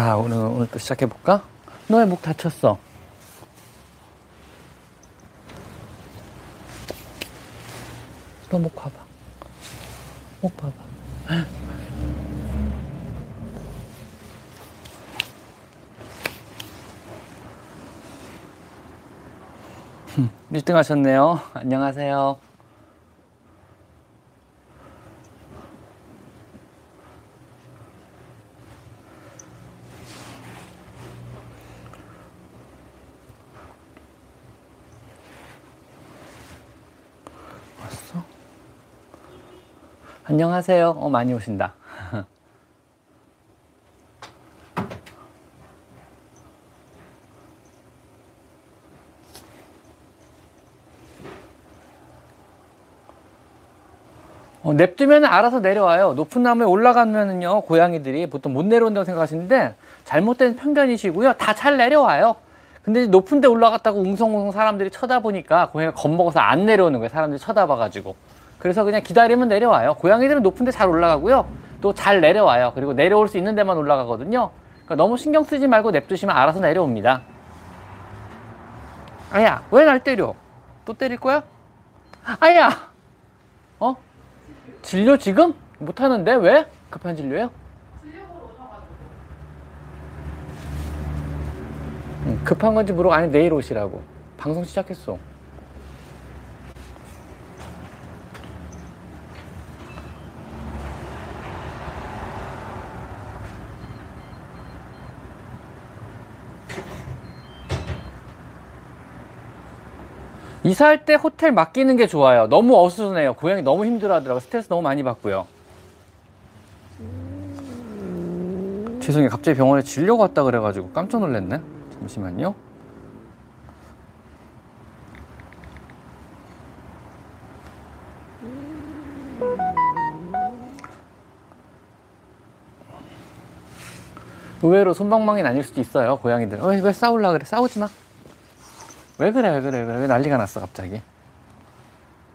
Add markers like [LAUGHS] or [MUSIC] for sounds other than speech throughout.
자, 오늘, 오늘 또 시작해볼까? 너왜목 다쳤어? 너 목 봐봐. 목 봐봐. 흠, 1등 하셨네요. 안녕하세요. 안녕하세요. 어, 많이 오신다. [LAUGHS] 어, 냅두면 알아서 내려와요. 높은 나무에 올라가면은요, 고양이들이 보통 못 내려온다고 생각하시는데, 잘못된 편견이시고요. 다 잘 내려와요. 근데 높은 데 올라갔다고 웅성웅성 사람들이 쳐다보니까 고양이가 겁먹어서 안 내려오는 거예요. 사람들이 쳐다봐가지고. 그래서 그냥 기다리면 내려와요. 고양이들은 높은 데 잘 올라가고요. 또 잘 내려와요. 그리고 내려올 수 있는 데만 올라가거든요. 그러니까 너무 신경 쓰지 말고 냅두시면 알아서 내려옵니다. 아야, 왜 날 때려? 또 때릴 거야? 아야! 어? 진료 지금? 못하는데? 왜? 급한 진료예요? 응, 급한 건지 물어보 아니 내일 오시라고 방송 시작했어 이사할 때 호텔 맡기는 게 좋아요. 너무 어수선해요. 고양이 너무 힘들어하더라고 스트레스 너무 많이 받고요. 죄송해요. 갑자기 병원에 진료가 왔다 그래가지고 깜짝 놀랐네. 잠시만요. 의외로 손방망이는 아닐 수도 있어요 고양이들. 어, 왜 싸울라 그래? 싸우지 마 왜 그래 왜 그래 왜 난리가 났어 갑자기?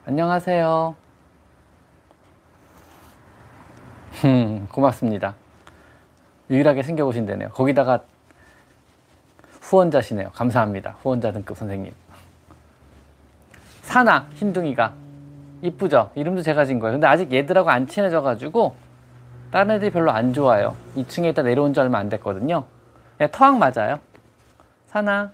안녕하세요. 음, 고맙습니다. 유일하게 생겨보신다네요. 거기다가 후원자시네요. 감사합니다. 후원자 등급 선생님. 사나 흰둥이가. 이쁘죠? 이름도 제가 진 거예요. 근데 아직 얘들하고 안 친해져 가지고 다른 애들이 별로 안 좋아요. 2층에 있다 내려온 지 얼마 안 됐거든요. 그냥 터왕 맞아요. 사나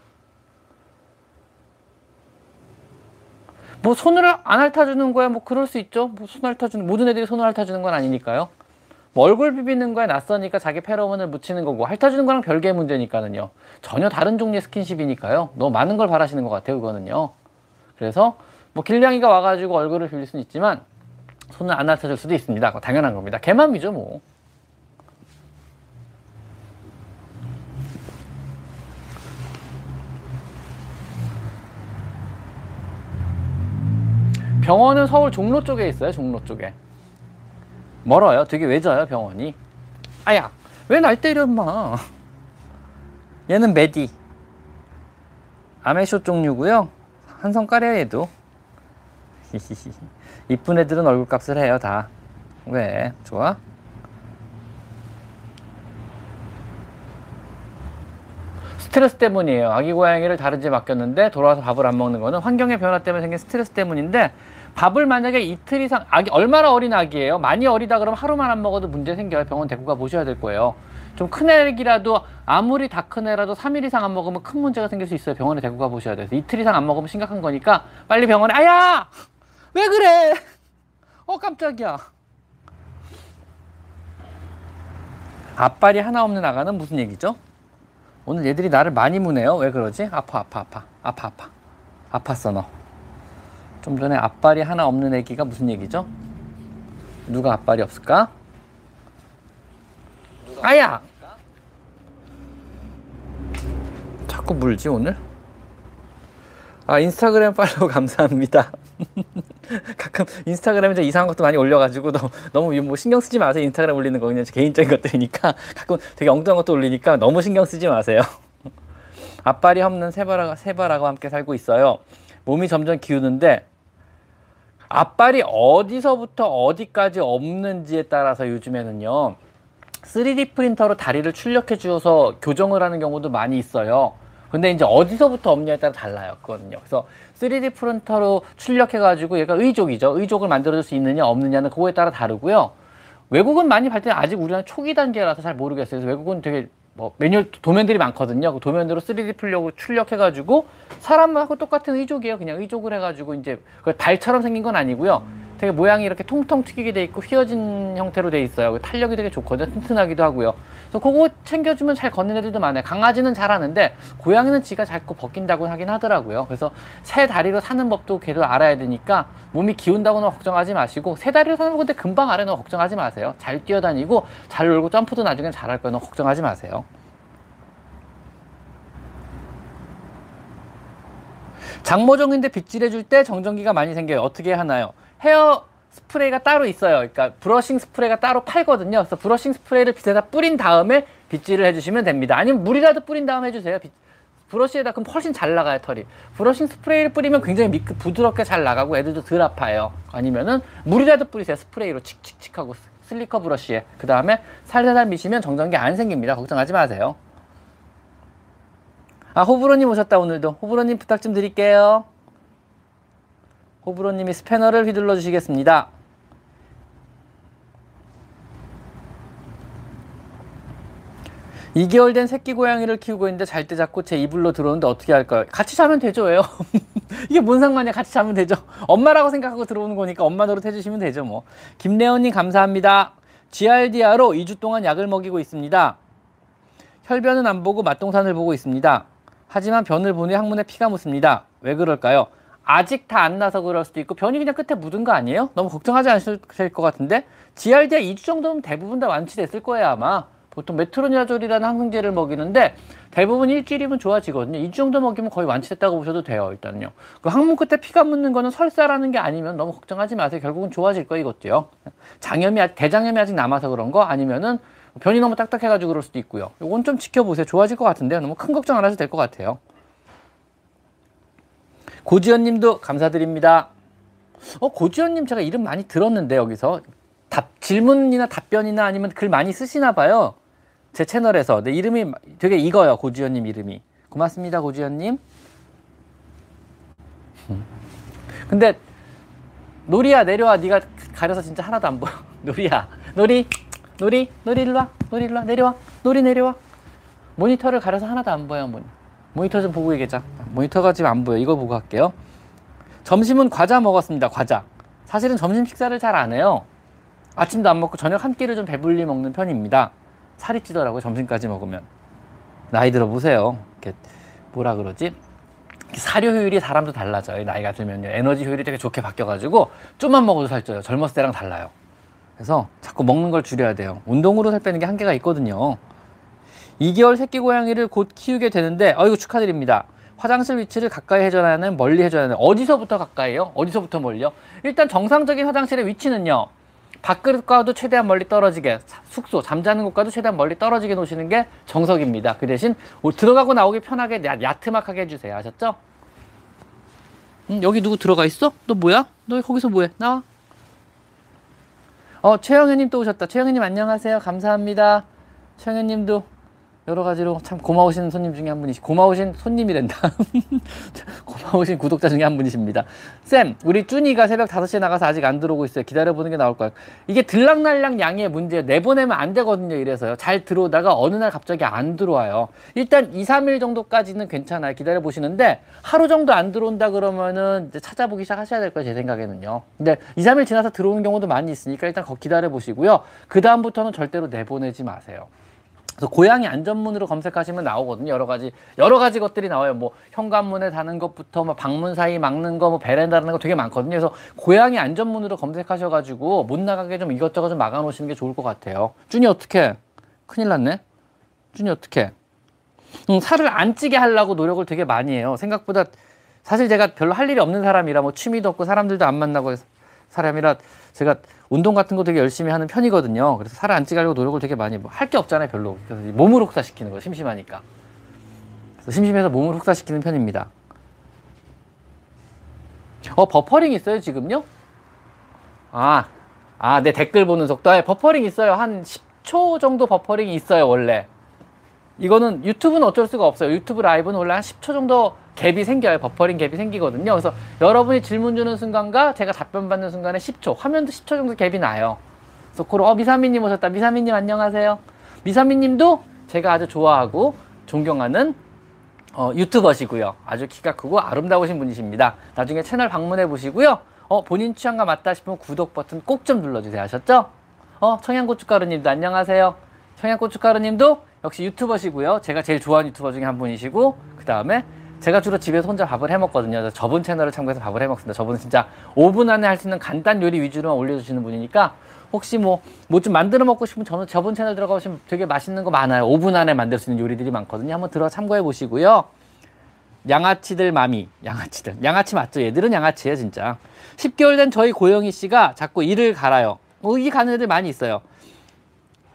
뭐 손을 안 핥아주는 거야 뭐 그럴 수 있죠. 뭐 손 핥아주는 모든 애들이 손을 핥아주는 건 아니니까요. 뭐 얼굴 비비는 거에 낯서니까 자기 페로몬을 묻히는 거고 핥아주는 거랑 별개의 문제니까는요. 전혀 다른 종류의 스킨십이니까요. 너무 많은 걸 바라시는 것 같아요 그거는요. 그래서 뭐 길냥이가 와가지고 얼굴을 빌릴 수는 있지만 손을 안 핥아줄 수도 있습니다. 당연한 겁니다. 개맘이죠 뭐 병원은 서울 종로 쪽에 있어요 종로 쪽에. 멀어요. 되게 외져요 병원이. 아야 왜 날 때려 임마? 얘는 메디. 아메쇼 종류고요? 한성 까려 얘도. [LAUGHS] 이쁜 애들은 얼굴값을 해요 다 왜? 좋아? 스트레스 때문이에요. 아기 고양이를 다른 집 맡겼는데 돌아와서 밥을 안 먹는 거는 환경의 변화 때문에 생긴 스트레스 때문인데 밥을 만약에 이틀 이상 아기 얼마나 어린 아기예요? 많이 어리다 그러면 하루만 안 먹어도 문제 생겨요. 병원 데리고 가 보셔야 될 거예요. 좀 큰 애기라도 아무리 다 큰 애라도 3일 이상 안 먹으면 큰 문제가 생길 수 있어요. 병원에 데리고 가 보셔야 돼요. 이틀 이상 안 먹으면 심각한 거니까 빨리 병원에 아야! 왜 그래? 어 깜짝이야. 앞발이 하나 없는 아가는 무슨 얘기죠? 오늘 얘들이 나를 많이 무네요. 왜 그러지? 아파, 아파, 아파. 아파, 아파. 아팠어, 너. 좀 전에 앞발이 하나 없는 애기가 무슨 얘기죠? 누가 앞발이 없을까? 아야! 자꾸 물지, 오늘? 아, 인스타그램 팔로우 [LAUGHS] 감사합니다. [LAUGHS] 가끔 인스타그램에 좀 이상한 것도 많이 올려가지고 너무, 너무 뭐 신경 쓰지 마세요. 인스타그램 올리는 거 그냥 개인적인 것들이니까 [LAUGHS] 가끔 되게 엉뚱한 것도 올리니까 너무 신경 쓰지 마세요. 앞발이 없는 세바라, 세바라고 함께 살고 있어요. 몸이 점점 기우는데 앞발이 어디서부터 어디까지 없는지에 따라서 요즘에는요 3D 프린터로 다리를 출력해 주어서 교정을 하는 경우도 많이 있어요. 근데 이제 어디서부터 없냐에 따라 달라요. 그거는요. 그래서 3D 프린터로 출력해가지고 얘가 의족이죠. 의족을 만들어줄 수 있느냐 없느냐는 그거에 따라 다르고요. 외국은 많이 발전 아직 우리는 초기 단계라서 잘 모르겠어요. 그래서 외국은 되게 뭐 매뉴얼 도면들이 많거든요. 그 도면으로 3D 풀려고 출력해가지고 사람하고 똑같은 의족이에요. 그냥 의족을 해가지고 이제 그 달처럼 생긴 건 아니고요. 되게 모양이 이렇게 통통 튀기게 돼 있고 휘어진 형태로 돼 있어요. 그 탄력이 되게 좋거든요. 튼튼하기도 하고요. 그래서 그거 챙겨주면 잘 걷는 애들도 많아요. 강아지는 잘 하는데 고양이는 지가 자꾸 벗긴다고 하긴 하더라고요. 그래서 새 다리로 사는 법도 계속 알아야 되니까 몸이 기운다고는 걱정하지 마시고 새 다리로 사는 건데 금방 알아는 걱정하지 마세요. 잘 뛰어다니고 잘 놀고 점프도 나중엔 잘할 거는 걱정하지 마세요. 장모종인데 빗질해줄 때 정전기가 많이 생겨요. 어떻게 하나요? 헤어 스프레이가 따로 있어요. 그러니까 brushing 스프레이가 따로 팔거든요. 그래서 brushing 스프레이를 빗에다 뿌린 다음에 빗질을 해주시면 됩니다. 아니면 물이라도 뿌린 다음에 해주세요. 빗, 브러쉬에다 그럼 훨씬 잘 나가요 털이. brushing 스프레이를 뿌리면 굉장히 미끄, 부드럽게 잘 나가고 애들도 덜 아파요. 아니면은 물이라도 뿌리세요. 스프레이로 칙칙칙 하고 slicker brush에. 그 다음에 살살살 미시면 정전기 안 생깁니다. 걱정하지 마세요. 아 호불호님 오셨다 오늘도. 호불호님 부탁 좀 드릴게요. 호불호님이 스패너를 휘둘러 주시겠습니다. (2개월) 된 새끼 고양이를 키우고 있는데 잘 때 자꾸 제 이불로 들어오는데 어떻게 할까요? 같이 자면 되죠 왜요? [LAUGHS] 이게 뭔 상관이야 같이 자면 되죠 엄마라고 생각하고 들어오는 거니까 엄마 노릇 해주시면 되죠 뭐 김래원님 감사합니다 GRDR로 2주 동안 약을 먹이고 있습니다 혈변은 안 보고 맛동산을 보고 있습니다 하지만 변을 보니 항문에 피가 묻습니다 왜 그럴까요? 아직 다 안 나서 그럴 수도 있고 변이 그냥 끝에 묻은 거 아니에요? 너무 걱정하지 않으실 것 같은데 GRDR 2주 정도면 대부분 다 완치됐을 거예요 아마. 보통 메트로니아졸이라는 항생제를 먹이는데 대부분 일주일이면 좋아지거든요. 2주 정도 먹이면 거의 완치됐다고 보셔도 돼요 일단요. 그 항문 끝에 피가 묻는 거는 설사라는 게 아니면 너무 걱정하지 마세요. 결국은 좋아질 거예요 이것도요. 장염이 대장염이 아직 남아서 그런 거 아니면은 변이 너무 딱딱해가지고 그럴 수도 있고요. 이건 좀 지켜보세요. 좋아질 것 같은데요. 너무 큰 걱정 안 하셔도 될 것 같아요 고지현님도 감사드립니다. 어 고지현님 제가 이름 많이 들었는데 여기서 답 질문이나 답변이나 아니면 글 많이 쓰시나 봐요. 제 채널에서. 내 이름이 되게 익어요 고지현님 이름이. 고맙습니다 고지현님. [LAUGHS] 근데 놀이야 내려와. 네가 가려서 진짜 하나도 안 보여. 놀이야. 놀이 놀이 놀이 일로 와. 놀이 일로 와. 내려와. 놀이 내려와. 모니터를 가려서 하나도 안 보여 모니. 모니터 좀 보고 얘기하자. 모니터가 지금 안 보여. 이거 보고 할게요. 점심은 과자 먹었습니다. 과자. 사실은 점심 식사를 잘 안 해요. 아침도 안 먹고 저녁 한 끼를 좀 배불리 먹는 편입니다. 살이 찌더라고요. 점심까지 먹으면. 나이 들어 보세요. 이렇게 뭐라 그러지? 사료 효율이 사람도 달라져요. 나이가 들면요. 에너지 효율이 되게 좋게 바뀌어가지고 좀만 먹어도 살쪄요. 젊었을 때랑 달라요. 그래서 자꾸 먹는 걸 줄여야 돼요. 운동으로 살 빼는 게 한계가 있거든요. 2개월 새끼 고양이를 곧 키우게 되는데 어이구 축하드립니다. 화장실 위치를 가까이 해줘야 하는 멀리 해줘야 하는 어디서부터 가까이요? 어디서부터 멀리요? 일단 정상적인 화장실의 위치는요. 밥그릇과도 최대한 멀리 떨어지게 숙소 잠자는 곳과도 최대한 멀리 떨어지게 놓으시는 게 정석입니다. 그 대신 들어가고 나오기 편하게 야, 트막하게 해주세요. 아셨죠? 응, 여기 누구 들어가 있어? 너 뭐야? 너 거기서 뭐해? 나와. 어 최영현님 또 오셨다. 최영현님 안녕하세요. 감사합니다. 최영현님도 여러 가지로 참 고마우신 손님 중에 한 분이시 고마우신 손님이 된다. [LAUGHS] 고마우신 구독자 중에 한 분이십니다. 쌤 우리 쭈니가 새벽 5시에 나가서 아직 안 들어오고 있어요. 기다려보는 게 나올 거예요. 이게 들락날락 양의 문제예요. 내보내면 안 되거든요 이래서요. 잘 들어오다가 어느 날 갑자기 안 들어와요. 일단 2, 3일 정도까지는 괜찮아요. 기다려 보시는데 하루 정도 안 들어온다 그러면은 이제 찾아보기 시작하셔야 될 거예요 제 생각에는요. 근데 2, 3일 지나서 들어오는 경우도 많이 있으니까 일단 기다려 보시고요. 그 다음부터는 절대로 내보내지 마세요 그래서 고양이 안전문으로 검색하시면 나오거든요. 여러 가지 여러 가지 것들이 나와요. 뭐 현관문에 다는 것부터 뭐 방문 사이 막는 거, 뭐 베란다라는 거 되게 많거든요. 그래서 고양이 안전문으로 검색하셔가지고 못 나가게 좀 이것저것 좀 막아놓으시는 게 좋을 것 같아요. 준이 어떻게? 큰일 났네. 준이 어떻게? 음, 살을 안 찌게 하려고 노력을 되게 많이 해요. 생각보다 사실 제가 별로 할 일이 없는 사람이라 뭐 취미도 없고 사람들도 안 만나고 사람이라 제가 운동 같은 거 되게 열심히 하는 편이거든요. 그래서 살을 안 찌가려고 노력을 되게 많이 뭐 할게 없잖아요, 별로. 그래서 몸을 혹사시키는 거 심심하니까. 그래서 심심해서 몸을 혹사시키는 편입니다. 어, 버퍼링 있어요, 지금요? 아, 아, 내 댓글 보는 속도. 아, 버퍼링 있어요. 한 10, 10초 정도 버퍼링이 있어요, 원래. 이거는 유튜브는 어쩔 수가 없어요. 유튜브 라이브는 원래 한 10초 정도 갭이 생겨요. 버퍼링 갭이 생기거든요. 그래서 여러분이 질문 주는 순간과 제가 답변 받는 순간에 10초, 화면도 10초 정도 갭이 나요. 그래서 코로 어 미사미님 오셨다. 미사미님 안녕하세요. 미사미님도 제가 아주 좋아하고 존경하는 어, 유튜버시고요. 아주 키가 크고 아름다우신 분이십니다. 나중에 채널 방문해 보시고요. 어, 본인 취향과 맞다 싶으면 구독 버튼 꼭 좀 눌러주세요. 아셨죠? 어, 청양고춧가루님도 안녕하세요. 청양고춧가루님도 역시 유튜버시고요. 제가 제일 좋아하는 유튜버 중에 한 분이시고 그 다음에 제가 주로 집에서 혼자 밥을 해 먹거든요. 저분 채널을 참고해서 밥을 해 먹습니다. 저분은 진짜 5분 안에 할 수 있는 간단 요리 위주로만 올려주시는 분이니까 혹시 뭐 뭐 좀 만들어 먹고 싶으면 저는 저분 채널 들어가시면 되게 맛있는 거 많아요. 5분 안에 만들 수 있는 요리들이 많거든요. 한번 들어 참고해 보시고요. 양아치들 마미, 양아치들. 양아치 맞죠? 얘들은 양아치예요, 진짜. 10개월 된 저희 고영희 씨가 자꾸 이를 갈아요. 어, 이 가는 애들 많이 있어요.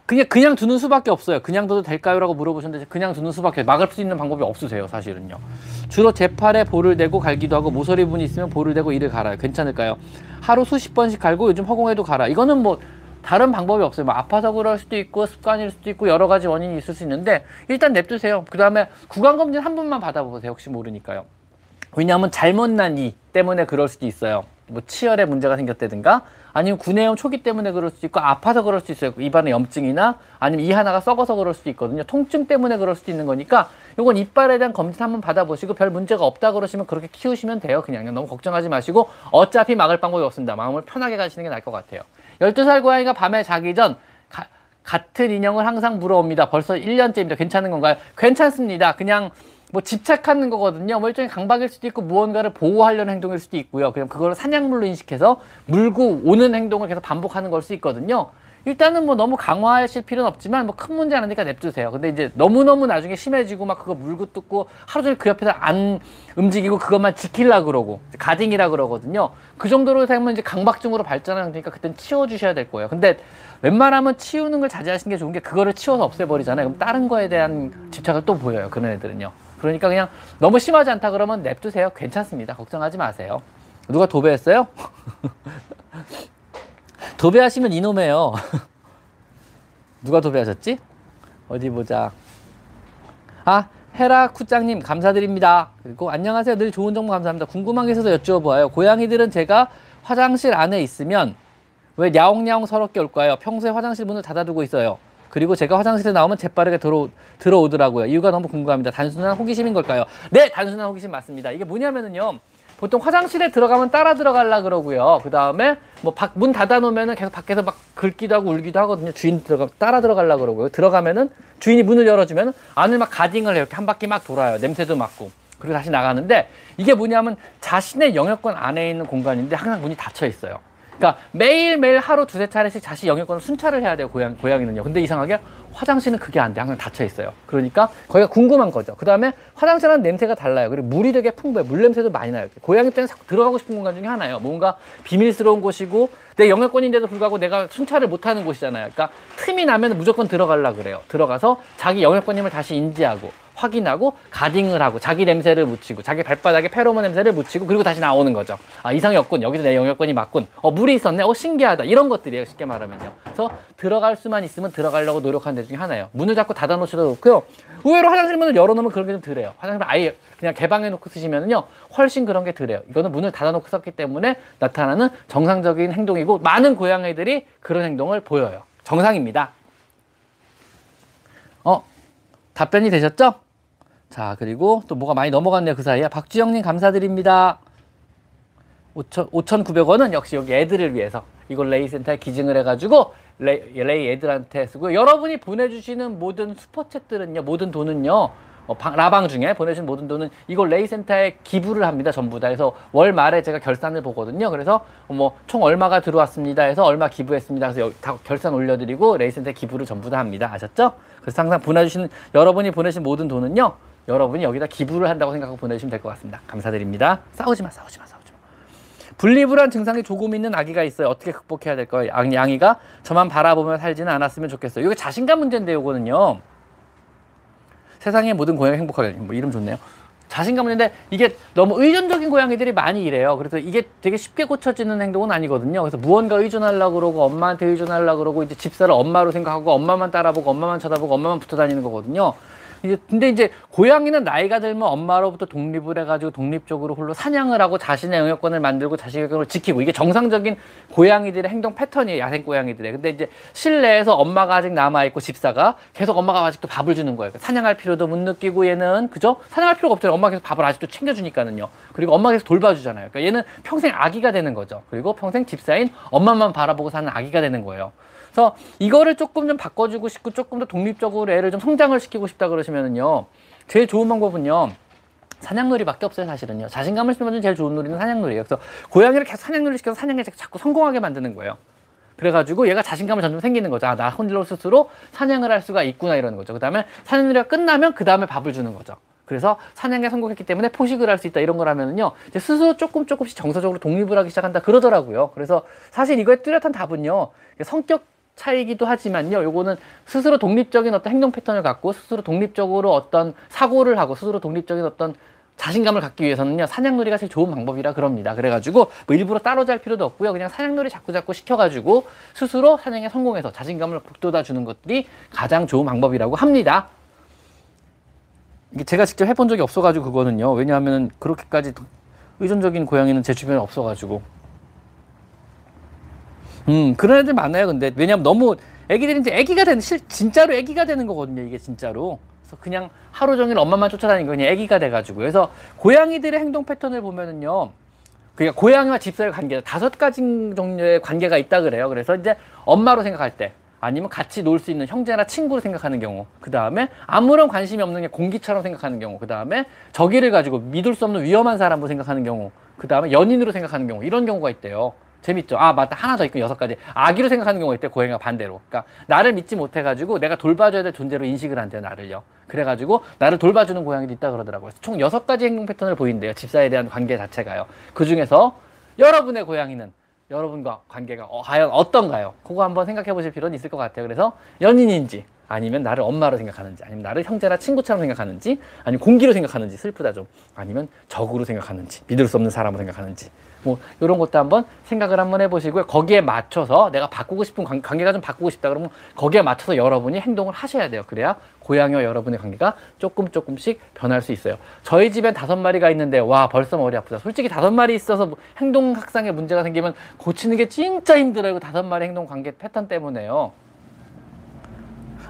그냥 그냥 두는 수밖에 없어요. 그냥 둬도 될까요?라고 물어보셨는데 그냥 두는 수밖에 막을 수 있는 방법이 없으세요, 사실은요. 주로 제 팔에 볼을 대고 갈기도 하고 모서리 분이 있으면 볼을 대고 이를 갈아요. 괜찮을까요? 하루 수십 번씩 갈고 요즘 허공에도 갈아. 이거는 뭐 다른 방법이 없어요. 뭐 아파서 그럴 수도 있고 습관일 수도 있고 여러 가지 원인이 있을 수 있는데 일단 냅두세요. 그 다음에 구강 검진 한 번만 받아보세요. 혹시 모르니까요. 왜냐하면 잘못 난 이 때문에 그럴 수도 있어요. 뭐 치열에 문제가 생겼다든가 아니면 구내염 초기 때문에 그럴 수도 있고 아파서 그럴 수도 있어요. 입안에 염증이나 아니면 이 하나가 썩어서 그럴 수도 있거든요. 통증 때문에 그럴 수도 있는 거니까 이건 이빨에 대한 검진 한번 받아보시고 별 문제가 없다 그러시면 그렇게 키우시면 돼요. 그냥 너무 걱정하지 마시고 어차피 막을 방법이 없습니다. 마음을 편하게 가시는 게 나을 것 같아요. 12살 고양이가 밤에 자기 전 가, 같은 인형을 항상 물어옵니다. 벌써 1년째입니다. 괜찮은 건가요? 괜찮습니다. 그냥 뭐 집착하는 거거든요. 뭐 일종의 강박일 수도 있고 무언가를 보호하려는 행동일 수도 있고요. 그냥 그걸 사냥물로 인식해서 물고 오는 행동을 계속 반복하는 걸 수 있거든요. 일단은 뭐 너무 강화하실 필요는 없지만 뭐 큰 문제 아니니까 냅두세요. 근데 이제 너무너무 나중에 심해지고 막 그거 물고 뜯고 하루 종일 그 옆에서 안 움직이고 그것만 지킬라 그러고 가딩이라 그러거든요. 그 정도로 되면 이제 강박증으로 발전하는 거니까 그땐 치워주셔야 될 거예요. 근데 웬만하면 치우는 걸 자제하시는 게 좋은 게 그거를 치워서 없애버리잖아요. 그럼 다른 거에 대한 집착을 또 보여요. 그런 애들은요. 그러니까 그냥 너무 심하지 않다 그러면 냅두세요. 괜찮습니다. 걱정하지 마세요. 누가 도배했어요? [LAUGHS] 도배하시면 이놈이에요. [LAUGHS] 누가 도배하셨지? 어디 보자. 아, 헤라 쿠짱님 감사드립니다. 그리고 안녕하세요. 늘 좋은 정보 감사합니다. 궁금한 게 있어서 여쭤봐요. 고양이들은 제가 화장실 안에 있으면 왜 야옹야옹 서럽게 올까요? 평소에 화장실 문을 닫아두고 있어요. 그리고 제가 화장실에 나오면 재빠르게 들어, 들어오더라고요. 이유가 너무 궁금합니다. 단순한 호기심인 걸까요? 네, 단순한 호기심 맞습니다. 이게 뭐냐면은요. 보통 화장실에 들어가면 따라 들어가려 그러고요. 그 다음에 뭐 문 닫아 놓으면은 계속 밖에서 막 긁기도 하고 울기도 하거든요. 주인 들어가 따라 들어가려 그러고요. 들어가면은 주인이 문을 열어주면 안을 막 가딩을. 이렇게 한 바퀴 막 돌아요. 냄새도 맡고. 그리고 다시 나가는데 이게 뭐냐면 자신의 영역권 안에 있는 공간인데 항상 문이 닫혀 있어요. 그러니까 매일매일 하루 두세 차례씩 자신 영역권을 순찰을 해야 돼요. 고양, 고양이는요. 근데 이상하게 화장실은 그게 안 돼. 항상 닫혀 있어요. 그러니까 거기가 궁금한 거죠. 그 다음에 화장실은 냄새가 달라요. 그리고 물이 되게 풍부해요. 물 냄새도 많이 나요. 고양이 때는 들어가고 싶은 공간 중에 하나예요. 뭔가 비밀스러운 곳이고 내 영역권인데도 불구하고 내가 순찰을 못하는 곳이잖아요. 그러니까 틈이 나면 무조건 들어가려 그래요. 들어가서 자기 영역권임을 다시 인지하고 확인하고 가딩을 하고 자기 냄새를 묻히고 자기 발바닥에 페로몬 냄새를 묻히고 그리고 다시 나오는 거죠. 아 이상이 없군. 여기서 내 영역권이 맞군. 어 물이 있었네. 어 신기하다. 이런 것들이에요. 쉽게 말하면요. 그래서 들어갈 수만 있으면 들어가려고 노력하는 데 중에 하나예요. 문을 자꾸 닫아놓지도 좋고요. 의외로 화장실 문을 열어놓으면 그런 게 좀 덜해요. 화장실 아예 그냥 개방해놓고 쓰시면은요 훨씬 그런 게 덜해요. 이거는 문을 닫아놓고 썼기 때문에 나타나는 정상적인 행동이고 많은 고양이들이 그런 행동을 보여요. 정상입니다. 어 답변이 되셨죠? 자, 그리고 또 뭐가 많이 넘어갔네요. 그 사이에. 박주영님 감사드립니다. 5,900원은 역시 여기 애들을 위해서 이걸 레이센터에 기증을 해가지고 레이, 레이 애들한테 쓰고 여러분이 보내주시는 모든 슈퍼챗들은요, 모든 돈은요, 어, 방, 라방 중에 보내주신 모든 돈은 이걸 레이센터에 기부를 합니다. 전부 다. 그래서 월 말에 제가 결산을 보거든요. 그래서 뭐 총 얼마가 들어왔습니다. 해서 얼마 기부했습니다. 그래서 여기 다 결산 올려드리고 레이센터에 기부를 전부 다 합니다. 아셨죠? 그래서 항상 보내주시는 여러분이 보내신 모든 돈은요. 여러분이 여기다 기부를 한다고 생각하고 보내주시면 될 것 같습니다. 감사드립니다. 싸우지 마, 싸우지 마, 싸우지 마. 분리불안 증상이 조금 있는 아기가 있어요. 어떻게 극복해야 될까요? 양이가 저만 바라보며 살지는 않았으면 좋겠어요. 이게 자신감 문제인데 요거는요. 세상의 모든 고양이 행복하게 뭐 이름 좋네요. 자신감을 있는데 이게 너무 의존적인 고양이들이 많이 이래요. 그래서 이게 되게 쉽게 고쳐지는 행동은 아니거든요. 그래서 무언가 의존하려고 그러고 엄마한테 의존하려고 그러고 이제 집사를 엄마로 생각하고 엄마만 따라보고 엄마만 쳐다보고 엄마만 붙어 다니는 거거든요. 근데 이제 고양이는 나이가 들면 엄마로부터 독립을 해가지고 독립적으로 홀로 사냥을 하고 자신의 영역권을 만들고 자신의 영역권을 지키고 이게 정상적인 고양이들의 행동 패턴이에요 야생 고양이들의. 근데 이제 실내에서 엄마가 아직 남아있고 집사가 계속 엄마가 아직도 밥을 주는 거예요. 사냥할 필요도 못 느끼고 얘는 그죠? 사냥할 필요가 없잖아요. 엄마가 계속 밥을 아직도 챙겨주니까는요. 그리고 엄마가 계속 돌봐주잖아요. 그러니까 얘는 평생 아기가 되는 거죠. 그리고 평생 집사인 엄마만 바라보고 사는 아기가 되는 거예요 그래서 이거를 조금 좀 바꿔주고 싶고 조금 더 독립적으로 애를 좀 성장을 시키고 싶다 그러시면은요. 제일 좋은 방법은요. 사냥놀이밖에 없어요, 사실은요. 자신감을 심어주는 제일 좋은 놀이는 사냥놀이에요. 그래서 고양이를 계속 사냥놀이 시켜서 사냥에 자꾸 성공하게 만드는 거예요. 그래가지고 얘가 자신감을 점점 생기는 거죠. 아, 나 혼자 스스로 사냥을 할 수가 있구나 이러는 거죠. 그 다음에 사냥놀이가 끝나면 그 다음에 밥을 주는 거죠. 그래서 사냥에 성공했기 때문에 포식을 할 수 있다 이런 거라면은요 이제 스스로 조금 조금씩 정서적으로 독립을 하기 시작한다 그러더라고요. 그래서 사실 이거의 뚜렷한 답은요 성격 차이기도 하지만요. 요거는 스스로 독립적인 어떤 행동 패턴을 갖고 스스로 독립적으로 어떤 사고를 하고 스스로 독립적인 어떤 자신감을 갖기 위해서는요. 사냥놀이가 제일 좋은 방법이라 그럽니다. 그래가지고 뭐 일부러 따로 잘 필요도 없고요. 그냥 사냥놀이 자꾸 자꾸 시켜가지고 스스로 사냥에 성공해서 자신감을 북돋아 주는 것들이 가장 좋은 방법이라고 합니다. 이게 제가 직접 해본 적이 없어가지고 그거는요. 왜냐하면 그렇게까지 의존적인 고양이는 제 주변에 없어가지고 음, 그런 애들 많아요. 근데 왜냐면 너무 애기들이 이제 애기가 되는 실 진짜로 애기가 되는 거거든요. 이게 진짜로. 그래서 그냥 하루 종일 엄마만 쫓아다니는 거 그냥 애기가 돼 가지고. 그래서 고양이들의 행동 패턴을 보면은요. 그러니까 고양이와 집사의 관계 다섯 가지 종류의 관계가 있다 그래요. 그래서 이제 엄마로 생각할 때 아니면 같이 놀 수 있는 형제나 친구로 생각하는 경우 그 다음에 아무런 관심이 없는 게 공기처럼 생각하는 경우 그 다음에 저기를 가지고 믿을 수 없는 위험한 사람으로 생각하는 경우 그 다음에 연인으로 생각하는 경우 이런 경우가 있대요. 재밌죠. 아, 맞다. 하나 더 있고 여섯 가지. 아기로 생각하는 경우가 있대, 고양이가 반대로. 그러니까 나를 믿지 못해가지고 내가 돌봐줘야 될 존재로 인식을 한대요, 나를요. 그래가지고 나를 돌봐주는 고양이도 있다 그러더라고요. 총 여섯 가지 행동 패턴을 보인대요. 집사에 대한 관계 자체가요. 그 중에서 여러분의 고양이는 여러분과 관계가 어, 과연 어떤가요? 그거 한번 생각해 보실 필요는 있을 것 같아요. 그래서 연인인지 아니면 나를 엄마로 생각하는지 아니면 나를 형제나 친구처럼 생각하는지 아니면 공기로 생각하는지 슬프다 좀 아니면 적으로 생각하는지 믿을 수 없는 사람으로 생각하는지 뭐 이런 것도 한번 생각을 한번 해보시고요. 거기에 맞춰서 내가 바꾸고 싶은 관, 관계가 좀 바꾸고 싶다 그러면 거기에 맞춰서 여러분이 행동을 하셔야 돼요. 그래야 고양이와 여러분의 관계가 조금 조금씩 변할 수 있어요. 저희 집엔 다섯 마리가 있는데 와 벌써 머리 아프다. 솔직히 다섯 마리 있어서 뭐 행동 학상에 문제가 생기면 고치는 게 진짜 힘들어요. 다섯 마리 행동 관계 패턴 때문에요.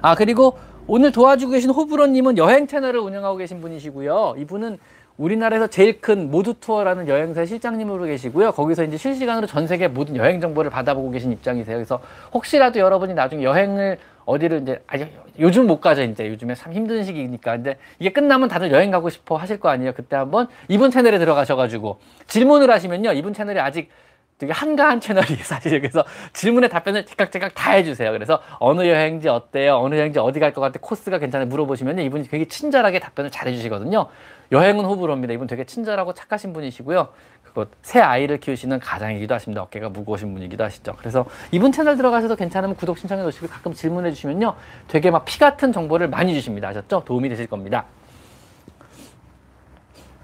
아 그리고 오늘 도와주고 계신 호불호님은 여행 채널을 운영하고 계신 분이시고요. 이분은 우리나라에서 제일 큰 모두 투어라는 여행사 실장님으로 계시고요. 거기서 이제 실시간으로 전 세계 모든 여행 정보를 받아보고 계신 입장이세요. 그래서 혹시라도 여러분이 나중에 여행을 어디를 이제 아니 요즘 못 가죠 이제. 요즘에 참 힘든 시기니까. 근데 이게 끝나면 다들 여행 가고 싶어 하실 거 아니에요. 그때 한번 이분 채널에 들어가셔가지고 질문을 하시면요. 이분 채널이 아직 되게 한가한 채널이에요 [LAUGHS] 사실. 그래서 질문에 답변을 제각제각 다 해주세요. 그래서 어느 여행지 어때요? 어느 여행지 어디 갈 것 같아? 코스가 괜찮아 물어보시면 이분이 되게 친절하게 답변을 잘 해주시거든요 여행은 호불호입니다. 이분 되게 친절하고 착하신 분이시고요. 그거 새 아이를 키우시는 가장이기도 하십니다. 어깨가 무거우신 분이기도 하시죠. 그래서 이분 채널 들어가셔서 괜찮으면 구독 신청해 놓으시고 가끔 질문해 주시면요. 되게 막 피 같은 정보를 많이 주십니다. 아셨죠? 도움이 되실 겁니다.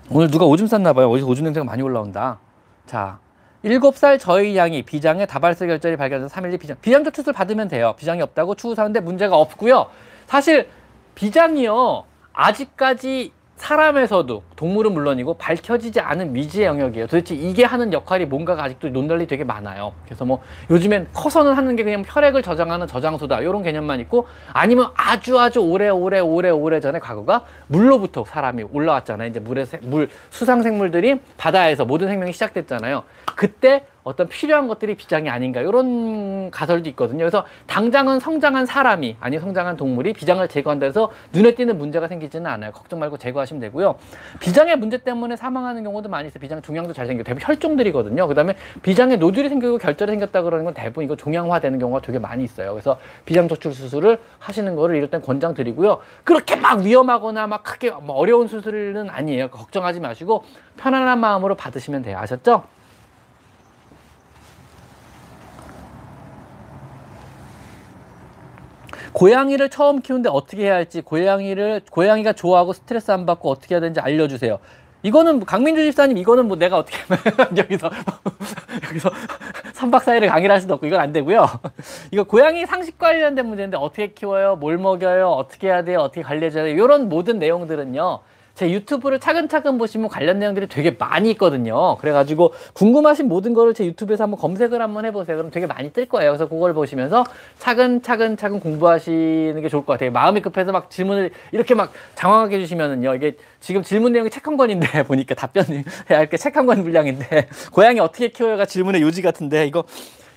오늘 누가 오줌 쌌나 봐요. 어디서 오줌 냄새가 많이 올라온다. 자 일곱 살 저희 양이 비장의 다발성 결절이 발견돼서 3일 뒤 비장. 비장 조치술 받으면 돼요. 비장이 없다고 추후 사는데 문제가 없고요. 사실 비장이요. 아직까지 사람에서도 동물은 물론이고 밝혀지지 않은 미지의 영역이에요. 도대체 이게 하는 역할이 뭔가가 아직도 논란이 되게 많아요. 그래서 뭐 요즘엔 커서는 하는 게 그냥 혈액을 저장하는 저장소다 이런 개념만 있고 아니면 아주 아주 오래 오래 오래 오래 전에 과거가 물로부터 사람이 올라왔잖아요. 이제 물에 물 수상 생물들이 바다에서 모든 생명이 시작됐잖아요. 그때 어떤 필요한 것들이 비장이 아닌가 이런 가설도 있거든요. 그래서 당장은 성장한 사람이 아니 성장한 동물이 비장을 제거한다 해서 눈에 띄는 문제가 생기지는 않아요. 걱정 말고 제거하시면 되고요. 비장의 문제 때문에 사망하는 경우도 많이 있어요. 비장 종양도 잘 생겨요. 대부분 혈종들이거든요. 그다음에 비장에 노즐이 생기고 결절이 생겼다 그러는 건 대부분 이거 종양화되는 경우가 되게 많이 있어요. 그래서 비장 조출 수술을 하시는 거를 이럴 땐 권장드리고요. 그렇게 막 위험하거나 막 크게 뭐 어려운 수술은 아니에요. 걱정하지 마시고 편안한 마음으로 받으시면 돼요. 아셨죠? 고양이를 처음 키우는데 어떻게 해야 할지 고양이를 고양이가 좋아하고 스트레스 안 받고 어떻게 해야 되는지 알려주세요. 이거는 뭐 강민주 집사님 이거는 뭐 내가 어떻게 [LAUGHS] 여기서 [LAUGHS] 여기서 [LAUGHS] 3박 4일을 강의를 할 수도 없고 이건 안 되고요. 이거 고양이 상식 관련된 문제인데 어떻게 키워요? 뭘 먹여요? 어떻게 해야 돼요? 어떻게 관리해야 돼요? 이런 모든 내용들은요. 제 유튜브를 차근차근 보시면 관련 내용들이 되게 많이 있거든요. 그래가지고 궁금하신 모든 거를 제 유튜브에서 한번 검색을 한번 해보세요. 그럼 되게 많이 뜰 거예요. 그래서 그걸 보시면서 차근차근 차근 공부하시는 게 좋을 것 같아요. 마음이 급해서 막 질문을 이렇게 막 장황하게 해주시면은요. 이게 지금 질문 내용이 책 한 권인데 [LAUGHS] 보니까 답변해야 할게책 한 권 분량인데 고양이 어떻게 키워요가 질문의 요지 같은데 이거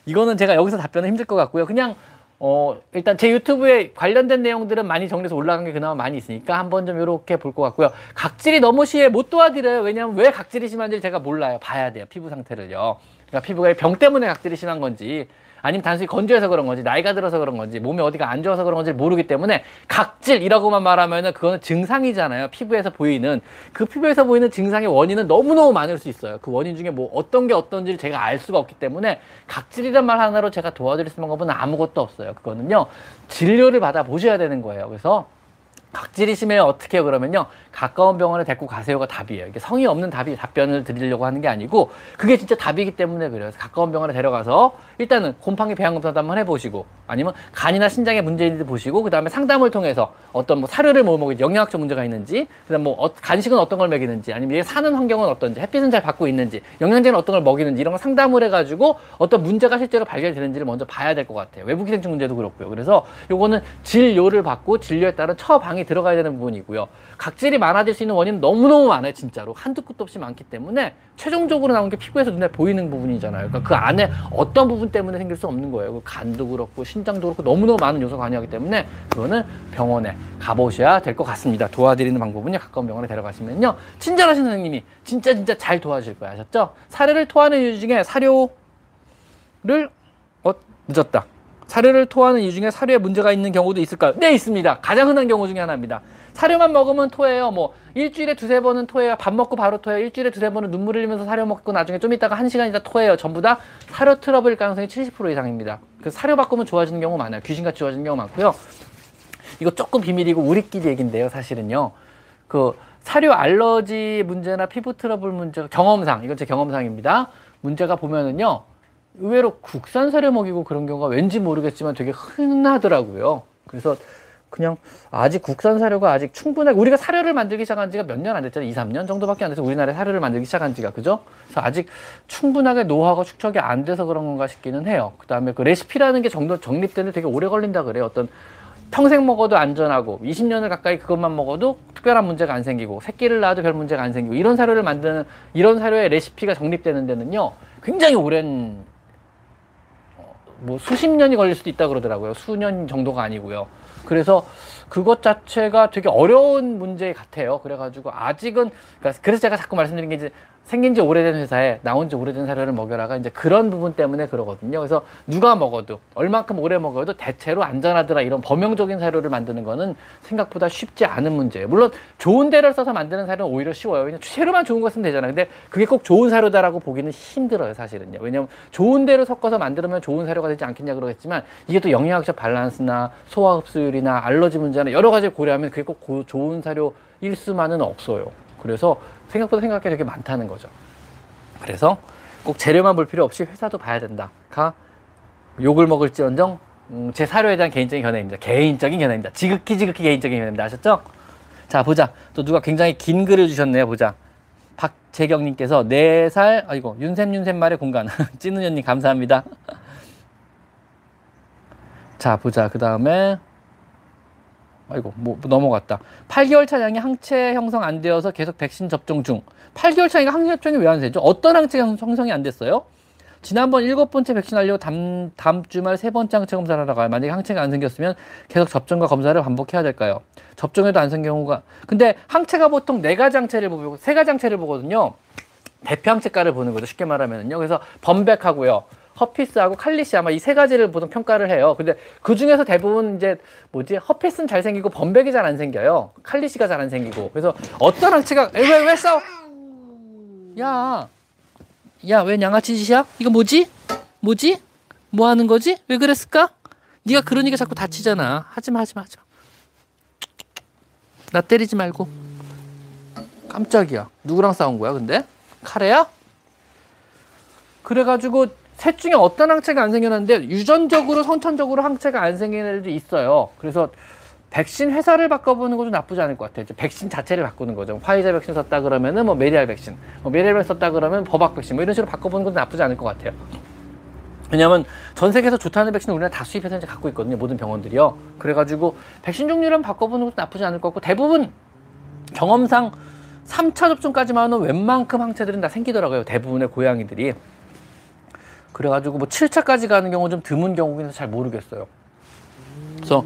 이거는 제가 여기서 답변은 힘들 것 같고요. 그냥 어, 일단 제 유튜브에 관련된 내용들은 많이 정리해서 올라간 게 그나마 많이 있으니까 한번 좀 이렇게 볼 것 같고요. 각질이 너무 심해 못 도와드려요. 왜냐하면 왜 각질이 심한지 제가 몰라요. 봐야 돼요. 피부 상태를요. 그러니까 피부가 병 때문에 각질이 심한 건지 아니면 단순히 건조해서 그런 건지 나이가 들어서 그런 건지 몸에 어디가 안 좋아서 그런 건지 모르기 때문에 각질이라고만 말하면은 그거는 증상이잖아요. 피부에서 보이는 그 피부에서 보이는 증상의 원인은 너무너무 많을 수 있어요. 그 원인 중에 뭐 어떤 게 어떤지를 제가 알 수가 없기 때문에 각질이란 말 하나로 제가 도와드릴 수 있는 방법은 아무것도 없어요. 그거는요. 진료를 받아 보셔야 되는 거예요. 그래서 각질이 심해요. 어떻게? 그러면요. 가까운 병원에 데리고 가세요가 답이에요. 이게 성의 없는 답이 답변을 드리려고 하는 게 아니고 그게 진짜 답이기 때문에 그래요. 가까운 병원에 데려가서 일단은 곰팡이 배양 검사도 한번 해보시고 아니면 간이나 신장에 문제 있는지 보시고 그 다음에 상담을 통해서 어떤 뭐 사료를 뭐 먹이지 영양학적 문제가 있는지 그다음 뭐 어, 간식은 어떤 걸 먹이는지 아니면 얘 사는 환경은 어떤지 햇빛은 잘 받고 있는지 영양제는 어떤 걸 먹이는지 이런 거 상담을 해가지고 어떤 문제가 실제로 발견되는지를 먼저 봐야 될 것 같아요. 외부 기생충 문제도 그렇고요. 그래서 요거는 진료를 받고 진료에 따른 처방이 들어가야 되는 부분이고요. 각질이 많아질 수 있는 원인은 너무너무 많아요, 진짜로. 한두 끝도 없이 많기 때문에 최종적으로 나온 게 피부에서 눈에 보이는 부분이잖아요. 그러니까 그 안에 어떤 부분 때문에 생길 수 없는 거예요. 그 간도 그렇고 신장도 그렇고 너무너무 많은 요소가 관여하기 때문에 그거는 병원에 가보셔야 될 것 같습니다. 도와드리는 방법은요, 가까운 병원에 데려가시면요. 친절하신 선생님이 진짜 진짜 잘 도와주실 거예요. 아셨죠? 사료를 토하는 이유 중에 사료를, 어, 늦었다. 사료를 토하는 이유 중에 사료에 문제가 있는 경우도 있을까요? 네, 있습니다. 가장 흔한 경우 중에 하나입니다. 사료만 먹으면 토해요. 뭐 일주일에 두세 번은 토해요. 밥 먹고 바로 토해요. 일주일에 두세 번은 눈물 흘리면서 사료 먹고 나중에 좀 있다가 한 시간 있다 토해요. 전부 다 사료 트러블 가능성이 70% 이상입니다. 그 사료 바꾸면 좋아지는 경우 많아요. 귀신같이 좋아지는 경우 많고요. 이거 조금 비밀이고 우리끼리 얘긴데요. 사실은요. 그 사료 알러지 문제나 피부 트러블 문제 경험상 이건 제 경험상입니다. 문제가 보면은요. 의외로 국산 사료 먹이고 그런 경우가 왠지 모르겠지만 되게 흔하더라고요. 그래서 그냥 아직 국산 사료가 아직 충분하게 우리가 사료를 만들기 시작한 지가 몇 년 안 됐잖아요. 2, 3년 정도밖에 안 돼서 우리나라에 사료를 만들기 시작한 지가 그죠? 그래서 아직 충분하게 노하우가 축적이 안 돼서 그런 건가 싶기는 해요. 그다음에 그 레시피라는 게 정도 정립되는데 되게 오래 걸린다 그래요. 어떤 평생 먹어도 안전하고 20년을 가까이 그것만 먹어도 특별한 문제가 안 생기고 새끼를 낳아도 별 문제가 안 생기고 이런 사료를 만드는 이런 사료의 레시피가 정립되는 데는요. 굉장히 오랜 어, 뭐 수십 년이 걸릴 수도 있다 그러더라고요. 수년 정도가 아니고요. 그래서 그것 자체가 되게 어려운 문제 같아요. 그래가지고 아직은 그러니까 그래서 제가 자꾸 말씀드린 게 이제 생긴 지 오래된 회사에 나온 지 오래된 사료를 먹여라가 이제 그런 부분 때문에 그러거든요. 그래서 누가 먹어도 얼만큼 오래 먹어도 대체로 안전하더라 이런 범용적인 사료를 만드는 거는 생각보다 쉽지 않은 문제예요. 물론 좋은 데를 써서 만드는 사료는 오히려 쉬워요. 그냥 재료만 좋은 거 쓰면 되잖아요. 근데 그게 꼭 좋은 사료다라고 보기는 힘들어요, 사실은요. 왜냐면 좋은 데로 섞어서 만들면 좋은 사료가 되지 않겠냐 그러겠지만 이게 또 영양학적 밸런스나 소화 흡수율이나 알러지 문제나 여러 가지를 고려하면 그게 꼭 좋은 사료일 수만은 없어요. 그래서 생각보다 생각할 게 되게 많다는 거죠. 그래서 꼭 재료만 볼 필요 없이 회사도 봐야 된다. 가 욕을 먹을지언정 음, 제 사료에 대한 개인적인 견해입니다. 개인적인 견해입니다. 지극히 지극히 개인적인 견해입니다. 아셨죠? 자 보자. 또 누가 굉장히 긴 글을 주셨네요. 보자. 박재경님께서 4살 아이고 윤샘 윤샘 말의 공간 [LAUGHS] 찐우연님 감사합니다. 자 보자. 그 다음에 아이고 뭐 넘어갔다. 8개월 차량이 항체 형성 안 되어서 계속 백신 접종 중. 8개월 차이가 항체 접종이 왜 안 되죠? 어떤 항체 형성이 안 됐어요? 지난번 일곱 번째 백신 하려고 다음, 다음 주말 세 번째 항체 검사를 하러 가요. 만약에 항체가 안 생겼으면 계속 접종과 검사를 반복해야 될까요? 접종해도 안 생긴 경우가. 근데 항체가 보통 네 가지 항체를 보고 세 가지 항체를 보거든요. 대표 항체가를 보는 거죠. 쉽게 말하면요. 그래서 범백하고요. 허피스하고 칼리시 아마 이 세 가지를 보통 평가를 해요. 근데 그 중에서 대부분 이제 뭐지 허피스는 잘 생기고 범백이 잘 안 생겨요. 칼리시가 잘 안 생기고. 그래서 어떤 항체가 왜왜 왜 싸워? 야, 야왜 양아치 짓이야? 이거 뭐지? 뭐지? 뭐 하는 거지? 왜 그랬을까? 네가 그러니까 자꾸 다치잖아. 하지마 하지마 하지마. 나 때리지 말고. 깜짝이야. 누구랑 싸운 거야 근데? 카레야? 그래가지고 셋 중에 어떤 항체가 안 생겨났는데 유전적으로 선천적으로 항체가 안 생기는 애들도 있어요. 그래서 백신 회사를 바꿔보는 것도 나쁘지 않을 것 같아요. 백신 자체를 바꾸는 거죠. 파이자 백신 썼다 그러면은 뭐 메리알 백신, 뭐 메리알 백신 썼다 그러면 버박 백신, 뭐 이런 식으로 바꿔보는 것도 나쁘지 않을 것 같아요. 왜냐하면 전 세계에서 좋다는 백신을 우리나라 다 수입해서 이제 갖고 있거든요. 모든 병원들이요. 그래가지고 백신 종류를 바꿔보는 것도 나쁘지 않을 것 같고 대부분 경험상 3차 접종까지만은 웬만큼 항체들은 다 생기더라고요. 대부분의 고양이들이. 그래가지고 뭐 7차까지 가는 경우 좀 드문 경우긴 잘 모르겠어요. 그래서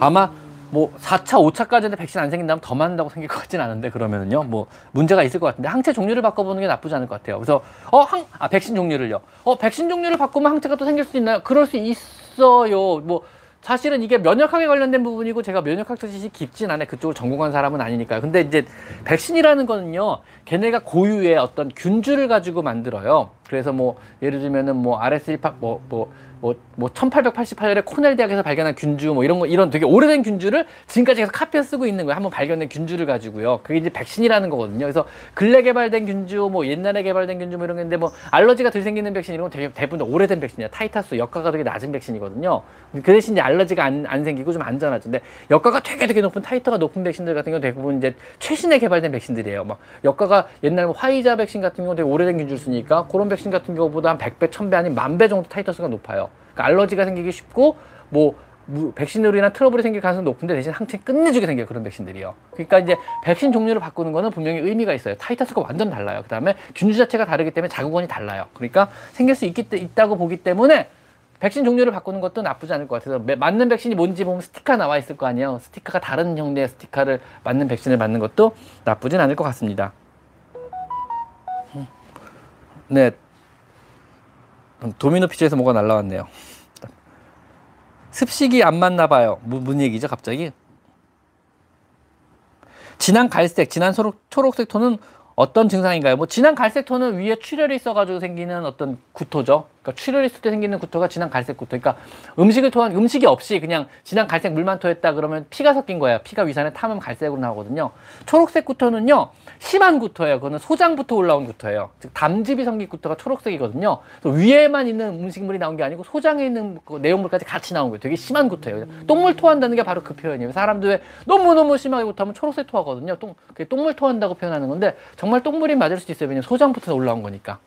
아마 뭐 4차, 5차까지는 백신 안 생긴다면 더 많다고 생길 것 같진 않은데 그러면은요 뭐 문제가 있을 것 같은데 항체 종류를 바꿔보는 게 나쁘지 않을 것 같아요. 그래서 어 항 아 백신 종류를요. 어 백신 종류를 바꾸면 항체가 또 생길 수 있나요? 그럴 수 있어요. 뭐 사실은 이게 면역학에 관련된 부분이고 제가 면역학 지식이 깊진 않아요. 그쪽을 전공한 사람은 아니니까요. 근데 이제 백신이라는 거는요. 걔네가 고유의 어떤 균주를 가지고 만들어요. 그래서 뭐 예를 들면은 뭐 RS1파 뭐뭐 뭐, 뭐, 뭐 1888년에 코넬 대학에서 발견한 균주 뭐 이런 거 이런 되게 오래된 균주를 지금까지 계속 카피해 쓰고 있는 거예요. 한번 발견된 균주를 가지고요. 그게 이제 백신이라는 거거든요. 그래서 근래 개발된 균주 뭐 옛날에 개발된 균주 뭐 이런 건데 뭐 알러지가 덜 생기는 백신 이런 건 되게 대부분 오래된 백신이야. titers 역가가 되게 낮은 백신이거든요. 그 대신 이제 알러지가 안, 안 생기고 좀 안전하죠. 근데 역가가 되게 되게 높은 titer가 높은 백신들 같은 경우 대부분 이제 최신에 개발된 백신들이에요. 막 역가가 옛날 뭐 화이자 백신 같은 경우 되게 오래된 균주를 쓰니까 그런 백신 같은 경우보다 한 100배, 1000배 아니면 만배 정도 titers가 높아요. 그러니까 알러지가 생기기 쉽고 뭐 백신으로 인한 트러블이 생길 가능성이 높은데 대신 항체 끝내주게 생겨요 그런 백신들이요. 그러니까 이제 백신 종류를 바꾸는 거는 분명히 의미가 있어요. 타이터스가 완전 달라요. 그 다음에 균주 자체가 다르기 때문에 자극원이 달라요. 그러니까 생길 수 있기, 있다고 보기 때문에 백신 종류를 바꾸는 것도 나쁘지 않을 것 같아서 맞는 백신이 뭔지 보면 스티커 나와 있을 거 아니에요. 스티커가 다른 형태의 스티커를 맞는 백신을 맞는 것도 나쁘진 않을 것 같습니다. 네. 도미노 피자에서 뭐가 날라왔네요. 습식이 안 맞나 봐요. 무, 무슨 얘기죠, 갑자기? 진한 갈색, 진한 초록, 초록색 톤은 어떤 증상인가요? 뭐 진한 갈색 톤은 위에 출혈이 있어가지고 생기는 어떤 구토죠. 그러니까 출혈 있을 때 생기는 구토가 진한 갈색 구토. 그러니까 음식을 토한 음식이 없이 그냥 진한 갈색 물만 토했다 그러면 피가 섞인 거예요. 피가 위산에 타면 갈색으로 나오거든요. 초록색 구토는요 심한 구토예요. 그거는 소장부터 올라온 구토예요. 즉 담즙이 생긴 구토가 초록색이거든요. 위에만 있는 음식물이 나온 게 아니고 소장에 있는 그 내용물까지 같이 나온 거예요. 되게 심한 구토예요. 똥물 토한다는 게 바로 그 표현이에요. 사람들 너무 너무 심하게 구토하면 초록색 토하거든요. 똥 똥물 토한다고 표현하는 건데 정말 똥물이 맞을 수도 있어요. 왜냐면 소장부터 올라온 거니까.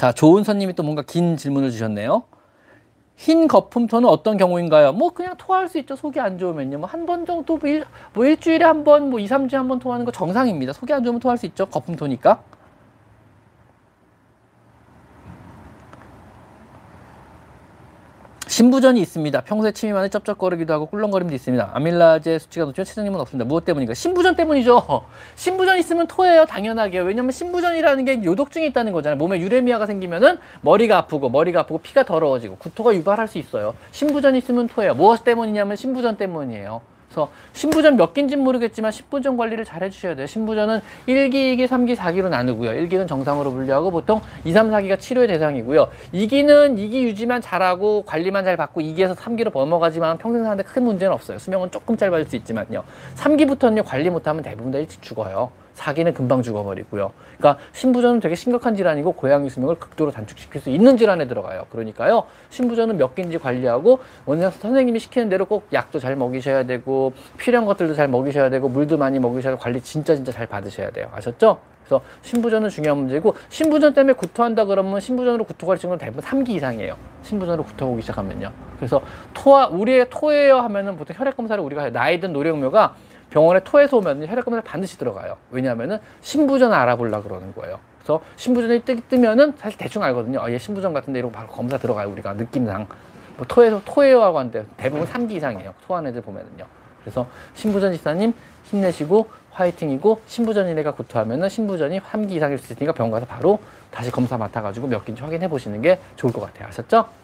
자, 좋은 선님이 또 뭔가 긴 질문을 주셨네요. 흰 거품토는 어떤 경우인가요? 뭐 그냥 토할 수 있죠. 속이 안 좋으면요. 뭐 한 번 정도 뭐, 일, 뭐 일주일에 한 번, 뭐 2, 3주에 한 번 토하는 거 정상입니다. 속이 안 좋으면 토할 수 있죠. 거품토니까. 신부전이 있습니다. 평소에 침이 많이 쩝쩝거리기도 하고 꿀렁거림도 있습니다. 아밀라제 수치가 높지만 체중님은 없습니다. 무엇 때문인가? 신부전 때문이죠. 신부전 있으면 토해요. 당연하게. 왜냐면 신부전이라는 게 요독증이 있다는 거잖아요. 몸에 유레미아가 생기면은 머리가 아프고 머리가 아프고 피가 더러워지고 구토가 유발할 수 있어요. 신부전 있으면 토해요. 무엇 때문이냐면 신부전 때문이에요. 그래서 신부전 몇 기인지는 모르겠지만 신부전 관리를 잘 해주셔야 돼요. 신부전은 1기, 2기, 3기, 4기로 나누고요. 1기는 정상으로 분류하고 보통 2, 3, 4기가 치료의 대상이고요. 2기는 2기 유지만 잘하고 관리만 잘 받고 2기에서 3기로 넘어가지만 평생 사는데 큰 문제는 없어요. 수명은 조금 짧아질 수 있지만요. 3기부터는 관리 못하면 대부분 다 일찍 죽어요. 사기는 금방 죽어버리고요. 그러니까 신부전은 되게 심각한 질환이고 고양이 수명을 극도로 단축시킬 수 있는 질환에 들어가요. 그러니까요. 신부전은 몇 개인지 관리하고 원장 선생님이 시키는 대로 꼭 약도 잘 먹이셔야 되고 필요한 것들도 잘 먹이셔야 되고 물도 많이 먹이셔야 되고 관리 진짜 진짜 잘 받으셔야 돼요. 아셨죠? 그래서 신부전은 중요한 문제고 신부전 때문에 구토한다 그러면 신부전으로 구토가 친구는 대부분 3기 이상이에요. 신부전으로 구토하기 시작하면요. 그래서 토하 우리의 토예요 하면은 보통 혈액 검사를 우리가 나이든 노령묘가 병원에 토해서 오면 혈액 검사 반드시 들어가요. 왜냐하면은 신부전 알아보려 그러는 거예요. 그래서 신부전이 뜨, 뜨면은 사실 대충 알거든요. 아, 얘 신부전 같은데 이러고 바로 검사 들어가요. 우리가 느낌상. 뭐 토해서 토해요 하고 하는데 대부분 3기 이상이에요. 토한 애들 보면은요. 그래서 신부전 지사님 힘내시고 화이팅이고 신부전이네가 구토하면은 신부전이 3기 이상일 수 있으니까 병원 가서 바로 다시 검사 맡아가지고 몇 기인지 확인해 보시는 게 좋을 것 같아요. 아셨죠?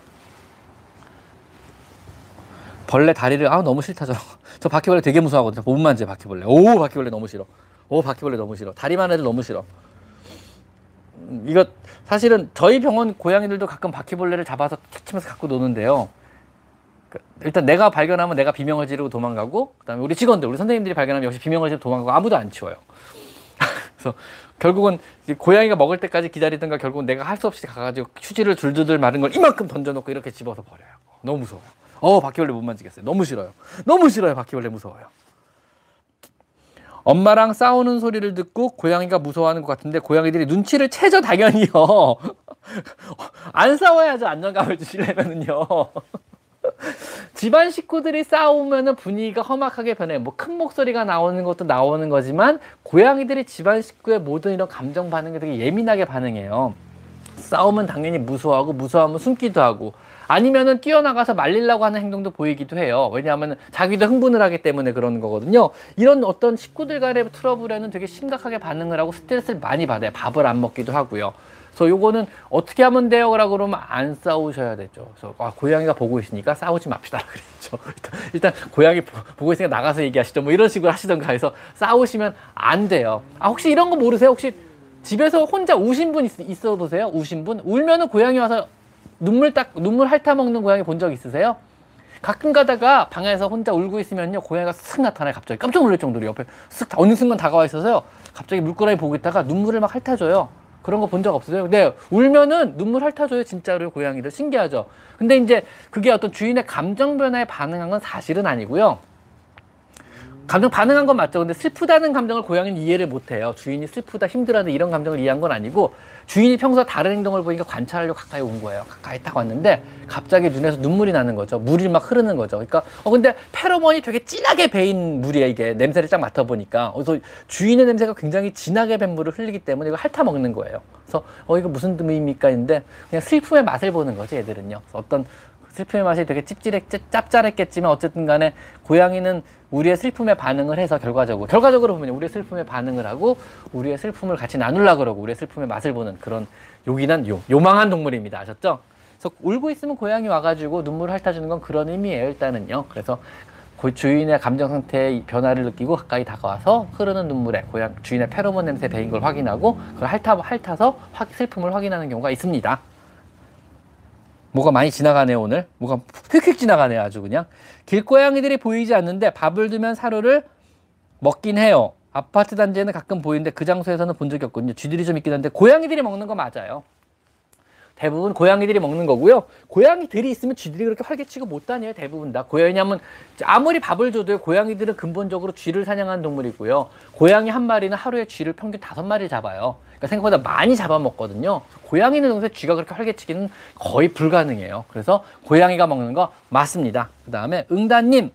벌레 다리를 아 너무 싫다 저. [LAUGHS] 저 바퀴벌레 되게 무서워하거든요. 못 만져 바퀴벌레. 오 바퀴벌레 너무 싫어. 오 바퀴벌레 너무 싫어. 다리만 애들 너무 싫어. 음, 이거 사실은 저희 병원 고양이들도 가끔 바퀴벌레를 잡아서 치면서 갖고 노는데요. 일단 내가 발견하면 내가 비명을 지르고 도망가고 그다음에 우리 직원들 우리 선생님들이 발견하면 역시 비명을 지르고 도망가고 아무도 안 치워요. [LAUGHS] 그래서 결국은 고양이가 먹을 때까지 기다리든가 결국은 내가 할 수 없이 가가지고 휴지를 줄줄들 마른 걸 이만큼 던져놓고 이렇게 집어서 버려요. 너무 무서워요. 어 바퀴벌레 못 만지겠어요. 너무 싫어요. 너무 싫어요. 바퀴벌레 무서워요. 엄마랑 싸우는 소리를 듣고 고양이가 무서워하는 것 같은데 고양이들이 눈치를 채죠 당연히요. [LAUGHS] 안 싸워야죠 안정감을 주시려면은요. [LAUGHS] 집안 식구들이 싸우면 분위기가 험악하게 변해. 뭐 큰 목소리가 나오는 것도 나오는 거지만 고양이들이 집안 식구의 모든 이런 감정 반응에 되게 예민하게 반응해요. 싸우면 당연히 무서워하고 무서워하면 숨기도 하고 아니면은 뛰어나가서 말리려고 하는 행동도 보이기도 해요. 왜냐하면 자기도 흥분을 하기 때문에 그러는 거거든요. 이런 어떤 식구들 간의 트러블에는 되게 심각하게 반응을 하고 스트레스를 많이 받아요. 밥을 안 먹기도 하고요. 그래서 요거는 어떻게 하면 돼요? 라고 그러면 안 싸우셔야 되죠. 그래서 아, 고양이가 보고 있으니까 싸우지 맙시다. [LAUGHS] 그랬죠. 일단, 일단 고양이 보 고 있으니까 나가서 얘기하시죠. 뭐 이런 식으로 하시던가 해서 싸우시면 안 돼요. 아, 혹시 이런 거 모르세요? 혹시 집에서 혼자 우신 분 있, 있어 보세요? 우신 분? 울면은 고양이 와서 눈물 딱, 눈물 핥아 먹는 고양이 본 적 있으세요? 가끔 가다가 방에서 혼자 울고 있으면요. 고양이가 쓱 나타나요. 갑자기 깜짝 놀랄 정도로 옆에 쓱 어느 순간 다가와 있어서요. 갑자기 물고라니 보고 있다가 눈물을 막 핥아줘요. 그런 거 본 적 없으세요? 근데 울면은 눈물 핥아줘요. 진짜로 고양이들. 신기하죠? 근데 이제 그게 어떤 주인의 감정 변화에 반응한 건 사실은 아니고요. 감정 반응한 건 맞죠. 근데 슬프다는 감정을 고양이는 이해를 못 해요. 주인이 슬프다, 힘들어하는 이런 감정을 이해한 건 아니고 주인이 평소 다른 행동을 보니까 관찰하려고 가까이 온 거예요. 가까이 딱 왔는데 갑자기 눈에서 눈물이 나는 거죠. 물이 막 흐르는 거죠. 그러니까 어 근데 페로몬이 되게 진하게 배인 물이에요. 이게 냄새를 딱 맡아보니까 그래서 주인의 냄새가 굉장히 진하게 배 물을 흘리기 때문에 이거 핥아 먹는 거예요. 그래서 어 이거 무슨 의미입니까? 했는데 그냥 슬픔의 맛을 보는 거죠. 얘들은요. 어떤 슬픔의 맛이 되게 찝찝했, 짭짤했겠지만 어쨌든 간에 고양이는 우리의 슬픔에 반응을 해서 결과적으로 결과적으로 보면 우리의 슬픔에 반응을 하고 우리의 슬픔을 같이 나누려 그러고 우리의 슬픔의 맛을 보는 그런 요긴한 요 요망한 동물입니다. 아셨죠? 그래서 울고 있으면 고양이 와가지고 눈물을 핥아주는 건 그런 의미예요. 일단은요. 그래서 그 주인의 감정 상태의 변화를 느끼고 가까이 다가와서 흐르는 눈물에 고양 주인의 페로몬 냄새 배인 걸 확인하고 그걸 핥아 핥아서 확 슬픔을 확인하는 경우가 있습니다. 뭐가 많이 지나가네요 오늘 뭐가 휙휙 지나가네요 아주 그냥 길고양이들이 보이지 않는데 밥을 두면 사료를 먹긴 해요 아파트 단지에는 가끔 보이는데 그 장소에서는 본 적이 없거든요 쥐들이 좀 있긴 한데 고양이들이 먹는 거 맞아요 대부분 고양이들이 먹는 거고요. 고양이들이 있으면 쥐들이 그렇게 활개치고 못 다녀요. 대부분 다. 왜냐하면 아무리 밥을 줘도 고양이들은 근본적으로 쥐를 사냥하는 동물이고요. 고양이 한 마리는 하루에 쥐를 평균 다섯 마리 잡아요. 그러니까 생각보다 많이 잡아먹거든요. 고양이는 동시에 쥐가 그렇게 활개치기는 거의 불가능해요. 그래서 고양이가 먹는 거 맞습니다. 그 다음에 응단님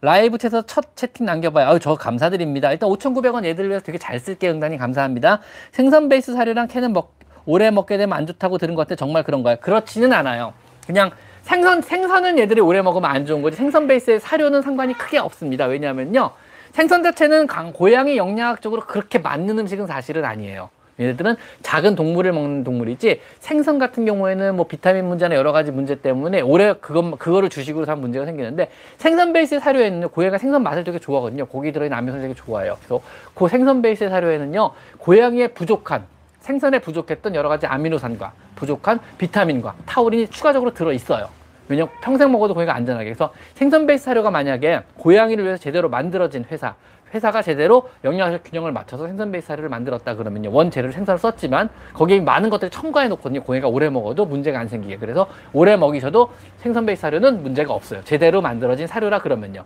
라이브 채에서 첫 채팅 남겨봐요. 아유, 저 감사드립니다. 일단 5,900원 얘들 위해서 되게 잘 쓸게요. 응단님 감사합니다. 생선 베이스 사료랑 캐는 먹, 오래 먹게 되면 안 좋다고 들은 것 같아. 정말 그런가요? 그렇지는 않아요. 그냥 생선, 생선은 얘들이 오래 먹으면 안 좋은 거지. 생선 베이스의 사료는 상관이 크게 없습니다. 왜냐하면요. 생선 자체는 강, 고양이 영양학적으로 그렇게 맞는 음식은 사실은 아니에요. 얘네들은 작은 동물을 먹는 동물이지 생선 같은 경우에는 뭐 비타민 문제나 여러 가지 문제 때문에 오래 그것 그거를 주식으로 산 문제가 생기는데 생선 베이스 사료에는 고양이가 생선 맛을 되게 좋아하거든요. 고기 들어있는 아미노산 되게 좋아해요. 그래서 그 생선 베이스 사료에는요 고양이의 부족한 생선에 부족했던 여러 가지 아미노산과 부족한 비타민과 타우린이 추가적으로 들어 있어요. 왜냐면 평생 먹어도 고양이가 안전하게. 그래서 생선 베이스 사료가 만약에 고양이를 위해서 제대로 만들어진 회사, 회사가 제대로 영양학 균형을 맞춰서 생선 베이스 사료를 만들었다 그러면요. 원재료를 생선을 썼지만 거기에 많은 것들을 첨가해 놓거든요. 고양이가 오래 먹어도 문제가 안 생기게. 그래서 오래 먹이셔도 생선 베이스 사료는 문제가 없어요. 제대로 만들어진 사료라 그러면요.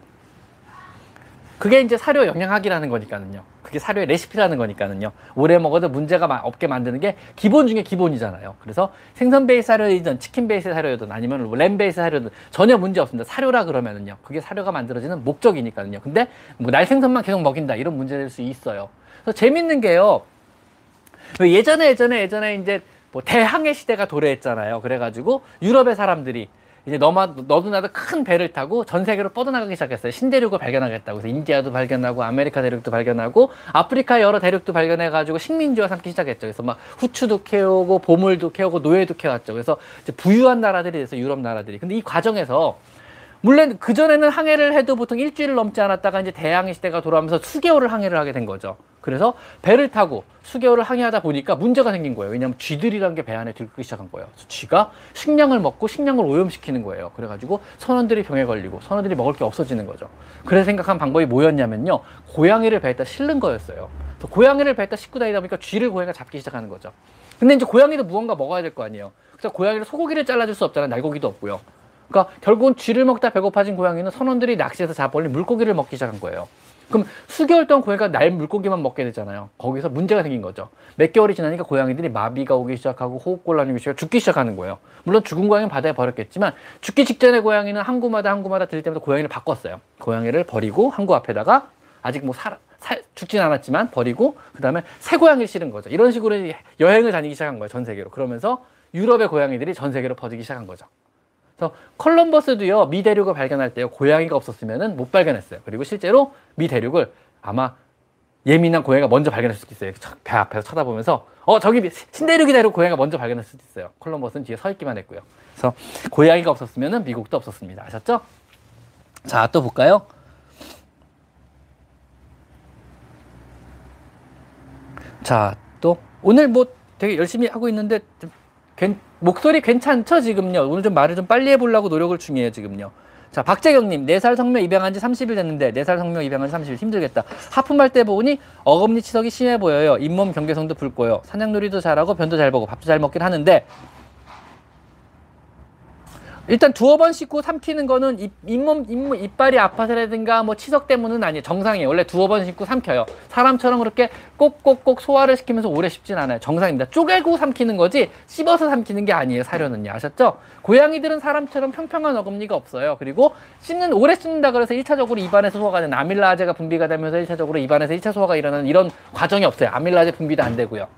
그게 이제 사료 영양학이라는 거니까는요. 그게 사료의 레시피라는 거니까는요. 오래 먹어도 문제가 없게 만드는 게 기본 중에 기본이잖아요. 그래서 생선 베이스 사료이든 치킨 베이스 사료든 아니면 램 베이스 사료든 전혀 문제 없습니다. 사료라 그러면은요. 그게 사료가 만들어지는 목적이니까는요. 근데 뭐 날생선만 계속 먹인다 이런 문제될 수 있어요. 그래서 재밌는 게요. 예전에 예전에 예전에 이제 뭐 대항해 시대가 도래했잖아요. 그래가지고 유럽의 사람들이 이제 너마, 너도 나도 큰 배를 타고 전 세계로 뻗어나가기 시작했어요. 신대륙을 발견하겠다고. 그래서 인디아도 발견하고 아메리카 대륙도 발견하고 아프리카 여러 대륙도 발견해가지고 식민지화 삼기 시작했죠. 그래서 막 후추도 캐오고 보물도 캐오고 노예도 캐왔죠. 그래서 부유한 나라들이 돼서 유럽 나라들이. 근데 이 과정에서 물론 그전에는 항해를 해도 보통 일주일을 넘지 않았다가 이제 대항해 시대가 돌아오면서 수개월을 항해를 하게 된 거죠. 그래서 배를 타고 수개월을 항해하다 보니까 문제가 생긴 거예요. 왜냐하면 쥐들이라는 게 배 안에 들기 시작한 거예요. 그래서 쥐가 식량을 먹고 식량을 오염시키는 거예요. 그래가지고 선원들이 병에 걸리고 선원들이 먹을 게 없어지는 거죠. 그래서 생각한 방법이 뭐였냐면요. 고양이를 배에다 실는 거였어요. 고양이를 배에다 싣고 다니다 보니까 쥐를 고양이가 잡기 시작하는 거죠. 근데 이제 고양이도 무언가 먹어야 될 거 아니에요. 그래서 고양이를 소고기를 잘라줄 수 없잖아요. 날고기도 없고요. 그러니까 결국은 쥐를 먹다 배고파진 고양이는 선원들이 낚시해서 잡아올린 물고기를 먹기 시작한 거예요. 그럼 수개월 동안 고양이가 날 물고기만 먹게 되잖아요. 거기서 문제가 생긴 거죠. 몇 개월이 지나니까 고양이들이 마비가 오기 시작하고 호흡곤란이 오기 시작하고 죽기 시작하는 거예요. 물론 죽은 고양이는 바다에 버렸겠지만 죽기 직전에 고양이는 항구마다 항구마다 들릴 때마다 고양이를 바꿨어요. 고양이를 버리고 항구 앞에다가 아직 뭐 살, 살 죽진 않았지만 버리고 그 다음에 새 고양이를 실은 거죠. 이런 식으로 여행을 다니기 시작한 거예요. 전 세계로. 그러면서 유럽의 고양이들이 전 세계로 퍼지기 시작한 거죠. 그래서 컬럼버스도요 미 대륙을 발견할 때요 고양이가 없었으면은 못 발견했어요. 그리고 실제로 미 대륙을 아마 예민한 고양이가 먼저 발견했을 수도 있어요. 배 앞에서 쳐다보면서 어 저기 신대륙이 대륙 고양이가 먼저 발견했을 수도 있어요. 컬럼버스는 뒤에 서 있기만 했고요. 그래서 고양이가 없었으면은 미국도 없었습니다. 아셨죠? 자 또 볼까요? 자 또 오늘 뭐 되게 열심히 하고 있는데 좀 목소리 괜찮죠, 지금요? 오늘 좀 말을 좀 빨리 해보려고 노력을 중이에요, 지금요. 자, 박재경님, 4살 성묘 입양한 지 30일 됐는데, 4살 성묘 입양한 지 30일 힘들겠다. 하품할 때 보니 어금니 치석이 심해 보여요. 잇몸 경계성도 붉고요. 사냥놀이도 잘하고 변도 잘 보고 밥도 잘 먹긴 하는데, 일단 두어 번 씻고 삼키는 거는 입, 잇몸, 잇몸, 이빨이 아파서라든가 뭐 치석 때문은 아니에요. 정상이에요. 원래 두어 번 씻고 삼켜요. 사람처럼 그렇게 꼭꼭꼭 소화를 시키면서 오래 씹진 않아요. 정상입니다. 쪼개고 삼키는 거지 씹어서 삼키는 게 아니에요. 사료는요. 아셨죠? 고양이들은 사람처럼 평평한 어금니가 없어요. 그리고 씹는, 오래 씹는다 그래서 일차적으로 입안에서 소화가 되는 아밀라제가 분비가 되면서 일차적으로 입안에서 일차 소화가 일어나는 이런 과정이 없어요. 아밀라제 분비도 안 되고요.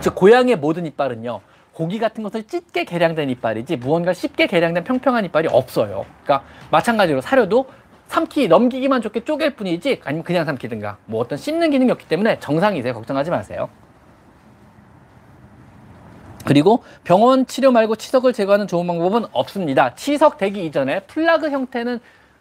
즉 고양이의 모든 이빨은요. 고기 같은 것을 찢게 개량된 이빨이지 무언가 쉽게 개량된 평평한 이빨이 없어요. 그러니까 마찬가지로 사료도 삼키 넘기기만 좋게 쪼갤 뿐이지 아니면 그냥 삼키든가 뭐 어떤 씹는 기능이 없기 때문에 정상이세요. 걱정하지 마세요. 그리고 병원 치료 말고 치석을 제거하는 좋은 방법은 없습니다. 치석 되기 이전에 플라그 형태는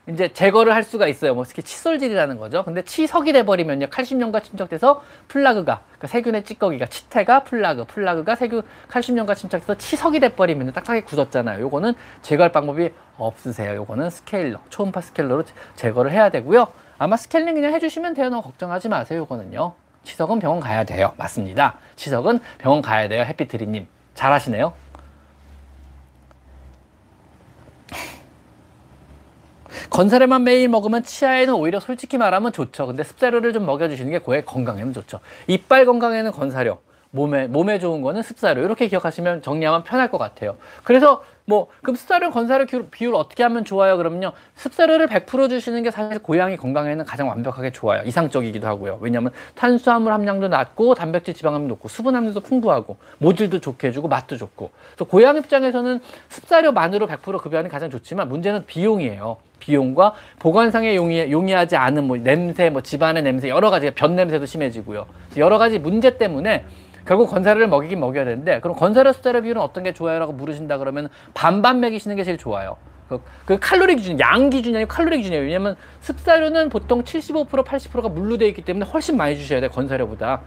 이제 제거를 할 수가 있어요. 뭐 특히 칫솔질이라는 거죠. 근데 치석이 돼버리면요. 칼슘염과 침착돼서 플라그가, 그러니까 세균의 찌꺼기가, 치태가 플라그, 플라그가 세균, 칼슘염과 침착해서 치석이 돼버리면 딱딱하게 굳었잖아요. 요거는 제거할 방법이 없으세요. 요거는 스케일러, 초음파 스케일러로 제거를 해야 되고요. 아마 스케일링 그냥 해주시면 돼요. 너무 걱정하지 마세요. 요거는요. 치석은 병원 가야 돼요. 맞습니다. 치석은 병원 가야 돼요. 해피트리님. 잘하시네요. 건사료만 매일 먹으면 치아에는 오히려 솔직히 말하면 좋죠. 근데 습사료를 좀 먹여주시는 게 고양이 건강에는 좋죠. 이빨 건강에는 건사료, 몸에, 몸에 좋은 거는 습사료. 이렇게 기억하시면 정리하면 편할 것 같아요. 그래서 뭐 그럼 습사료 건사료 비율 어떻게 하면 좋아요? 그러면요 습사료를 100% 주시는 게 사실 고양이 건강에는 가장 완벽하게 좋아요. 이상적이기도 하고요. 왜냐하면 탄수화물 함량도 낮고 단백질 지방함이 높고 수분 함유도 풍부하고 모질도 좋게 해주고 맛도 좋고. 그래서 고양이 입장에서는 습사료만으로 100% 급여하는 가장 좋지만 문제는 비용이에요. 비용과 보관상에 용이, 용이하지 않은 뭐 냄새, 뭐 집안의 냄새 여러 가지 변 냄새도 심해지고요. 여러 가지 문제 때문에 결국 건사료를 먹이긴 먹여야 되는데 그럼 건사료 숫자료 비율은 어떤 게 좋아요라고 물으신다 그러면 반반 먹이시는 게 제일 좋아요. 그, 그 칼로리 기준, 양 기준이 아니고 칼로리 기준이에요. 왜냐면 습사료는 보통 75% 80%가 물로 되어 있기 때문에 훨씬 많이 주셔야 돼 건사료보다.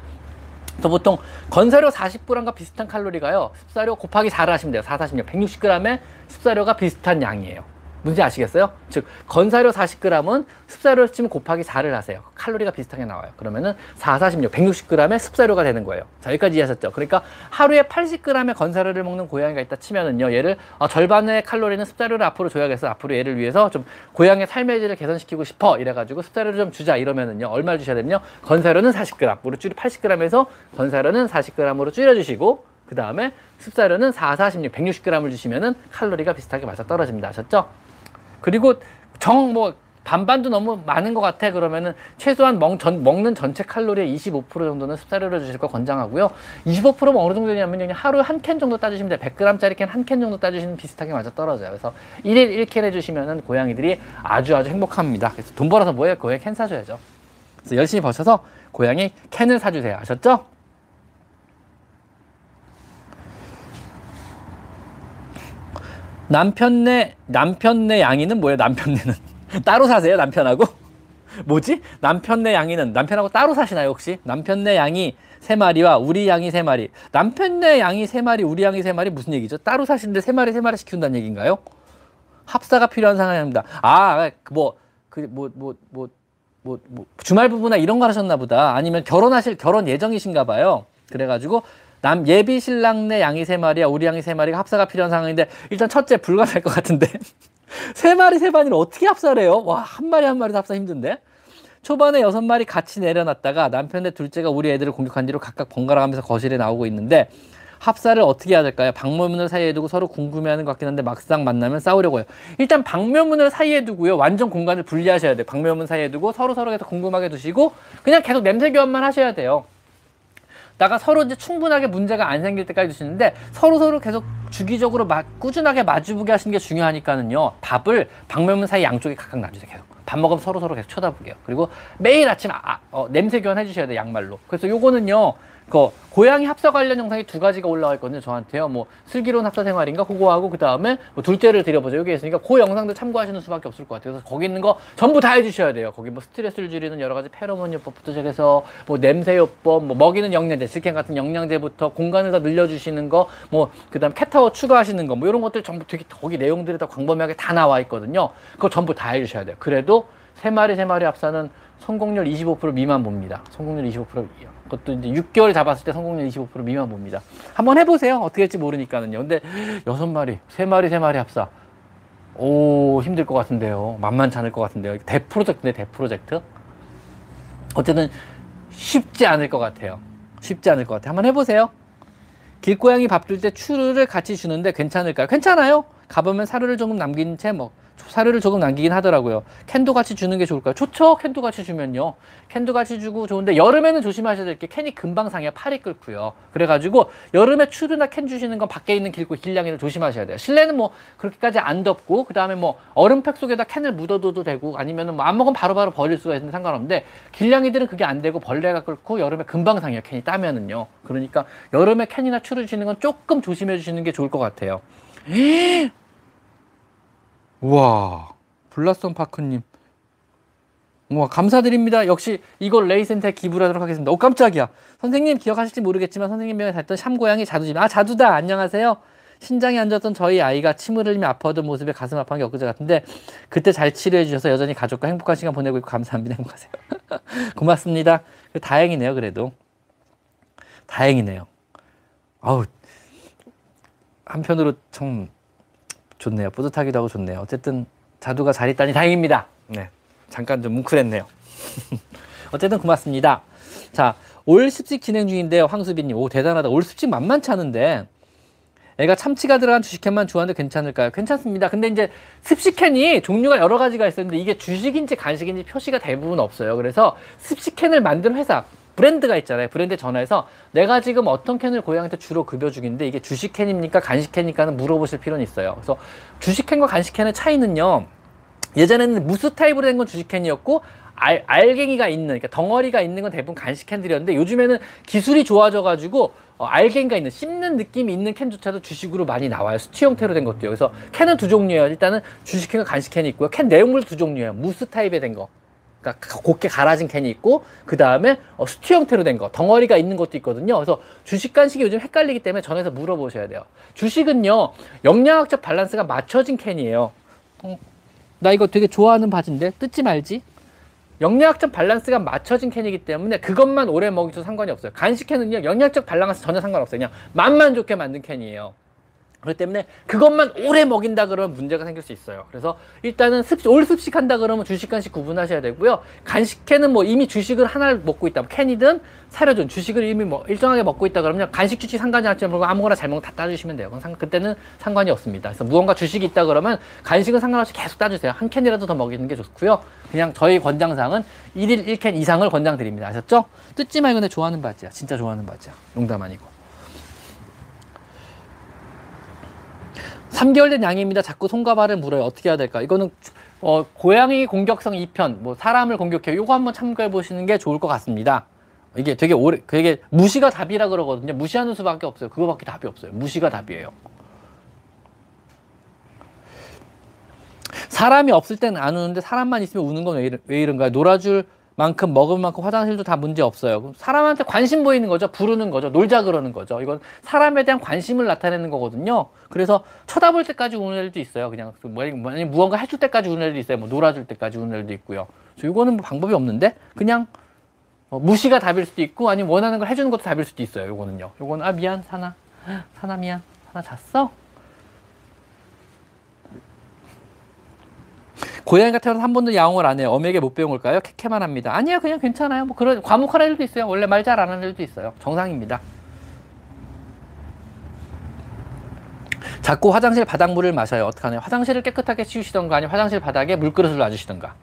그래서 보통 건사료 40g과 비슷한 칼로리가요. 습사료 곱하기 4를 하시면 돼요. 4, 46, 160g의 습사료가 비슷한 양이에요. 문제 아시겠어요? 즉 건사료 40g은 습사료 치면 곱하기 4를 하세요. 칼로리가 비슷하게 나와요. 그러면은 4, 46, 160g의 습사료가 되는 거예요. 자 여기까지 이해하셨죠? 그러니까 하루에 80g의 건사료를 먹는 고양이가 있다 치면은요. 얘를 어, 절반의 칼로리는 습사료를 앞으로 줘야겠어. 앞으로 얘를 위해서 좀 고양이의 삶의 질을 개선시키고 싶어. 이래가지고 습사료를 좀 주자 이러면은요. 얼마를 주셔야 되면요. 건사료는 40g, 으로 줄이 80g에서 건사료는 40g으로 줄여주시고 그 다음에 습사료는 4, 46, 160g을 주시면은 칼로리가 비슷하게 맞아 떨어집니다. 아셨죠? 그리고 정 뭐 반반도 너무 많은 것 같아 그러면은 최소한 먹, 전, 먹는 전체 칼로리의 25% 정도는 습사료를 주실 거 권장하고요. 25%면 어느 정도 되냐면 하루에 한 캔 정도 따주시면 돼요. 100g짜리 캔 한 캔 정도 따주시면 비슷하게 맞아 떨어져요. 그래서 1일 1캔 해주시면은 고양이들이 아주 아주 행복합니다. 그래서 돈 벌어서 뭐예요? 고양이 캔 사줘야죠. 그래서 열심히 버셔서 고양이 캔을 사주세요. 아셨죠? 남편네 남편네 양이는 뭐예요? 남편네는 [LAUGHS] 따로 사세요? 남편하고? [LAUGHS] 뭐지? 남편네 양이는 남편하고 따로 사시나요 혹시? 남편네 양이 세 마리와 우리 양이 세 마리. 남편네 양이 세 마리, 우리 양이 세 마리 무슨 얘기죠? 따로 사시는데 세 마리 세 마리 시킨다는 얘기인가요? 합사가 필요한 상황입니다. 아, 뭐 그 뭐 뭐 뭐 뭐 뭐 주말 부부나 이런 거 하셨나 보다. 아니면 결혼하실 결혼 예정이신가 봐요. 그래가지고 남 예비 신랑 네 양이 세 마리야 우리 양이 세 마리가 합사가 필요한 상황인데 일단 첫째 불가능할 것 같은데 [LAUGHS] 세 마리 세 마리를 어떻게 합사래요? 와 한 마리 한 마리 합사 힘든데 초반에 여섯 마리 같이 내려놨다가 남편네 둘째가 우리 애들을 공격한 뒤로 각각 번갈아 가면서 거실에 나오고 있는데 합사를 어떻게 해야 될까요? 방묘문을 사이에 두고 서로 궁금해하는 것 같긴 한데 막상 만나면 싸우려고 해요. 일단 방묘문을 사이에 두고요. 완전 공간을 분리하셔야 돼요. 방묘문 사이에 두고 서로 서로 계속 궁금하게 두시고 그냥 계속 냄새 교환만 하셔야 돼요. 나가 서로 이제 충분하게 문제가 안 생길 때까지 두시는데 서로 서로 계속 주기적으로 마, 꾸준하게 마주보게 하시는 게 중요하니까는요. 밥을 방면문 사이 양쪽에 각각 놔주세요. 계속. 밥 먹으면 서로 서로 계속 쳐다보게요. 그리고 매일 아침 아, 어, 냄새 교환 해 주셔야 돼요. 양말로. 그래서 요거는요. 그 고양이 합사 관련 영상이 두 가지가 올라와 있거든요. 저한테요. 뭐 슬기로운 합사 생활인가 그거하고 그 다음에 뭐 둘째를 드려보자 여기 있으니까 그 영상도 참고하시는 수밖에 없을 것 같아요. 그래서 거기 있는 거 전부 다 해주셔야 돼요. 거기 뭐 스트레스를 줄이는 여러 가지 페로몬 요법부터 시작해서 뭐 냄새 요법, 뭐 먹이는 영양제, 스캔 같은 영양제부터 공간을 더 늘려주시는 거, 뭐 그다음 캣타워 추가하시는 거, 뭐 이런 것들 전부 되게 거기 내용들이 다 광범위하게 다 나와 있거든요. 그거 전부 다 해주셔야 돼요. 그래도 세 마리 세 마리 합사는 성공률 25% 미만 봅니다. 성공률 25% 그것도 이제 6개월 잡았을 때 성공률 25% 미만 봅니다. 한번 해보세요. 어떻게 될지 모르니까는요. 근데 여섯 마리, 세 마리, 세 마리 합사. 오, 힘들 것 같은데요. 만만치 않을 것 같은데요. 대프로젝트인데, 대프로젝트? 어쨌든 쉽지 않을 것 같아요. 쉽지 않을 것 같아요. 한번 해보세요. 길고양이 밥 줄 때 추루를 같이 주는데 괜찮을까요? 괜찮아요. 가보면 사료를 조금 남긴 채 먹, 사료를 조금 남기긴 하더라고요. 캔도 같이 주는 게 좋을까요? 좋죠. 캔도 같이 주면요. 캔도 같이 주고 좋은데 여름에는 조심하셔야 될 게 캔이 금방 상해요. 팔이 끓고요. 그래가지고 여름에 추르나 캔 주시는 건 밖에 있는 길고 길냥이를 조심하셔야 돼요. 실내는 뭐 그렇게까지 안 덥고 그 다음에 뭐 얼음팩 속에다 캔을 묻어둬도 되고 아니면은 뭐 안 먹으면 바로바로 버릴 수가 있는데 상관없는데 길냥이들은 그게 안 되고 벌레가 끓고 여름에 금방 상해요. 캔이 따면은요. 그러니까 여름에 캔이나 추를 주시는 건 조금 조심해 주시는 게 좋을 것 같아요. 우와, 블라썸 파크님. 우와, 감사드립니다. 역시 이걸 레이센터에 기부를 하도록 하겠습니다. 오, 깜짝이야. 선생님 기억하실지 모르겠지만 선생님 명에 살던 샴고양이 자두집. 아, 자두다. 안녕하세요. 신장에 앉았던 저희 아이가 침을 흘리며 아파하던 모습에 가슴 아파한 게 엊그제 같은데 그때 잘 치료해 주셔서 여전히 가족과 행복한 시간 보내고 있고 감사합니다. 행복하세요. [LAUGHS] 고맙습니다. 다행이네요. 그래도. 다행이네요. 아우, 한편으로 참 좋네요. 뿌듯하기도 하고 좋네요. 어쨌든 자두가 잘 있다니 다행입니다. 네. 잠깐 좀 뭉클했네요. [LAUGHS] 어쨌든 고맙습니다. 자, 올 습식 진행 중인데요. 황수빈님. 오, 대단하다. 올 습식 만만치 않은데. 애가 참치가 들어간 주식캔만 좋아하는데 괜찮을까요? 괜찮습니다. 근데 이제 습식캔이 종류가 여러 가지가 있었는데 이게 주식인지 간식인지 표시가 대부분 없어요. 그래서 습식캔을 만든 회사, 브랜드가 있잖아요. 브랜드 전화해서 내가 지금 어떤 캔을 고양이한테 주로 급여 중인데 이게 주식 캔입니까? 간식 캔입니까는 물어보실 필요는 있어요. 그래서 주식 캔과 간식 캔의 차이는요. 예전에는 무스 타입으로 된 건 주식 캔이었고 알, 알갱이가 있는 그러니까 덩어리가 있는 건 대부분 간식 캔들이었는데 요즘에는 기술이 좋아져 가지고 어, 알갱이가 있는 씹는 느낌이 있는 캔조차도 주식으로 많이 나와요. 스튜 형태로 된 것도요. 그래서 캔은 두 종류예요. 일단은 주식 캔과 간식 캔이 있고요. 캔 내용물 두 종류예요. 무스 타입에 된 거. 그러니까 곱게 갈아진 캔이 있고 그 다음에 어, 스튜 형태로 된 거 덩어리가 있는 것도 있거든요. 그래서 주식 간식이 요즘 헷갈리기 때문에 전에서 물어보셔야 돼요. 주식은요 영양학적 밸런스가 맞춰진 캔이에요. 어, 나 이거 되게 좋아하는 바지인데 뜯지 말지. 영양학적 밸런스가 맞춰진 캔이기 때문에 그것만 오래 먹이도 상관이 없어요. 간식 캔은요 영양적 밸런스 전혀 상관없어요. 그냥 맛만 좋게 만든 캔이에요. 그렇기 때문에 그것만 오래 먹인다 그러면 문제가 생길 수 있어요. 그래서 일단은 습식, 올 습식한다 그러면 주식 간식 구분하셔야 되고요. 간식캔은 뭐 이미 주식을 하나를 먹고 있다. 캔이든 사료든 주식을 이미 뭐 일정하게 먹고 있다 그러면 간식 주식 상관이 없지만 아무거나 잘 먹으면 다 따주시면 돼요. 상, 그때는 상관이 없습니다. 그래서 무언가 주식이 있다 그러면 간식은 상관없이 계속 따주세요. 한 캔이라도 더 먹이는 게 좋고요. 그냥 저희 권장상은 1일 1캔 이상을 권장드립니다. 아셨죠? 뜯지 말고 내 좋아하는 바지야. 진짜 좋아하는 바지야. 농담 아니고. 3개월 된 양입니다. 자꾸 손과 발을 물어요. 어떻게 해야 될까? 이거는 어, 고양이 공격성 2편, 뭐 사람을 공격해요. 이거 한번 참고해 보시는 게 좋을 것 같습니다. 이게 되게 오래, 되게 무시가 답이라 그러거든요. 무시하는 수밖에 없어요. 그거밖에 답이 없어요. 무시가 답이에요. 사람이 없을 때는 안 우는데 사람만 있으면 우는 건 왜 이런가요? 놀아줄 만큼 먹을 만큼 화장실도 다 문제 없어요. 사람한테 관심 보이는 거죠. 부르는 거죠. 놀자 그러는 거죠. 이건 사람에 대한 관심을 나타내는 거거든요. 그래서 쳐다볼 때까지 우는 애들도 있어요. 그냥 만약 무언가 해줄 때까지 우는 애들도 있어요. 뭐 놀아줄 때까지 우는 애들도 있고요. 이거는 뭐 방법이 없는데 그냥 어, 무시가 답일 수도 있고 아니면 원하는 걸 해주는 것도 답일 수도 있어요. 요거는요. 요거는 아 미안 사나 사나 미안 사나 잤어? 고양이가 태어나서 한 번도 야옹을 안 해요. 어미에게 못 배운 걸까요? 캐캐만 합니다. 아니요, 그냥 괜찮아요. 뭐 그런 과묵한 애들도 있어요. 원래 말 잘 안 하는 애들도 있어요. 정상입니다. 자꾸 화장실 바닥물을 마셔요. 어떡하나요? 화장실을 깨끗하게 치우시던가 아니면 화장실 바닥에 물그릇을 놔주시던가.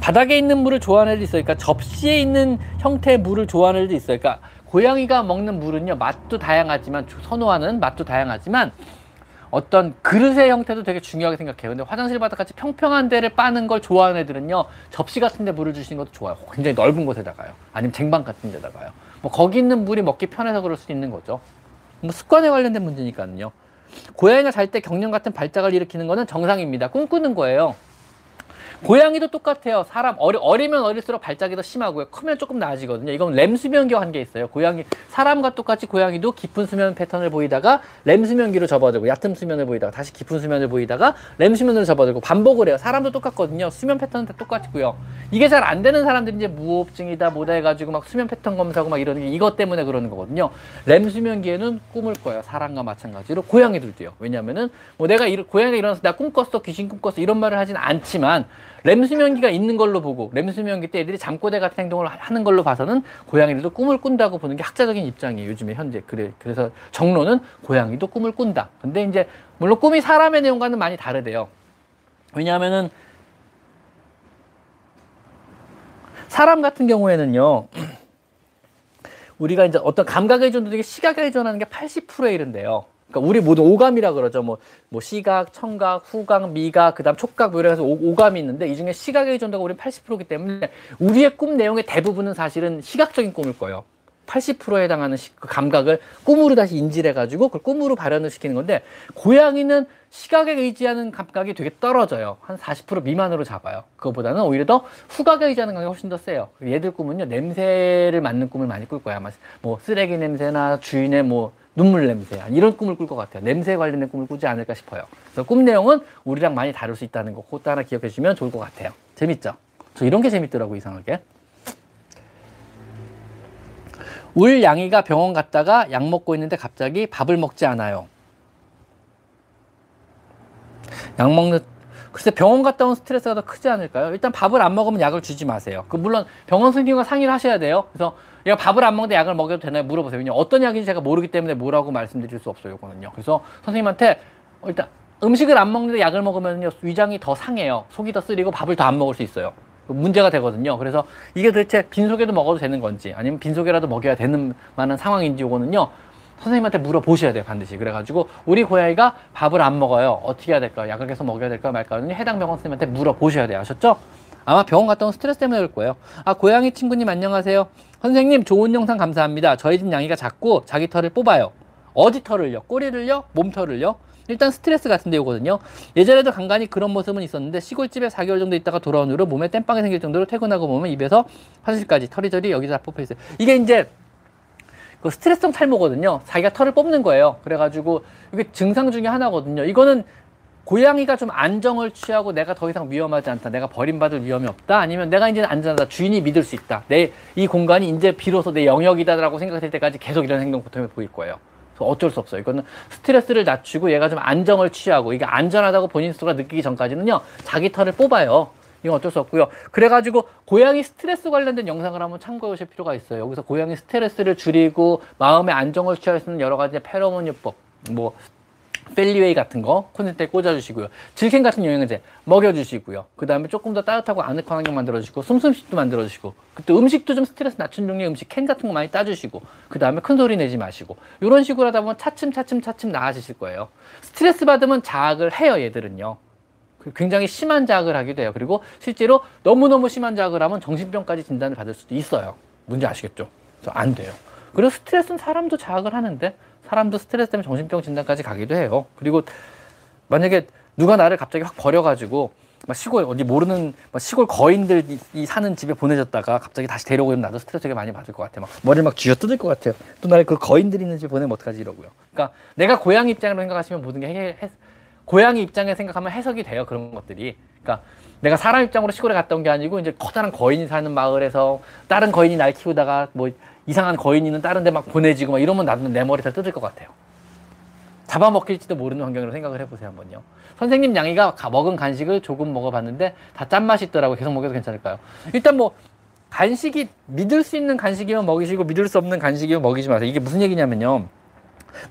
바닥에 있는 물을 좋아하는 애도 있어요. 그러니까 접시에 있는 형태의 물을 좋아하는 애도 있어요. 그러니까 고양이가 먹는 물은요, 맛도 다양하지만, 선호하는 맛도 다양하지만, 어떤 그릇의 형태도 되게 중요하게 생각해요. 근데 화장실 바닥 같이 평평한 데를 빠는 걸 좋아하는 애들은요, 접시 같은 데 물을 주시는 것도 좋아요. 굉장히 넓은 곳에다가요. 아니면 쟁반 같은 데다가요. 뭐, 거기 있는 물이 먹기 편해서 그럴 수 있는 거죠. 뭐, 습관에 관련된 문제니까요. 고양이가 잘 때 경련 같은 발작을 일으키는 거는 정상입니다. 꿈꾸는 거예요. 고양이도 똑같아요. 사람 어리, 어리면 어릴수록 발작이 더 심하고요. 크면 조금 나아지거든요. 이건 렘 수면기와 한게 있어요. 고양이 사람과 똑같이 고양이도 깊은 수면 패턴을 보이다가 렘 수면기로 접어들고 얕은 수면을 보이다가 다시 깊은 수면을 보이다가 렘 수면으로 접어들고 반복을 해요. 사람도 똑같거든요. 수면 패턴은 다 똑같고요. 이게 잘 안 되는 사람들이 이제 무호흡증이다 뭐다 해가지고 막 수면 패턴 검사하고 막 이러는 게 이것 때문에 그러는 거거든요. 렘 수면기에는 꿈을 꿔요. 사람과 마찬가지로 고양이들도요. 왜냐면은 뭐 내가 일, 고양이가 일어나서 나 꿈 꿨어 귀신 꿈 꿨어 이런 말을 하진 않지만 렘 수면기가 있는 걸로 보고 렘 수면기 때 애들이 잠꼬대 같은 행동을 하는 걸로 봐서는 고양이들도 꿈을 꾼다고 보는 게 학자적인 입장이에요. 요즘에 현재 그래 그래서 정론은 고양이도 꿈을 꾼다. 근데 이제 물론 꿈이 사람의 내용과는 많이 다르대요. 왜냐하면은 사람 같은 경우에는요. 우리가 이제 어떤 감각에 의존되게 시각에 의존하는 게 80%에 이른데요. 그러니까 우리 모두 오감이라 그러죠. 뭐, 뭐 시각, 청각, 후각, 미각, 그다음 촉각 뭐 이래서 오, 감이 있는데 이 중에 시각의 의존도가 우리 80%이기 때문에 우리의 꿈 내용의 대부분은 사실은 시각적인 꿈일 거예요. 80%에 해당하는 시, 그 감각을 꿈으로 다시 인지를 해가지고 그걸 꿈으로 발현을 시키는 건데 고양이는 시각에 의지하는 감각이 되게 떨어져요. 한 40% 미만으로 잡아요. 그거보다는 오히려 더 후각에 의지하는 감각이 훨씬 더 세요. 얘들 꿈은요 냄새를 맡는 꿈을 많이 꿀 거야. 아마 뭐 쓰레기 냄새나 주인의 뭐 눈물 냄새 이런 꿈을 꿀 것 같아요. 냄새 관련된 꿈을 꾸지 않을까 싶어요. 그래서 꿈 내용은 우리랑 많이 다를 수 있다는 거 그것도 하나 기억해 주시면 좋을 것 같아요. 재밌죠? 저 이런 게 재밌더라고 이상하게. 울 양이가 병원 갔다가 약 먹고 있는데 갑자기 밥을 먹지 않아요. 약 먹는 글쎄 병원 갔다 온 스트레스가 더 크지 않을까요? 일단 밥을 안 먹으면 약을 주지 마세요. 그 물론 병원 선생님과 상의를 하셔야 돼요. 그래서 얘가 밥을 안 먹는데 약을 먹여도 되나요? 물어보세요. 왜냐 어떤 약인지 제가 모르기 때문에 뭐라고 말씀드릴 수 없어요. 이거는요. 그래서 선생님한테 일단 음식을 안 먹는데 약을 먹으면요 위장이 더 상해요. 속이 더 쓰리고 밥을 더 안 먹을 수 있어요. 문제가 되거든요. 그래서 이게 도대체 빈속에도 먹어도 되는 건지 아니면 빈속에라도 먹여야 되는 만한 상황인지 이거는요. 선생님한테 물어보셔야 돼요, 반드시. 그래가지고, 우리 고양이가 밥을 안 먹어요. 어떻게 해야 될까? 약을 계속 먹여야 될까 말까는 해당 병원 선생님한테 물어보셔야 돼요. 아셨죠? 아마 병원 갔다 온 스트레스 때문에 그럴 거예요. 아, 고양이 친구님 안녕하세요. 선생님, 좋은 영상 감사합니다. 저희 집 양이가 자꾸 자기 털을 뽑아요. 어디 털을요? 꼬리를요? 몸털을요? 일단 스트레스 같은 데오거든요. 예전에도 간간히 그런 모습은 있었는데 시골집에 4개월 정도 있다가 돌아온 후로 몸에 땜빵이 생길 정도로 퇴근하고 보면 입에서 화장실까지 털이저리 여기서 다 뽑혀 있어요. 이게 이제 그 스트레스성 탈모거든요. 자기가 털을 뽑는 거예요. 그래가지고 이게 증상 중에 하나거든요. 이거는 고양이가 좀 안정을 취하고 내가 더 이상 위험하지 않다. 내가 버림받을 위험이 없다. 아니면 내가 이제 안전하다. 주인이 믿을 수 있다. 내 이 공간이 이제 비로소 내 영역이다라고 생각될 때까지 계속 이런 행동 보통에 보일 거예요. 어쩔 수 없어요. 이거는 스트레스를 낮추고 얘가 좀 안정을 취하고 이게 안전하다고 본인 스스로가 느끼기 전까지는요. 자기 털을 뽑아요. 이건 어쩔 수 없고요. 그래가지고 고양이 스트레스 관련된 영상을 한번 참고해 보실 필요가 있어요. 여기서 고양이 스트레스를 줄이고 마음의 안정을 취할 수 있는 여러 가지 페로몬 요법, 뭐 펠리웨이 같은 거 콘센트에 꽂아주시고요. 질켄 같은 영양제 먹여주시고요. 그 다음에 조금 더 따뜻하고 아늑한 환경 만들어주시고 숨숨집도 만들어주시고 그때 음식도 좀 스트레스 낮춘 종류의 음식 캔 같은 거 많이 따주시고 그 다음에 큰 소리 내지 마시고 이런 식으로 하다 보면 차츰 차츰 차츰 나아지실 거예요. 스트레스 받으면 자학을 해요 얘들은요. 그 굉장히 심한 자학을 하기도 해요. 그리고 실제로 너무너무 심한 자학을 하면 정신병까지 진단을 받을 수도 있어요. 문제 아시겠죠? 그래서 안 돼요. 그리고 스트레스는 사람도 자학을 하는데 사람도 스트레스 때문에 정신병 진단까지 가기도 해요. 그리고 만약에 누가 나를 갑자기 확 버려가지고 막 시골 어디 모르는 막 시골 거인들이 사는 집에 보내졌다가 갑자기 다시 데려오고 면 나도 스트레스 되게 많이 받을 것 같아. 막 머리를 막 쥐어 뜯을 것 같아요. 또 나를 그 거인들 있는 집에 보내면 어떡하지 이러고요. 그러니까 내가 고양이 입장으로 생각하시면 모든 게 해, 해, 고양이 입장에 생각하면 해석이 돼요. 그런 것들이. 그러니까 내가 사람 입장으로 시골에 갔다 온 게 아니고 이제 커다란 거인이 사는 마을에서 다른 거인이 날 키우다가 뭐 이상한 거인이는 다른 데 막 보내지고 막 이러면 나도 내 머리 다 뜯을 것 같아요. 잡아먹힐지도 모르는 환경으로 생각을 해보세요 한번요. 선생님 양이가 먹은 간식을 조금 먹어봤는데 다 짠맛이 있더라고 계속 먹여도 괜찮을까요? 일단 뭐 간식이 믿을 수 있는 간식이면 먹이시고 믿을 수 없는 간식이면 먹이지 마세요. 이게 무슨 얘기냐면요.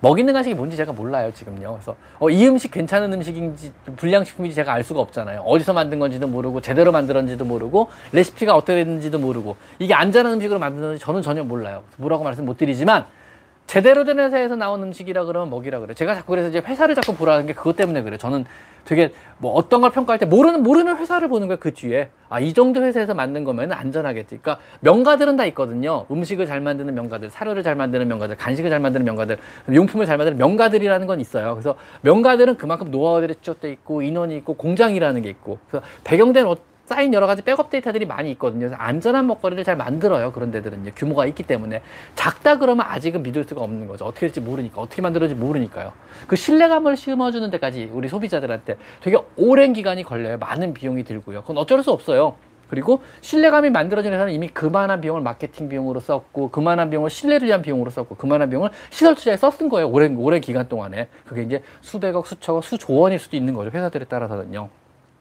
먹이는 간식이 뭔지 제가 몰라요 지금요. 그래서 어, 이 음식 괜찮은 음식인지 불량식품인지 제가 알 수가 없잖아요. 어디서 만든 건지도 모르고 제대로 만들었는지도 모르고 레시피가 어떻게 됐는지도 모르고 이게 안전한 음식으로 만드는지 저는 전혀 몰라요. 뭐라고 말씀 못 드리지만 제대로 된 회사에서 나온 음식이라 그러면 먹이라 그래. 제가 자꾸 그래서 이제 회사를 자꾸 보라는 게 그것 때문에 그래. 저는 되게 뭐 어떤 걸 평가할 때 모르는 모르는 회사를 보는 거예요. 그 뒤에 아 이 정도 회사에서 만든 거면 안전하겠지. 그러니까 명가들은 다 있거든요. 음식을 잘 만드는 명가들, 사료를 잘 만드는 명가들, 간식을 잘 만드는 명가들, 용품을 잘 만드는 명가들이라는 건 있어요. 그래서 명가들은 그만큼 노하우들이 추적돼 있고 인원이 있고 공장이라는 게 있고 그래서 배경된 쌓인 여러 가지 백업 데이터들이 많이 있거든요. 그래서 안전한 먹거리를 잘 만들어요. 그런 데들은요. 규모가 있기 때문에. 작다 그러면 아직은 믿을 수가 없는 거죠. 어떻게 될지 모르니까. 어떻게 만들어질지 모르니까요. 그 신뢰감을 심어주는 데까지 우리 소비자들한테 되게 오랜 기간이 걸려요. 많은 비용이 들고요. 그건 어쩔 수 없어요. 그리고 신뢰감이 만들어진 회사는 이미 그만한 비용을 마케팅 비용으로 썼고, 그만한 비용을 신뢰를 위한 비용으로 썼고, 그만한 비용을 시설 투자에 썼은 거예요. 오랜, 오랜 기간 동안에. 그게 이제 수백억, 수천억, 수조 원일 수도 있는 거죠. 회사들에 따라서는요.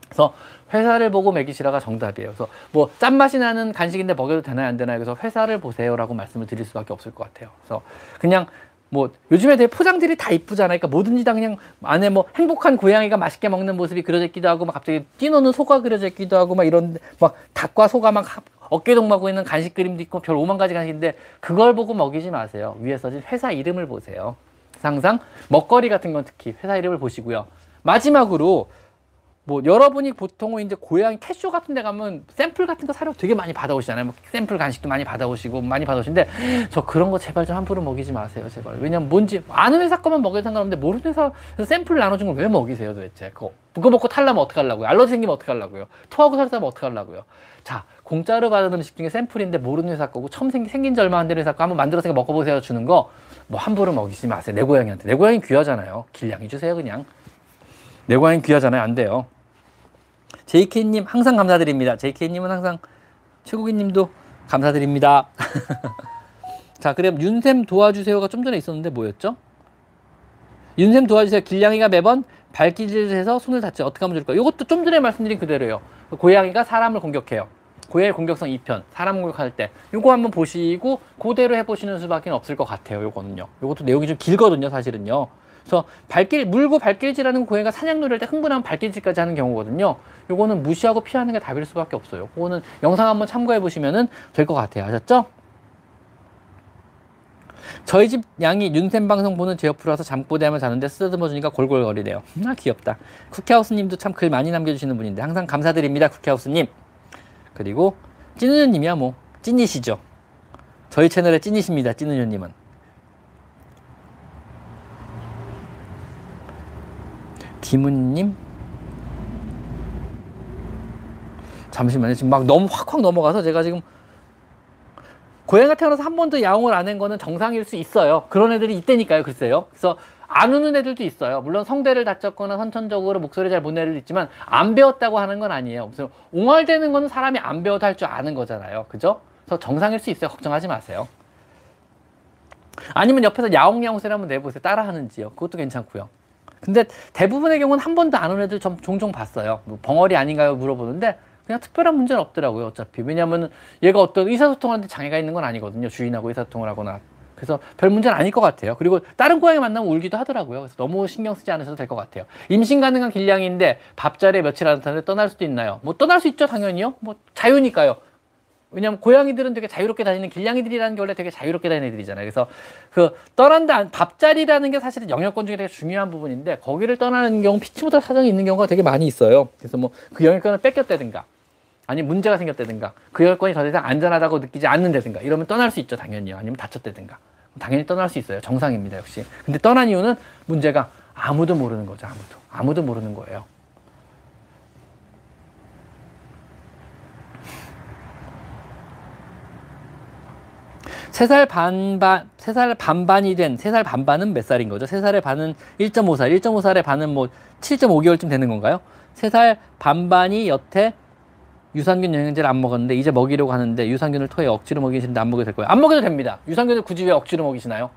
그래서 회사를 보고 먹이시라가 정답이에요. 그래서 뭐 짠맛이 나는 간식인데 먹여도 되나요 안 되나요? 그래서 회사를 보세요라고 말씀을 드릴 수밖에 없을 것 같아요. 그래서 그냥 뭐 요즘에 되게 포장들이 다 이쁘잖아요. 그러니까 뭐든지 다 그냥 안에 뭐 행복한 고양이가 맛있게 먹는 모습이 그려져 있기도 하고 막 갑자기 뛰노는 소가 그려져 있기도 하고 막 이런 막 닭과 소가 막 어깨 동무하고 있는 간식 그림도 있고 별 오만 가지 간식인데 그걸 보고 먹이지 마세요. 위에 써진 회사 이름을 보세요. 항상 먹거리 같은 건 특히 회사 이름을 보시고요. 마지막으로 뭐 여러분이 보통은 이제 고양이 캐쇼 같은 데 가면 샘플 같은 거 사료 되게 많이 받아오시잖아요. 뭐 샘플 간식도 많이 받아오시고 많이 받아오시는데 저 그런 거 제발 좀 함부로 먹이지 마세요. 제발. 왜냐면 뭔지 아는 회사 거만 먹여도 상관없는데 모르는 회사 샘플 나눠준 걸 왜 먹이세요 도대체. 그거, 그거 먹고 탈라면 어떡하려고요. 알러지 생기면 어떡하려고요. 토하고 살다면 어떡하려고요. 자, 공짜로 받은 음식 중에 샘플인데 모르는 회사 거고 처음 생긴, 생긴 지 얼마 안 되는 회사 거 한번 만들어서 먹어보세요 주는 거 뭐 함부로 먹이지 마세요. 내 고양이한테. 내 고양이 귀하잖아요. 길냥이 주세요 그냥. 내 고양이 귀하잖아요. 안 돼요. JK님 항상 감사드립니다. JK님은 항상 최국인님도 감사드립니다. [LAUGHS] 자, 그럼 윤샘 도와주세요가 좀 전에 있었는데 뭐였죠? 윤샘 도와주세요. 길냥이가 매번 발기질을 해서 손을 다쳐 어떻게 하면 좋을까? 이것도 좀 전에 말씀드린 그대로예요. 고양이가 사람을 공격해요. 고양이 공격성 2편, 사람 공격할 때 이거 한번 보시고 그대로 해보시는 수밖에 없을 것 같아요. 요거는요. 요것도 내용이 좀 길거든요, 사실은요. 그래서 발길 물고 발길질하는 고양이가 사냥놀이 할 때 흥분하면 발길질까지 하는 경우거든요. 요거는 무시하고 피하는 게 답일 수밖에 없어요. 그거는 영상 한번 참고해 보시면 될 것 같아요. 아셨죠? 저희 집 양이 윤샘 방송 보는 제 옆으로 와서 잠꼬대하면 자는데 쓰다듬어 주니까 골골거리네요. [LAUGHS] 아 귀엽다. 쿠키하우스님도 참 글 많이 남겨주시는 분인데 항상 감사드립니다. 쿠키하우스님. 그리고 찐우녀님이야 뭐 찐이시죠. 저희 채널의 찐이십니다. 찐우녀님은. 김은님 잠시만요. 지금 막 너무 확확 넘어가서 제가 지금 고양이가 태어나서 한 번도 야옹을 안 한 거는 정상일 수 있어요. 그런 애들이 있다니까요. 글쎄요. 그래서 안 우는 애들도 있어요. 물론 성대를 다쳤거나 선천적으로 목소리 잘 못 내는 있지만 안 배웠다고 하는 건 아니에요. 무슨 옹알대는 거는 사람이 안 배워도 할 줄 아는 거잖아요. 그죠? 그래서 정상일 수 있어요. 걱정하지 마세요. 아니면 옆에서 야옹야옹 소리 한번 내보세요. 따라 하는지요. 그것도 괜찮고요. 근데 대부분의 경우는 한 번도 안 온 애들 좀 종종 봤어요. 뭐 벙어리 아닌가요? 물어보는데 그냥 특별한 문제는 없더라고요. 어차피. 왜냐하면 얘가 어떤 의사소통하는데 장애가 있는 건 아니거든요. 주인하고 의사소통을 하거나. 그래서 별 문제는 아닐 것 같아요. 그리고 다른 고양이 만나면 울기도 하더라고요. 그래서 너무 신경 쓰지 않으셔도 될 것 같아요. 임신 가능한 길냥이인데 밥자리에 며칠 안 타는데 떠날 수도 있나요? 뭐 떠날 수 있죠, 당연히요. 뭐 자유니까요. 왜냐하면 고양이들은 되게 자유롭게 다니는 길냥이들이라는 게 원래 되게 자유롭게 다니는 애들이잖아요. 그래서 그 떠난다 밥자리라는 게 사실은 영역권 중에 되게 중요한 부분인데 거기를 떠나는 경우 피치보다 사정이 있는 경우가 되게 많이 있어요. 그래서 뭐 그 영역권을 뺏겼다든가 아니 문제가 생겼다든가 그 영역권이 더 이상 안전하다고 느끼지 않는다든가 이러면 떠날 수 있죠 당연히요. 아니면 다쳤다든가 당연히 떠날 수 있어요. 정상입니다 역시. 근데 떠난 이유는 문제가 아무도 모르는 거죠. 아무도 아무도 모르는 거예요. 세 살 반반, 세 살 반반이 된, 세 살 반반은 몇 살인 거죠? 세 살의 반은 1.5살, 1.5살의 반은 뭐 7.5개월쯤 되는 건가요? 세 살 반반이 여태 유산균 영양제를 안 먹었는데 이제 먹이려고 하는데 유산균을 토해 억지로 먹이시는데 안 먹여도 될 거예요. 안 먹여도 됩니다. 유산균을 굳이 왜 억지로 먹이시나요?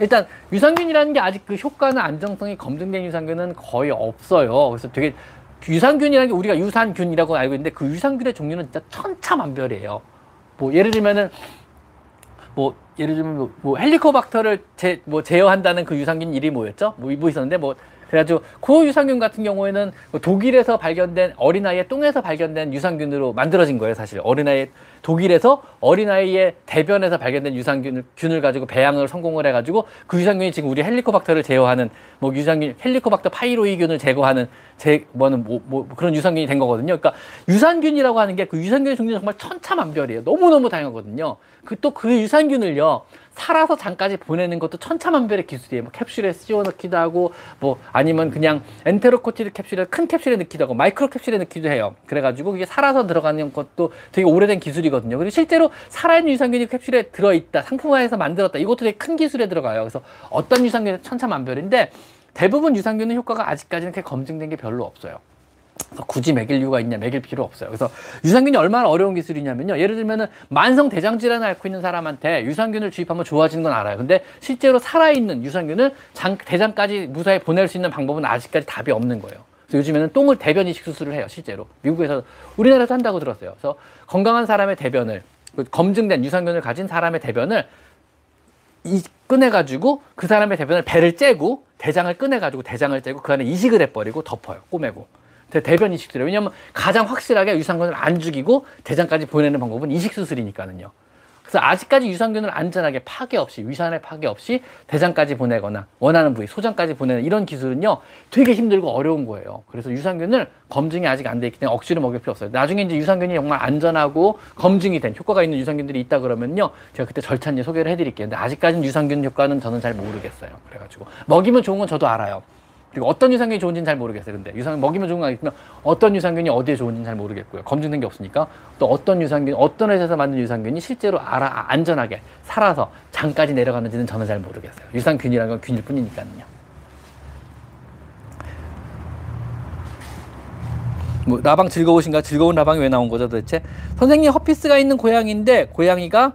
일단 유산균이라는 게 아직 그 효과나 안정성이 검증된 유산균은 거의 없어요. 그래서 되게 유산균이라는 게 우리가 유산균이라고 알고 있는데 그 유산균의 종류는 진짜 천차만별이에요. 뭐 예를 들면은 뭐 예를 들면 뭐, 뭐 헬리코박터를 제, 뭐 제어한다는 그 유산균 이름이 뭐였죠? 뭐, 뭐 있었는데 뭐 그래가지고 그 유산균 같은 경우에는 뭐 독일에서 발견된 어린아이의 똥에서 발견된 유산균으로 만들어진 거예요, 사실. 어린아이 독일에서 어린아이의 대변에서 발견된 유산균을 균을 가지고 배양을 성공을 해가지고 그 유산균이 지금 우리 헬리코박터를 제어하는 뭐 유산균 헬리코박터 파이로이균을 제거하는 제 뭐는 뭐, 뭐 그런 유산균이 된 거거든요. 그러니까 유산균이라고 하는 게 그 유산균의 종류는 정말 천차만별이에요. 너무 너무 다양하거든요. 그 또그 유산균을요 살아서 장까지 보내는 것도 천차만별의 기술이에요. 뭐 캡슐에 씌워 넣기도 하고 뭐 아니면 그냥 enteric coated 캡슐에 큰 캡슐에 넣기도 하고 마이크로 캡슐에 넣기도 해요. 그래가지고 그게 살아서 들어가는 것도 되게 오래된 기술이 거든요. 그리고 실제로 살아있는 유산균이 캡슐에 들어있다, 상품화해서 만들었다. 이것도 되게 큰 기술에 들어가요. 그래서 어떤 유산균은 천차만별인데 대부분 유산균은 효과가 아직까지는 그렇게 검증된 게 별로 없어요. 굳이 먹일 이유가 있냐 먹일 필요 없어요 그래서 유산균이 얼마나 어려운 기술이냐면요 예를 들면은 만성 대장 질환을 앓고 있는 사람한테 유산균을 주입하면 좋아지는 건 알아요 근데 실제로 살아있는 유산균을 장, 대장까지 무사히 보낼 수 있는 방법은 아직까지 답이 없는 거예요 그래서 요즘에는 똥을 대변 이식 수술을 해요 실제로 미국에서 우리나라에서 한다고 들었어요 그래서 건강한 사람의 대변을 그 검증된 유산균을 가진 사람의 대변을 이 꺼내가지고 그 사람의 대변을 배를 째고 대장을 꺼내가지고 대장을 째고 그 안에 이식을 해버리고 덮어요 꼬매고 대변 이식술이에요. 왜냐하면 가장 확실하게 유산균을 안 죽이고 대장까지 보내는 방법은 이식 수술이니까는요. 그래서 아직까지 유산균을 안전하게 파괴 없이 위산의 파괴 없이 대장까지 보내거나 원하는 부위 소장까지 보내는 이런 기술은요 되게 힘들고 어려운 거예요. 그래서 유산균을 검증이 아직 안 돼 있기 때문에 억지로 먹일 필요 없어요. 나중에 이제 유산균이 정말 안전하고 검증이 된 효과가 있는 유산균들이 있다 그러면요 제가 그때 절찬리 소개를 해드릴게요. 근데 아직까지는 유산균 효과는 저는 잘 모르겠어요. 그래가지고 먹이면 좋은 건 저도 알아요. 그리고 어떤 유산균이 좋은지는 잘 모르겠어요. 근데 유산균 먹이면 좋은 거 알겠지만 어떤 유산균이 어디에 좋은지는 잘 모르겠고요. 검증된 게 없으니까 또 어떤 유산균, 어떤 회사에서 만든 유산균이 실제로 알아 안전하게 살아서 장까지 내려가는지는 저는 잘 모르겠어요. 유산균이라는 건 균일 뿐이니까요. 뭐 라방 즐거우신가? 즐거운 라방이 왜 나온 거죠 도대체? 선생님 herpes가 있는 고양이인데 고양이가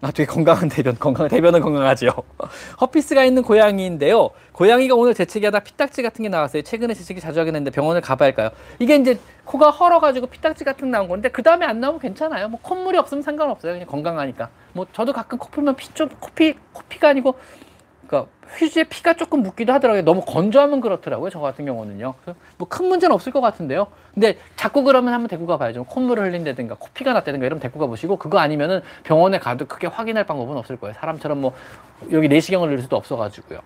아, 되게 건강한 대변, 건강, 대변은 건강하지요. [LAUGHS] herpes가 있는 고양이인데요. 고양이가 오늘 재채기 하다 피딱지 같은 게 나왔어요. 최근에 재채기 자주 하긴 했는데 병원을 가봐야 할까요? 이게 이제 코가 헐어가지고 피딱지 같은 게 나온 건데 그 다음에 안 나오면 괜찮아요. 뭐 콧물이 없으면 상관없어요. 그냥 건강하니까. 뭐 저도 가끔 코 풀면 피 좀, 코피, 코피가 아니고 그러니까 휴지에 피가 조금 묻기도 하더라고요. 너무 건조하면 그렇더라고요. 저 같은 경우는요. 뭐 큰 문제는 없을 것 같은데요. 근데 자꾸 그러면 한번 데리고 가봐야죠. 콧물을 흘린다든가 코피가 났다든가 이러면 데리고 가보시고 그거 아니면은 병원에 가도 크게 확인할 방법은 없을 거예요. 사람처럼 뭐 여기 내시경을 넣을 수도 없어가지고요.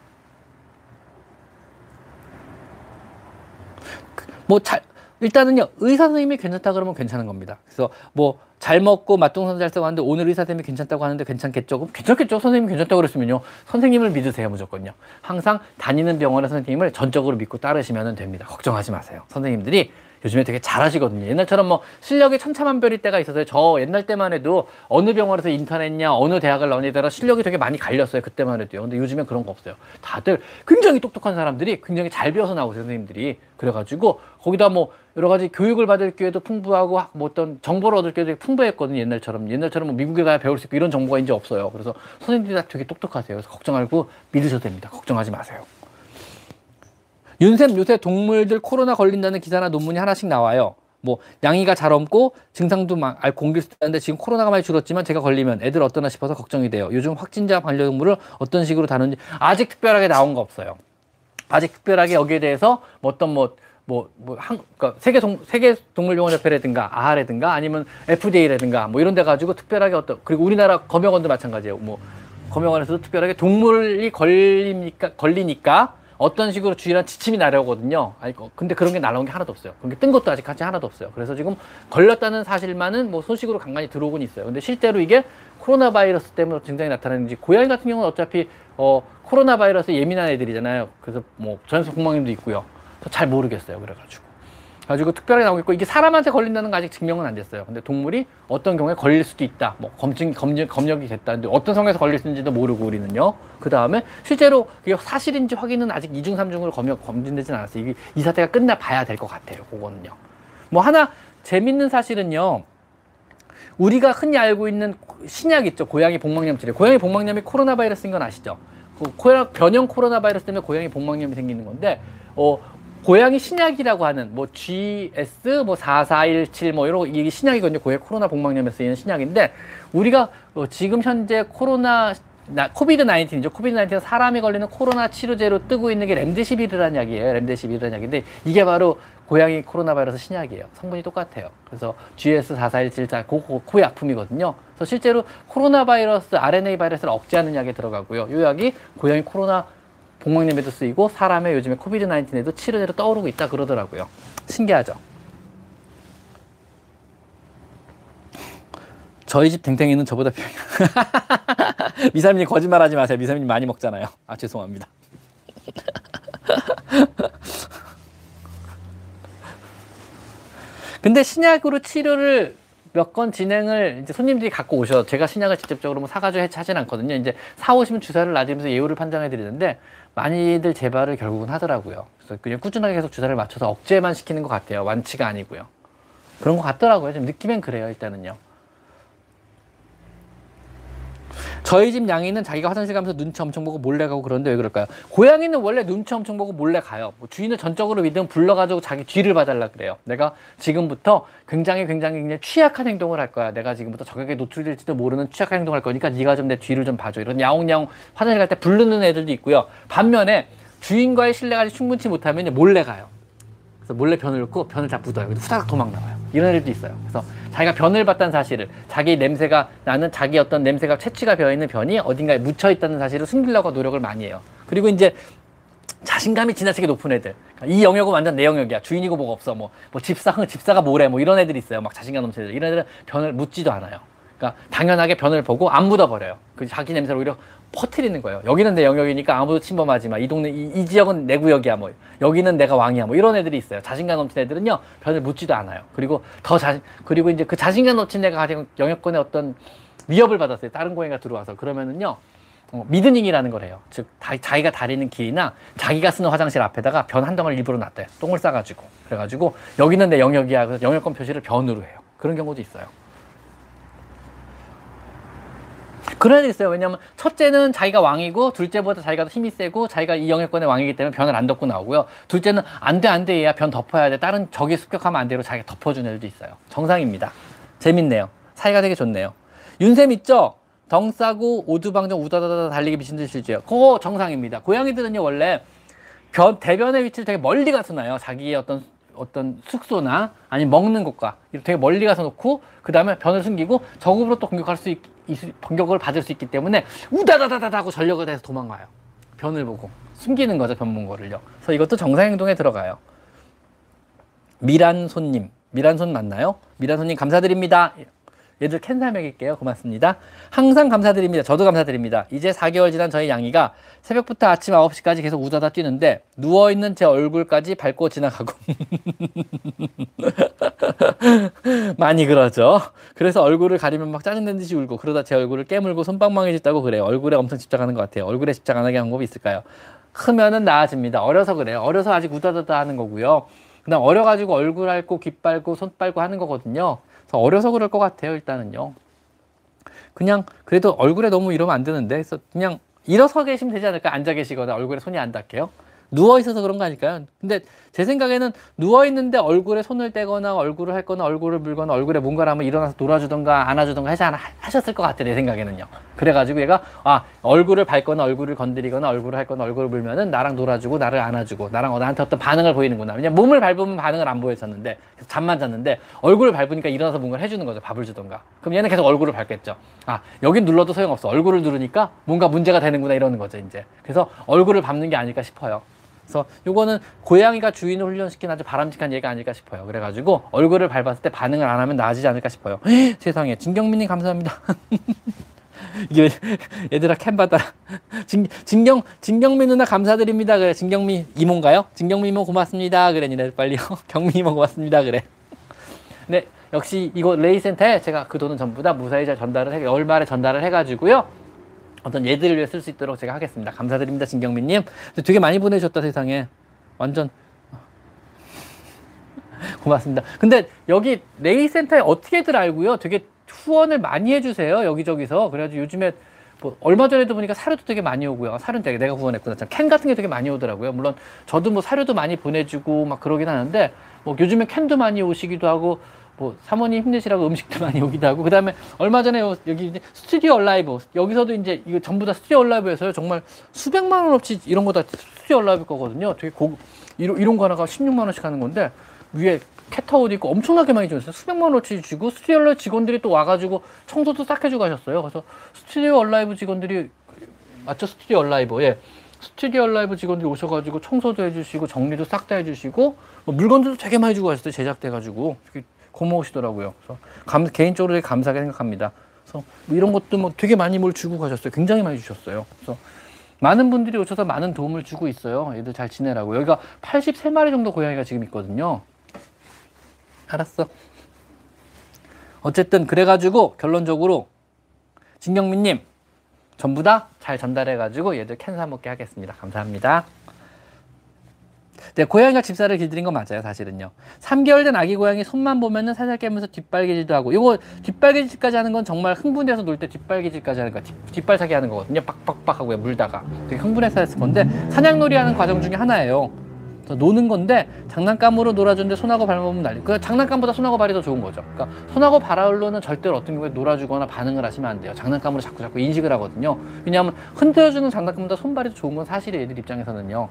뭐 잘, 일단은요 의사 선생님이 괜찮다 그러면 괜찮은 겁니다. 그래서 뭐 잘 먹고 맛동산 잘 하는데 오늘 의사 선생님이 괜찮다고 하는데 괜찮겠죠? 괜찮겠죠? 선생님 괜찮다고 그랬으면요 선생님을 믿으세요 무조건요. 항상 다니는 병원의 선생님을 전적으로 믿고 따르시면 됩니다. 걱정하지 마세요. 선생님들이 요즘에 되게 잘하시거든요. 옛날처럼 뭐 실력이 천차만별일 때가 있어서요. 저 옛날 때만 해도 어느 병원에서 인턴했냐, 어느 대학을 나오냐에 따라 실력이 되게 많이 갈렸어요. 그때만 해도요. 근데 요즘엔 그런 거 없어요. 다들 굉장히 똑똑한 사람들이 굉장히 잘 배워서 나오세요. 선생님들이. 그래가지고 거기다 뭐 여러 가지 교육을 받을 기회도 풍부하고 뭐 어떤 정보를 얻을 기회도 풍부했거든요. 옛날처럼. 옛날처럼 뭐 미국에 가야 배울 수 있고 이런 정보가 이제 없어요. 그래서 선생님들이 다 되게 똑똑하세요. 그래서 걱정 말고 믿으셔도 됩니다. 걱정하지 마세요. 윤쌤 요새 동물들 코로나 걸린다는 기사나 논문이 하나씩 나와요. 뭐 양이가 잘 없고 증상도 막 공길 있는데 지금 코로나가 많이 줄었지만 제가 걸리면 애들 어떠나 싶어서 걱정이 돼요. 요즘 확진자 반려동물을 어떤 식으로 다루는지 아직 특별하게 나온 거 없어요. 아직 특별하게 여기에 대해서 뭐 어떤 뭐 뭐, 뭐, 한, 그니까, 세계 동, 세계 동물병원협회라든가, 아하라든가, 아니면 FDA라든가, 뭐 이런 데 가지고 특별하게 어떤, 그리고 우리나라 검역원도 마찬가지예요. 뭐, 검역원에서도 특별하게 동물이 걸리니까, 걸리니까, 어떤 식으로 주의란 지침이 나려거든요. 아니, 근데 그런 게 날아온 게 하나도 없어요. 그런 게 뜬 것도 아직까지 하나도 없어요. 그래서 지금 걸렸다는 사실만은 뭐 소식으로 간간히 들어오곤 있어요. 근데 실제로 이게 코로나 바이러스 때문에 증상이 나타나는지 고양이 같은 경우는 어차피 어, 코로나 바이러스 예민한 애들이잖아요. 그래서 뭐 전염성 공망염도 있고요. 잘 모르겠어요. 그래가지고. 가지고 특별하게 나오겠고 이게 사람한테 걸린다는 거 아직 증명은 안 됐어요. 근데 동물이 어떤 경우에 걸릴 수도 있다. 뭐 검증 검증 검역이 됐다는데 어떤 상황에서 걸릴 수 있는지도 모르고 우리는요. 그 다음에 실제로 그게 사실인지 확인은 아직 이중 삼중으로 검역 검증되진 않았어요. 이게 이 사태가 끝나 봐야 될 것 같아요. 그거는요. 뭐 하나 재밌는 사실은요. 우리가 흔히 알고 있는 신약 있죠. 고양이 복막염 치료. 고양이 복막염이 코로나 바이러스인 건 아시죠? 그 변형 코로나 바이러스 때문에 고양이 복막염이 생기는 건데 어, 고양이 신약이라고 하는 뭐 GS 뭐 4417 뭐 이런 이게 신약이거든요. 고양이 코로나 복막염에 쓰이는 신약인데 우리가 어, 지금 현재 코로나 나, COVID 19이죠. COVID 19 사람이 걸리는 코로나 치료제로 뜨고 있는 게 렘데시비르라는 약이에요. 렘데시비르라는 약인데 이게 바로 고양이 코로나 바이러스 신약이에요. 성분이 똑같아요. 그래서 GS4417자 고, 고, 그 약품이거든요. 그래서 실제로 코로나 바이러스 RNA 바이러스를 억제하는 약에 들어가고요. 이 약이 고양이 코로나 복막염에도 쓰이고 사람의 요즘에 COVID 19에도 치료제로 떠오르고 있다 그러더라고요. 신기하죠. 저희 집 댕댕이는 저보다 비... [LAUGHS] 미사민님 거짓말하지 마세요. 미사민님 많이 먹잖아요. 아 죄송합니다. [LAUGHS] 근데 신약으로 치료를 몇 건 진행을 이제 손님들이 갖고 오셔. 제가 신약을 직접적으로 뭐 사가지고 하진 않거든요. 이제 사오시면 주사를 놔주면서 예후를 판정해 드리는데 많이들 재발을 결국은 하더라고요. 그래서 그냥 꾸준하게 계속 주사를 맞춰서 억제만 시키는 것 같아요. 완치가 아니고요. 그런 것 같더라고요. 좀 느끼면 그래요. 일단은요. 저희 집 양이는 자기가 화장실 가면서 눈치 엄청 보고 몰래 가고 그러는데 왜 그럴까요? 고양이는 원래 눈치 엄청 보고 몰래 가요. 뭐 주인을 전적으로 믿으면 불러가지고 자기 뒤를 봐달라 그래요. 내가 지금부터 굉장히 굉장히 굉장히 취약한 행동을 할 거야. 내가 지금부터 적에게 노출될지도 모르는 취약한 행동을 할 거니까 네가 좀 내 뒤를 좀 봐줘. 이런 야옹야옹 화장실 갈 때 부르는 애들도 있고요. 반면에 주인과의 신뢰가 충분치 못하면 몰래 가요. 그래서 몰래 변을 넣고 변을 다 묻어요. 후다닥 도망 나와요. 이런 애들도 있어요. 그래서 자기가 변을 봤다는 사실을 자기 냄새가 나는 자기 어떤 냄새가 채취가 되어 있는 변이 어딘가에 묻혀 있다는 사실을 숨기려고 노력을 많이 해요. 그리고 이제 자신감이 지나치게 높은 애들. 그러니까 이 영역은 완전 내 영역이야. 주인이고 뭐가 없어. 뭐, 뭐 집사, 집사가 뭐래. 뭐 이런 애들이 있어요. 막 자신감 넘치는 애들. 이런 애들은 변을 묻지도 않아요. 그러니까 당연하게 변을 보고 안 묻어버려요. 그 자기 냄새를 오히려 퍼트리는 거예요. 여기는 내 영역이니까 아무도 침범하지 마. 이 동네, 이, 이, 지역은 내 구역이야. 뭐. 여기는 내가 왕이야. 뭐. 이런 애들이 있어요. 자신감 넘치는 애들은요, 변을 묻지도 않아요. 그리고 더 자, 그리고 이제 그 자신감 넘치는 애가 가진 영역권에 어떤 위협을 받았어요. 다른 고양이가 들어와서. 그러면은요, 어, 미드닝이라는 걸 해요. 즉, 다, 자기가 다니는 길이나 자기가 쓰는 화장실 앞에다가 변 한 덩어리 일부러 놨대요. 똥을 싸가지고. 그래가지고, 여기는 내 영역이야. 그래서 영역권 표시를 변으로 해요. 그런 경우도 있어요. 그런 애들 있어요. 왜냐면 첫째는 자기가 왕이고 둘째보다 자기가 더 힘이 세고 자기가 이 영역권의 왕이기 때문에 변을 안 덮고 나오고요. 둘째는 안 돼, 안 돼, 얘야. 변 덮어야 돼. 다른 적이 습격하면 안 되로 자기가 덮어주는 애들도 있어요. 정상입니다. 재밌네요. 사이가 되게 좋네요. 윤샘 있죠? 덩 싸고 오두방정 우다다다 달리기 미친 듯이 실제요. 그거 정상입니다. 고양이들은요, 원래 변, 대변의 위치를 되게 멀리 가서 나요. 자기의 어떤 어떤 숙소나 아니면 먹는 곳과 되게 멀리 가서 놓고 그 다음에 변을 숨기고 적으로 또 공격할 수 있, 공격을 받을 수 있기 때문에 우다다다다 하고 전력을 다해서 도망가요. 변을 보고 숨기는 거죠 변본 거를요. 그래서 이것도 정상 행동에 들어가요. 미란 손님, 미란 손 맞나요? 미란 손님 감사드립니다. 얘들 캔사 먹일게요. 고맙습니다. 항상 감사드립니다. 저도 감사드립니다. 이제 4개월 지난 저희 양이가 새벽부터 아침 9시까지 계속 우다다 뛰는데 누워있는 제 얼굴까지 밟고 지나가고 [LAUGHS] 많이 그러죠. 그래서 얼굴을 가리면 막 짜증낸 듯이 울고 그러다 제 얼굴을 깨물고 손방망이짓다고 그래요. 얼굴에 엄청 집착하는 것 같아요. 얼굴에 집착 안 하게 방법이 있을까요? 크면은 나아집니다. 어려서 그래요. 어려서 아직 우다다다 하는 거고요. 그다음 어려가지고 얼굴 핥고 귓 밟고 손 밟고 하는 거거든요. 어려서 그럴 것 같아요, 일단은요. 그냥 그래도 얼굴에 너무 이러면 안 되는데 그래서 그냥 일어서 계시면 되지 않을까? 앉아 계시거나 얼굴에 손이 안 닿게요. 누워 있어서 그런 거 아닐까요? 근데 제 생각에는 누워 있는데 얼굴에 손을 떼거나 얼굴을 할 거나 얼굴을 물거나 얼굴에 뭔가를 하면 일어나서 놀아주던가 안아주던가 하지 않아 하셨을 것 같아 내 생각에는요. 그래가지고 얘가 아 얼굴을 밟거나 얼굴을 건드리거나 얼굴을 할 거나 얼굴을 물면은 나랑 놀아주고 나를 안아주고 나랑 나한테 어떤 반응을 보이는구나. 왜냐 몸을 밟으면 반응을 안 보였었는데 잠만 잤는데 얼굴을 밟으니까 일어나서 뭔가를 해주는 거죠. 밥을 주던가. 그럼 얘는 계속 얼굴을 밟겠죠. 아 여긴 눌러도 소용없어. 얼굴을 누르니까 뭔가 문제가 되는구나 이러는 거죠 이제. 그래서 얼굴을 밟는 게 아닐까 싶어요. 그래서 요거는 고양이가 주인을 훈련시킨 아주 바람직한 예가 아닐까 싶어요. 그래가지고 얼굴을 밟았을 때 반응을 안 하면 나아지지 않을까 싶어요. 세상에 진경민님 감사합니다. [LAUGHS] 이게 [LAUGHS] 얘들아 캔 받아라. [LAUGHS] 진, 진경 진경미 누나 감사드립니다. 그래 진경미 이모인가요? 진경미 이모 고맙습니다. 그래 니네 빨리요. 경미 이모 고맙습니다. 그래. 네 역시 이거 레이센터에 제가 그 돈은 전부 다 무사이자 전달을 해 월말에 전달을 해가지고요. 어떤 얘들을 위해 쓸 수 있도록 제가 하겠습니다. 감사드립니다, 진경민님. 되게 많이 보내주셨다 세상에. 완전 [LAUGHS] 고맙습니다. 근데 여기 레이센터에 어떻게들 알고요? 되게 후원을 많이 해주세요. 여기저기서. 그래가지고 요즘에 뭐 얼마 전에도 보니까 사료도 되게 많이 오고요. 사료는 되게 내가 후원했구나. 캔 같은 게 되게 많이 오더라고요. 물론 저도 뭐 사료도 많이 보내주고 막 그러긴 하는데 뭐 요즘에 캔도 많이 오시기도 하고 뭐 사모님 힘내시라고 음식도 많이 오기도 하고 그다음에 얼마 전에 여기 이제 스튜디오 얼라이브 여기서도 이제 이거 전부 다 스튜디오 얼라이브에서요 정말 수백만 원어치 이런 거 다 스튜디오 얼라이브 거거든요. 되게 고 이런 이런 거 하나가 16만 원씩 하는 건데 위에 캣타워도 있고 엄청나게 많이 주셨어요. 수백만 원어치 주고 스튜디오 얼라이브 직원들이 또 와가지고 청소도 싹 해주고 가셨어요. 그래서 스튜디오 얼라이브 직원들이 맞죠? 스튜디오 얼라이브 예. 스튜디오 얼라이브 직원들이 오셔가지고 청소도 해주시고 정리도 싹 다 해주시고 뭐 물건들도 되게 많이 주고 가셨어요. 제작돼가지고 고마우시더라고요. 그래서 감, 개인적으로 되게 감사하게 생각합니다. 그래서 뭐 이런 것도 뭐 되게 많이 뭘 주고 가셨어요. 굉장히 많이 주셨어요. 그래서 많은 분들이 오셔서 많은 도움을 주고 있어요. 얘들 잘 지내라고. 여기가 83마리 정도 고양이가 지금 있거든요. 알았어. 어쨌든 그래가지고 결론적으로 진경민님 전부 다 잘 전달해가지고 얘들 캔사 먹게 하겠습니다. 감사합니다. 네, 고양이가 집사를 길들인 건 맞아요, 사실은요. 3개월 된 아기 고양이 손만 보면은 살살 깨면서 뒷발기질도 하고, 이거 뒷발기질까지 하는 건 정말 흥분해서 놀 때 뒷발기질까지 하는 거, 뒷, 발차기 하는 거거든요. 빡빡빡 하고 물다가. 되게 흥분해서 했을 건데, 사냥놀이 하는 과정 중에 하나예요. 노는 건데, 장난감으로 놀아주는데 손하고 발만 난리. 그 장난감보다 손하고 발이 더 좋은 거죠. 그러니까 손하고 발로 는 절대로 어떤 경우에 놀아주거나 반응을 하시면 안 돼요. 장난감으로 자꾸 자꾸 인식을 하거든요. 왜냐하면 흔들어주는 장난감보다 손발이 더 좋은 건 사실이에요, 애들 입장에서는요.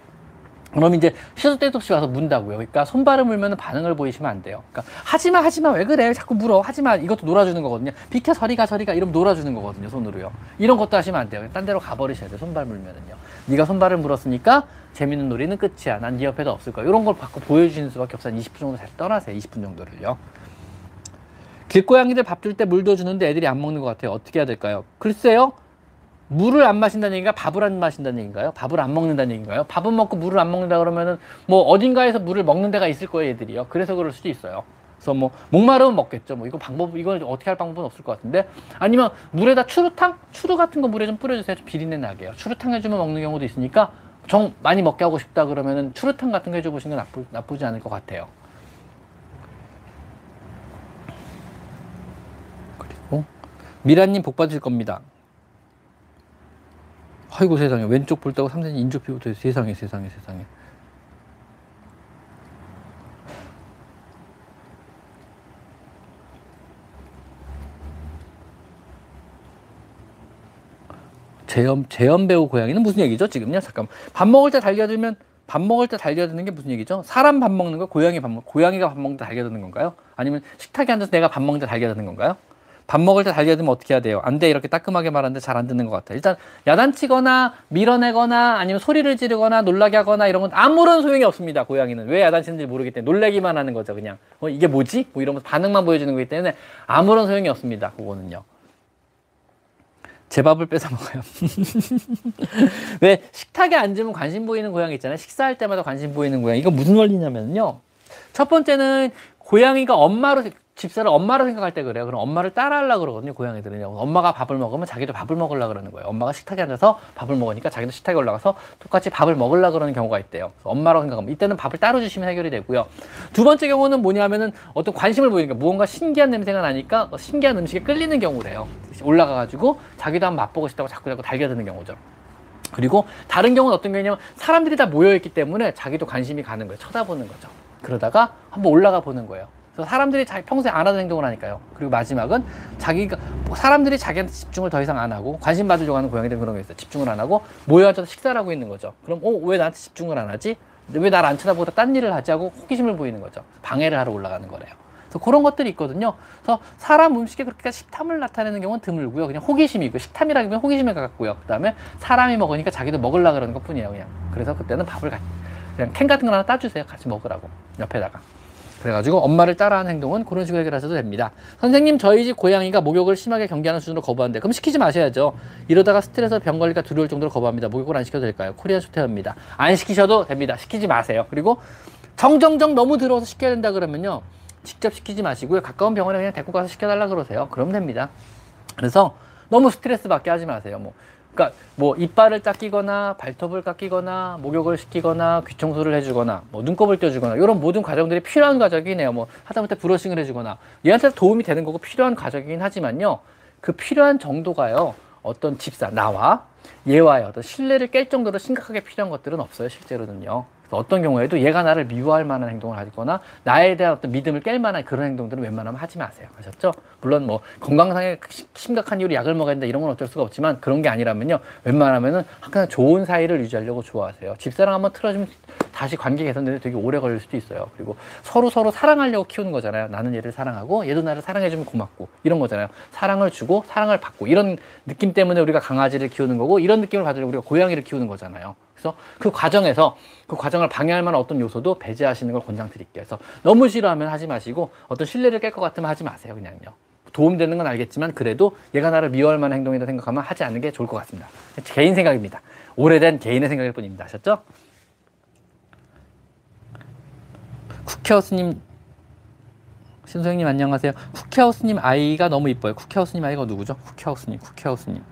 그럼 이제 시도 때도 없이 와서 문다고요. 그러니까 손발을 물면 반응을 보이시면 안 돼요. 그러니까 하지마 하지마 왜 그래 자꾸 물어 하지마 이것도 놀아주는 거거든요. 비켜 저리가 저리가 이러면 놀아주는 거거든요 손으로요. 이런 것도 하시면 안 돼요. 딴 데로 가버리셔야 돼요. 손발 물면은요. 네가 손발을 물었으니까 재밌는 놀이는 끝이야. 난 네 옆에도 없을 거야. 이런 걸 받고 보여주시는 수밖에 없어요. 20분 정도 잘 떠나세요. 20분 정도를요. 길고양이들 밥 줄 때 물도 주는데 애들이 안 먹는 것 같아요. 어떻게 해야 될까요? 글쎄요. 물을 안 마신다는 얘기가 밥을 안 마신다는 얘기인가요? 밥을 안 먹는다는 얘기인가요? 밥은 먹고 물을 안 먹는다 그러면은 뭐 어딘가에서 물을 먹는 데가 있을 거예요, 애들이요. 그래서 그럴 수도 있어요. 그래서 뭐 목마르면 먹겠죠. 뭐 이거 방법 이걸 어떻게 할 방법은 없을 것 같은데 아니면 물에다 추루탕, 추루 같은 거 물에 좀 뿌려주세요. 좀 비린내 나게요. 추루탕 해주면 먹는 경우도 있으니까 정 많이 먹게 하고 싶다 그러면은 추루탕 같은 거 해줘보시는 건 나쁘, 나쁘지 않을 것 같아요. 그리고 미라님 복 받으실 겁니다. 아이고 세상에. 왼쪽 볼 때고 3cm 인조 피부터 세상에 세상에 세상에. 재현 재현 배우 고양이는 무슨 얘기죠 지금요? 잠깐 밥 먹을 때 달겨들면 밥 먹을 때 달겨드는 게 무슨 얘기죠? 사람 밥 먹는 거? 고양이 밥 먹 고양이가 밥 먹는 때 달겨드는 건가요? 아니면 식탁에 앉아서 내가 밥 먹는 때 달겨드는 건가요 밥 먹을 때 달려들면 어떻게 해야 돼요? 안 돼. 이렇게 따끔하게 말하는데 잘 안 듣는 것 같아요. 일단 야단치거나 밀어내거나 아니면 소리를 지르거나 놀라게 하거나 이런 건 아무런 소용이 없습니다. 고양이는. 왜 야단치는지 모르기 때문에 놀래기만 하는 거죠. 그냥. 어, 이게 뭐지? 뭐 이러면서 반응만 보여주는 거기 때문에 아무런 소용이 없습니다. 그거는요. 제 밥을 뺏어 먹어요. [LAUGHS] 왜 식탁에 앉으면 관심 보이는 고양이 있잖아요. 식사할 때마다 관심 보이는 고양이. 이거 무슨 원리냐면요. 첫 번째는 고양이가 엄마로 집사를 엄마로 생각할 때 그래요. 그럼 엄마를 따라하려고 그러거든요, 고양이들은요. 엄마가 밥을 먹으면 자기도 밥을 먹으려고 그러는 거예요. 엄마가 식탁에 앉아서 밥을 먹으니까 자기도 식탁에 올라가서 똑같이 밥을 먹으려고 그러는 경우가 있대요. 엄마라고 생각하면 이때는 밥을 따로 주시면 해결이 되고요. 두 번째 경우는 뭐냐면은 어떤 관심을 보이니까 무언가 신기한 냄새가 나니까 신기한 음식에 끌리는 경우래요. 올라가가지고 자기도 한번 맛보고 싶다고 자꾸 자꾸 달겨드는 경우죠. 그리고 다른 경우는 어떤 경우냐면 사람들이 다 모여있기 때문에 자기도 관심이 가는 거예요. 쳐다보는 거죠. 그러다가 한번 올라가 보는 거예요. 사람들이 자기 평소에 안 하던 행동을 하니까요. 그리고 마지막은 자기가 뭐 사람들이 자기한테 집중을 더 이상 안 하고 관심 받으려고 하는 고양이들 그런 게 있어요. 집중을 안 하고 모여 앉아서 식사를 하고 있는 거죠. 그럼 어 왜 나한테 집중을 안 하지? 왜 나를 안 쳐다보다 딴 일을 하지 하고 호기심을 보이는 거죠. 방해를 하러 올라가는 거래요. 그래서 그런 것들이 있거든요. 그래서 사람 음식에 그렇게 식탐을 나타내는 경우는 드물고요. 그냥 호기심이고 식탐이라기면 호기심에 가깝고요. 그다음에 사람이 먹으니까 자기도 먹으려 그러는 것뿐이에요. 그냥 그래서 그때는 밥을 같이 그냥 캔 같은 거 하나 따주세요. 같이 먹으라고 옆에다가. 그래가지고 엄마를 따라하는 행동은 그런 식으로 해결하셔도 됩니다. 선생님 저희 집 고양이가 목욕을 심하게 경계하는 수준으로 거부하는데 그럼 시키지 마셔야죠. 이러다가 스트레스 병 걸리가 두려울 정도로 거부합니다. 목욕을 안 시켜도 될까요? 코리안 소태입니다. 안 시키셔도 됩니다. 시키지 마세요. 그리고 정정정 너무 들어서 시켜야 된다 그러면요. 직접 시키지 마시고요. 가까운 병원에 그냥 데리고 가서 시켜달라 그러세요. 그럼 됩니다. 그래서 너무 스트레스 받게 하지 마세요. 뭐 그러니까 뭐 이빨을 닦이거나 발톱을 깎이거나 목욕을 시키거나 귀청소를 해주거나 뭐 눈곱을 떼주거나 이런 모든 과정들이 필요한 과정이네요. 뭐 하다못해 브러싱을 해주거나 얘한테 도움이 되는 거고 필요한 과정이긴 하지만요. 그 필요한 정도가요. 어떤 집사 나와 얘와의 어떤 신뢰를 깰 정도로 심각하게 필요한 것들은 없어요. 실제로는요. 어떤 경우에도 얘가 나를 미워할 만한 행동을 하거나 나에 대한 어떤 믿음을 깰 만한 그런 행동들은 웬만하면 하지 마세요. 아셨죠? 물론 뭐 건강상에 심각한 이유로 약을 먹어야 된다 이런 건 어쩔 수가 없지만 그런 게 아니라면요. 웬만하면은 항상 좋은 사이를 유지하려고 좋아하세요. 집사랑 한번 틀어주면 다시 관계 개선되는데 되게 오래 걸릴 수도 있어요. 그리고 서로 서로 사랑하려고 키우는 거잖아요. 나는 얘를 사랑하고 얘도 나를 사랑해주면 고맙고 이런 거잖아요. 사랑을 주고 사랑을 받고 이런 느낌 때문에 우리가 강아지를 키우는 거고 이런 느낌을 가지고 우리가 고양이를 키우는 거잖아요. 그래서 그 과정에서 그 과정을 방해할 만한 어떤 요소도 배제하시는 걸 권장드릴게요. 그래서 너무 싫어하면 하지 마시고 어떤 신뢰를 깰 것 같으면 하지 마세요. 그냥요. 도움되는 건 알겠지만 그래도 얘가 나를 미워할 만한 행동이다 생각하면 하지 않는 게 좋을 것 같습니다. 개인 생각입니다. 오래된 개인의 생각일 뿐입니다. 아셨죠? 쿠키하우스님 신소영님 안녕하세요. 쿠키하우스님 아이가 너무 이뻐요. 쿠키하우스님 아이가 누구죠? 쿠키하우스님, 쿠키하우스님.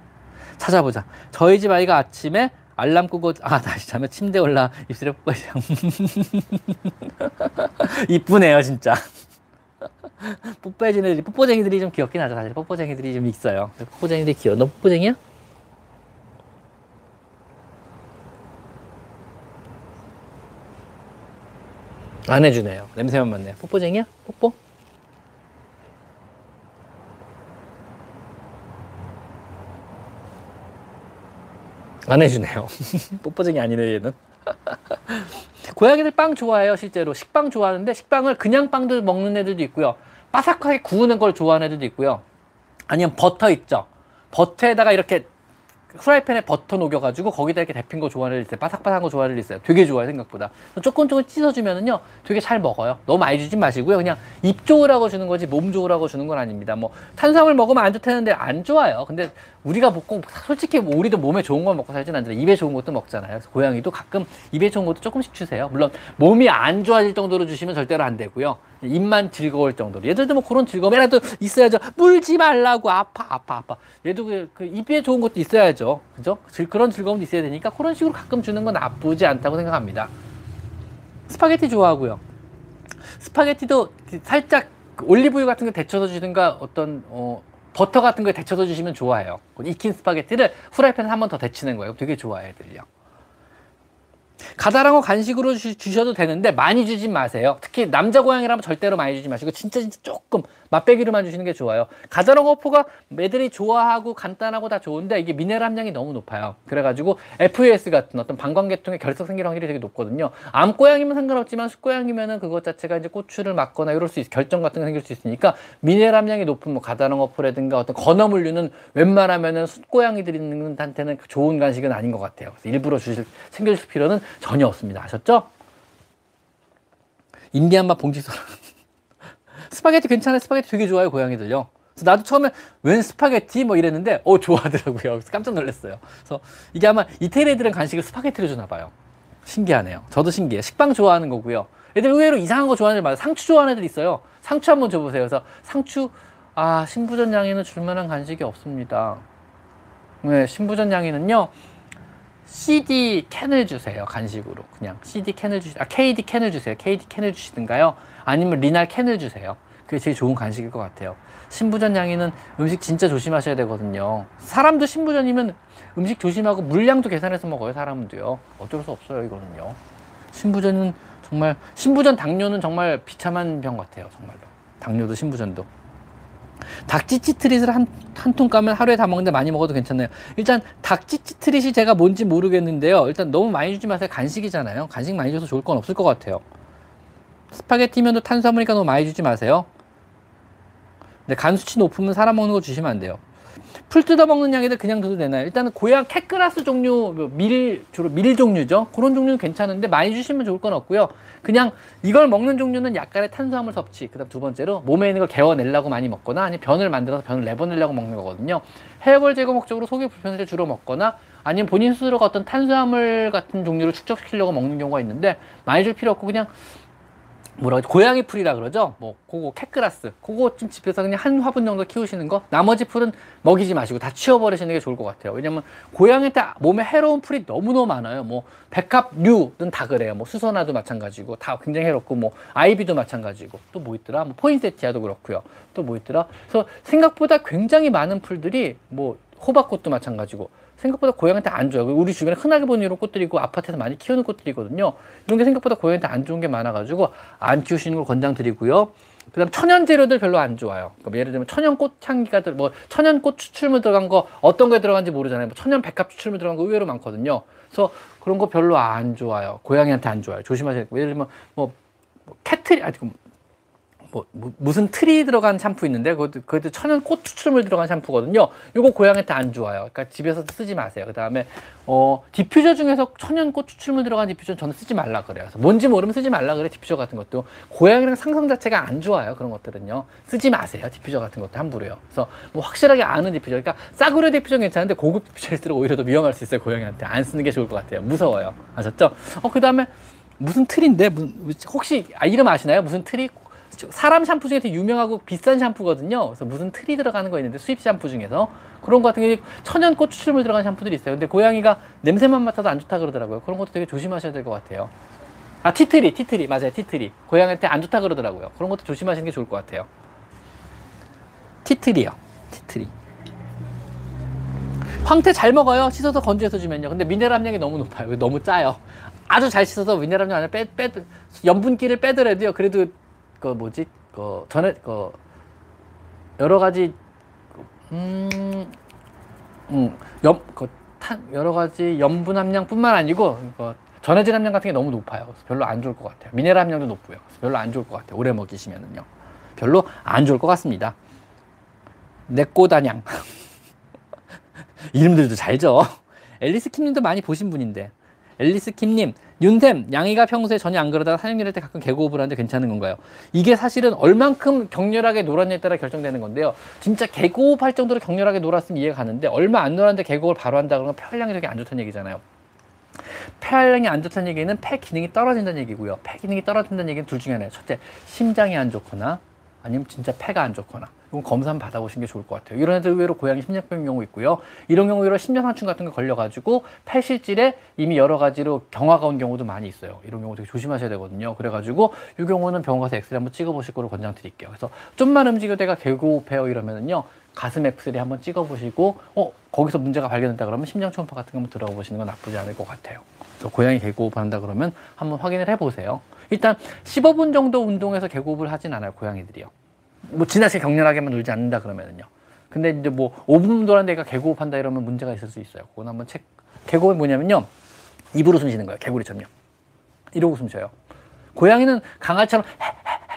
찾아보자. 저희 집 아이가 아침에 알람 끄고 아 다시 자면 침대 올라 입술에 뽀뽀해요. [LAUGHS] 이쁘네요 진짜. [LAUGHS] 뽀뽀해주는 애들이 뽀뽀쟁이들이 좀 귀엽긴 하죠 사실 뽀뽀쟁이들이 좀 있어요. 뽀뽀쟁이들이 귀여워. 너 뽀뽀쟁이야? 안 해주네요. 냄새만 맡네요. 뽀뽀쟁이야? 뽀뽀? 안 해주네요. [LAUGHS] 뽀뽀쟁이 아니네 얘는. [LAUGHS] 고양이들 빵 좋아해요 실제로 식빵 좋아하는데 식빵을 그냥 빵도 먹는 애들도 있고요 바삭하게 구우는 걸 좋아하는 애들도 있고요 아니면 버터 있죠 버터에다가 이렇게 후라이팬에 버터 녹여가지고 거기다 이렇게 데핀 거애 있어요. 바삭바삭한 거 좋아하는 애 있어요. 되게 좋아요, 생각보다. 조금 조금 찢어주면은요, 되게 잘 먹어요. 너무 많이 주지 마시고요. 그냥 입 좋으라고 주는 거지 몸 좋으라고 주는 건 아닙니다. 뭐, 탄수화물 먹으면 안 좋다는데 안 좋아요. 근데 우리가 먹고, 솔직히 뭐 우리도 몸에 좋은 걸 먹고 살진 않잖아요. 입에 좋은 것도 먹잖아요. 그래서 고양이도 가끔 입에 좋은 것도 조금씩 주세요. 물론 몸이 안 좋아질 정도로 주시면 절대로 안 되고요. 입만 즐거울 정도로. 얘들도 뭐 그런 즐거움이라도 있어야죠. 물지 말라고 아파, 아파, 아파. 얘도 그, 그 입에 좋은 것도 있어야죠. 그죠? 그런 즐거움도 있어야 되니까 그런 식으로 가끔 주는 건 나쁘지 않다고 생각합니다. 스파게티 좋아하고요. 스파게티도 살짝 그 올리브유 같은 거 데쳐서 주든가 어떤 어, 버터 같은 거 데쳐서 주시면 좋아요. 익힌 스파게티를 후라이팬에 한 번 더 데치는 거예요. 되게 좋아해 애들요. 가다랑어 간식으로 주, 셔도 되는데 많이 주진 마세요. 특히 남자 고양이라면 절대로 많이 주지 마시고 진짜 진짜 조금 맛배기로 만 주시는 게 좋아요. 가다랑어포가 애들이 좋아하고 간단하고 다 좋은데 이게 미네랄 함량이 너무 높아요. 그래가지고 FUS 같은 어떤 방광계통의 결석 생길 확률이 되게 높거든요. 암고양이면 상관없지만 숫고양이면은 그것 자체가 이제 고추를 막거나 이럴 수 있, 결정 같은 게 생길 수 있으니까 미네랄 함량이 높은 뭐 가다랑어포라든가 어떤 건어물류는 웬만하면은 숫고양이들한테는 좋은 간식은 아닌 것 같아요. 그래서 일부러 주실 챙겨줄 필요는 전혀 없습니다. 아셨죠? 인디안 맛 봉지소라. 스파게티 괜찮아요. 스파게티 되게 좋아요. 고양이들요. 그래서 나도 처음에 웬 스파게티 뭐 이랬는데 어 좋아하더라고요. 그래서 깜짝 놀랐어요. 그래서 이게 아마 이태리 애들은 간식을 스파게티로 주나 봐요. 신기하네요. 저도 신기해요. 식빵 좋아하는 거고요. 애들 의외로 이상한 거 좋아하는 애들 많아요. 상추 좋아하는 애들 있어요. 상추 한번 줘보세요. 그래서 상추 아 신부전 양이는 줄만한 간식이 없습니다. 네, 신부전 양이는요. CD 캔을 주세요. 간식으로. 그냥 CD 캔을 주시, 아, KD 캔을 주세요. KD 캔을 주시든가요. 아니면 리날 캔을 주세요. 그게 제일 좋은 간식일 것 같아요. 신부전 양이는 음식 진짜 조심하셔야 되거든요. 사람도 신부전이면 음식 조심하고 물량도 계산해서 먹어요. 사람도요. 어쩔 수 없어요. 이거는요. 신부전은 정말, 신부전 당뇨는 정말 비참한 병 같아요. 정말로. 당뇨도 신부전도. 닭찌찌 treat을 한, 한 통 까면 하루에 다 먹는데 많이 먹어도 괜찮나요? 일단 닭찌찌 treat이 제가 뭔지 모르겠는데요. 일단 너무 많이 주지 마세요. 간식이잖아요. 간식 많이 줘서 좋을 건 없을 것 같아요. 스파게티면도 탄수화물이니까 너무 많이 주지 마세요. 근데 간 수치 높으면 사람 먹는 거 주시면 안 돼요. 풀 뜯어 먹는 양이들 그냥 둬도 되나요? 일단은 고양 cat grass 종류 뭐밀 주로 밀 종류죠. 그런 종류는 괜찮은데 많이 주시면 좋을 건 없고요. 그냥 이걸 먹는 종류는 약간의 탄수화물 섭취. 그 다음 두 번째로 몸에 있는 걸 게워내려고 많이 먹거나 아니면 변을 만들어서 변을 내보내려고 먹는 거거든요. 해열 제거 목적으로 속이 불편할 때 주로 먹거나 아니면 본인 스스로가 어떤 탄수화물 같은 종류를 축적시키려고 먹는 경우가 있는데 많이 줄 필요 없고 그냥 뭐라 그러지? 고양이 풀이라 그러죠? 뭐, 그거 cat grass. 그거 좀 집에서 그냥 한 화분 정도 키우시는 거. 나머지 풀은 먹이지 마시고 다 치워버리시는 게 좋을 것 같아요. 왜냐면 고양이한테 몸에 해로운 풀이 너무너무 많아요. 뭐, 백합류는 다 그래요. 뭐, 수선화도 마찬가지고, 다 굉장히 해롭고, 뭐, 아이비도 마찬가지고, 또 뭐 있더라? 뭐, 포인세티아도 그렇고요. 또 뭐 있더라? 그래서 생각보다 굉장히 많은 풀들이 뭐, 호박꽃도 마찬가지고, 생각보다 고양이한테 안 좋아요. 우리 주변에 흔하게 보는 이런 꽃들이 고 아파트에서 많이 키우는 꽃들이거든요. 이런 게 생각보다 고양이한테 안 좋은 게 많아가지고 안 키우시는 걸 권장드리고요. 그다음 천연 재료들 별로 안 좋아요. 그러니까 예를 들면 천연 꽃향기가 들, 뭐 천연 꽃 추출물 들어간 거 어떤 게 들어간지 모르잖아요. 뭐 천연 백합 추출물 들어간 거 의외로 많거든요. 그래서 그런 거 별로 안 좋아요. 고양이한테 안 좋아요. 조심하셔야 되고 예를 들면 뭐, 뭐 tea tree 아니 뭐, 뭐, 무슨 틀이 들어간 샴푸 있는데 그것도, 그것도 천연 꽃 추출물 들어간 샴푸거든요. 이거 고양이한테 안 좋아요. 그러니까 집에서 쓰지 마세요. 그 다음에 어 디퓨저 중에서 천연 꽃 추출물 들어간 디퓨저 저는 쓰지 말라 그래요. 그래서 뭔지 모르면 쓰지 말라 그래 디퓨저 같은 것도 고양이랑 상성 자체가 안 좋아요. 그런 것들은요. 쓰지 마세요. 디퓨저 같은 것도 함부로요. 그래서 뭐 확실하게 아는 디퓨저. 그러니까 싸구려 디퓨저 괜찮은데 고급 디퓨저일수록 오히려 더 위험할 수 있어요. 고양이한테 안 쓰는 게 좋을 것 같아요. 무서워요. 아셨죠? 어 그 다음에 무슨 tree인데 혹시 아, 이름 아시나요? 무슨 틀이 사람 샴푸 중에서 유명하고 비싼 샴푸거든요. 그래서 무슨 틀이 들어가는 거 있는데 수입 샴푸 중에서 그런 거 같은 게 천연 꽃 추출물 들어간 샴푸들이 있어요. 근데 고양이가 냄새만 맡아도 안 좋다 그러더라고요. 그런 것도 되게 조심하셔야 될 것 같아요. 아 tea tree, tea tree 맞아요, tea tree. 고양이한테 안 좋다 그러더라고요. 그런 것도 조심하시는 게 좋을 것 같아요. tea tree요, tea tree. 황태 잘 먹어요. 씻어서 건조해서 주면요. 근데 미네랄 함량이 너무 높아요. 너무 짜요. 아주 잘 씻어서 미네랄 함량 안에 빼, 빼, 염분기를 빼더라도요. 그래도 그 뭐지 그 전에 그 여러 가지 음, 음, 염, 그 탄, 여러 가지 염분 함량뿐만 아니고 그 전해질 함량 같은 게 너무 높아요. 그래서 별로 안 좋을 것 같아요. 미네랄 함량도 높고요. 별로 안 좋을 것 같아요. 오래 먹이시면은요. 별로 안 좋을 것 같습니다. 내꼬다냥 [LAUGHS] 이름들도 잘죠. 앨리스 킴님도 많이 보신 분인데 앨리스 킴님 윤템, 양이가 평소에 전혀 안 그러다가 사육일 때 가끔 개고흡을 하는데 괜찮은 건가요? 이게 사실은 얼만큼 격렬하게 놀았냐에 따라 결정되는 건데요. 진짜 개고흡할 정도로 격렬하게 놀았으면 이해가 가는데 얼마 안 놀았는데 개고흡을 바로 한다 그러면 폐활량이 되게 안 좋다는 얘기잖아요. 폐활량이 안 좋다는 얘기는 폐 기능이 떨어진다는 얘기고요. 폐 기능이 떨어진다는 얘기는 둘 중에 하나예요. 첫째, 심장이 안 좋거나 아니면 진짜 폐가 안 좋거나 이건 검사 한번 받아보시는 게 좋을 것 같아요. 이런 애들 의외로 고양이 심장병 경우 있고요. 이런 경우 의외로 심장상충 같은 거 걸려가지고 폐실질에 이미 여러 가지로 경화가 온 경우도 많이 있어요. 이런 경우 되게 조심하셔야 되거든요. 그래가지고 이 경우는 병원 가서 엑스레이 한번 찍어보실 거로 권장드릴게요. 그래서 좀만 움직여대가 개고흡해요 이러면은요. 가슴 엑스레이 한번 찍어보시고 어 거기서 문제가 발견됐다 그러면 심장 초음파 같은 거 한번 들어가 보시는 건 나쁘지 않을 것 같아요. 그래서 고양이 개고흡한다 그러면 한번 확인을 해보세요. 일단 15분 정도 운동해서 개고흡을 하진 않아요 고양이들이요. 뭐 지나치게 격렬하게만 놀지 않는다 그러면은요. 근데 이제 뭐 5분 동안 내가 개고흡한다 이러면 문제가 있을 수 있어요. 그건 한번 책. 개고흡이 뭐냐면요. 입으로 숨 쉬는 거예요. 개구리처럼요. 이러고 숨 쉬어요. 고양이는 강아지처럼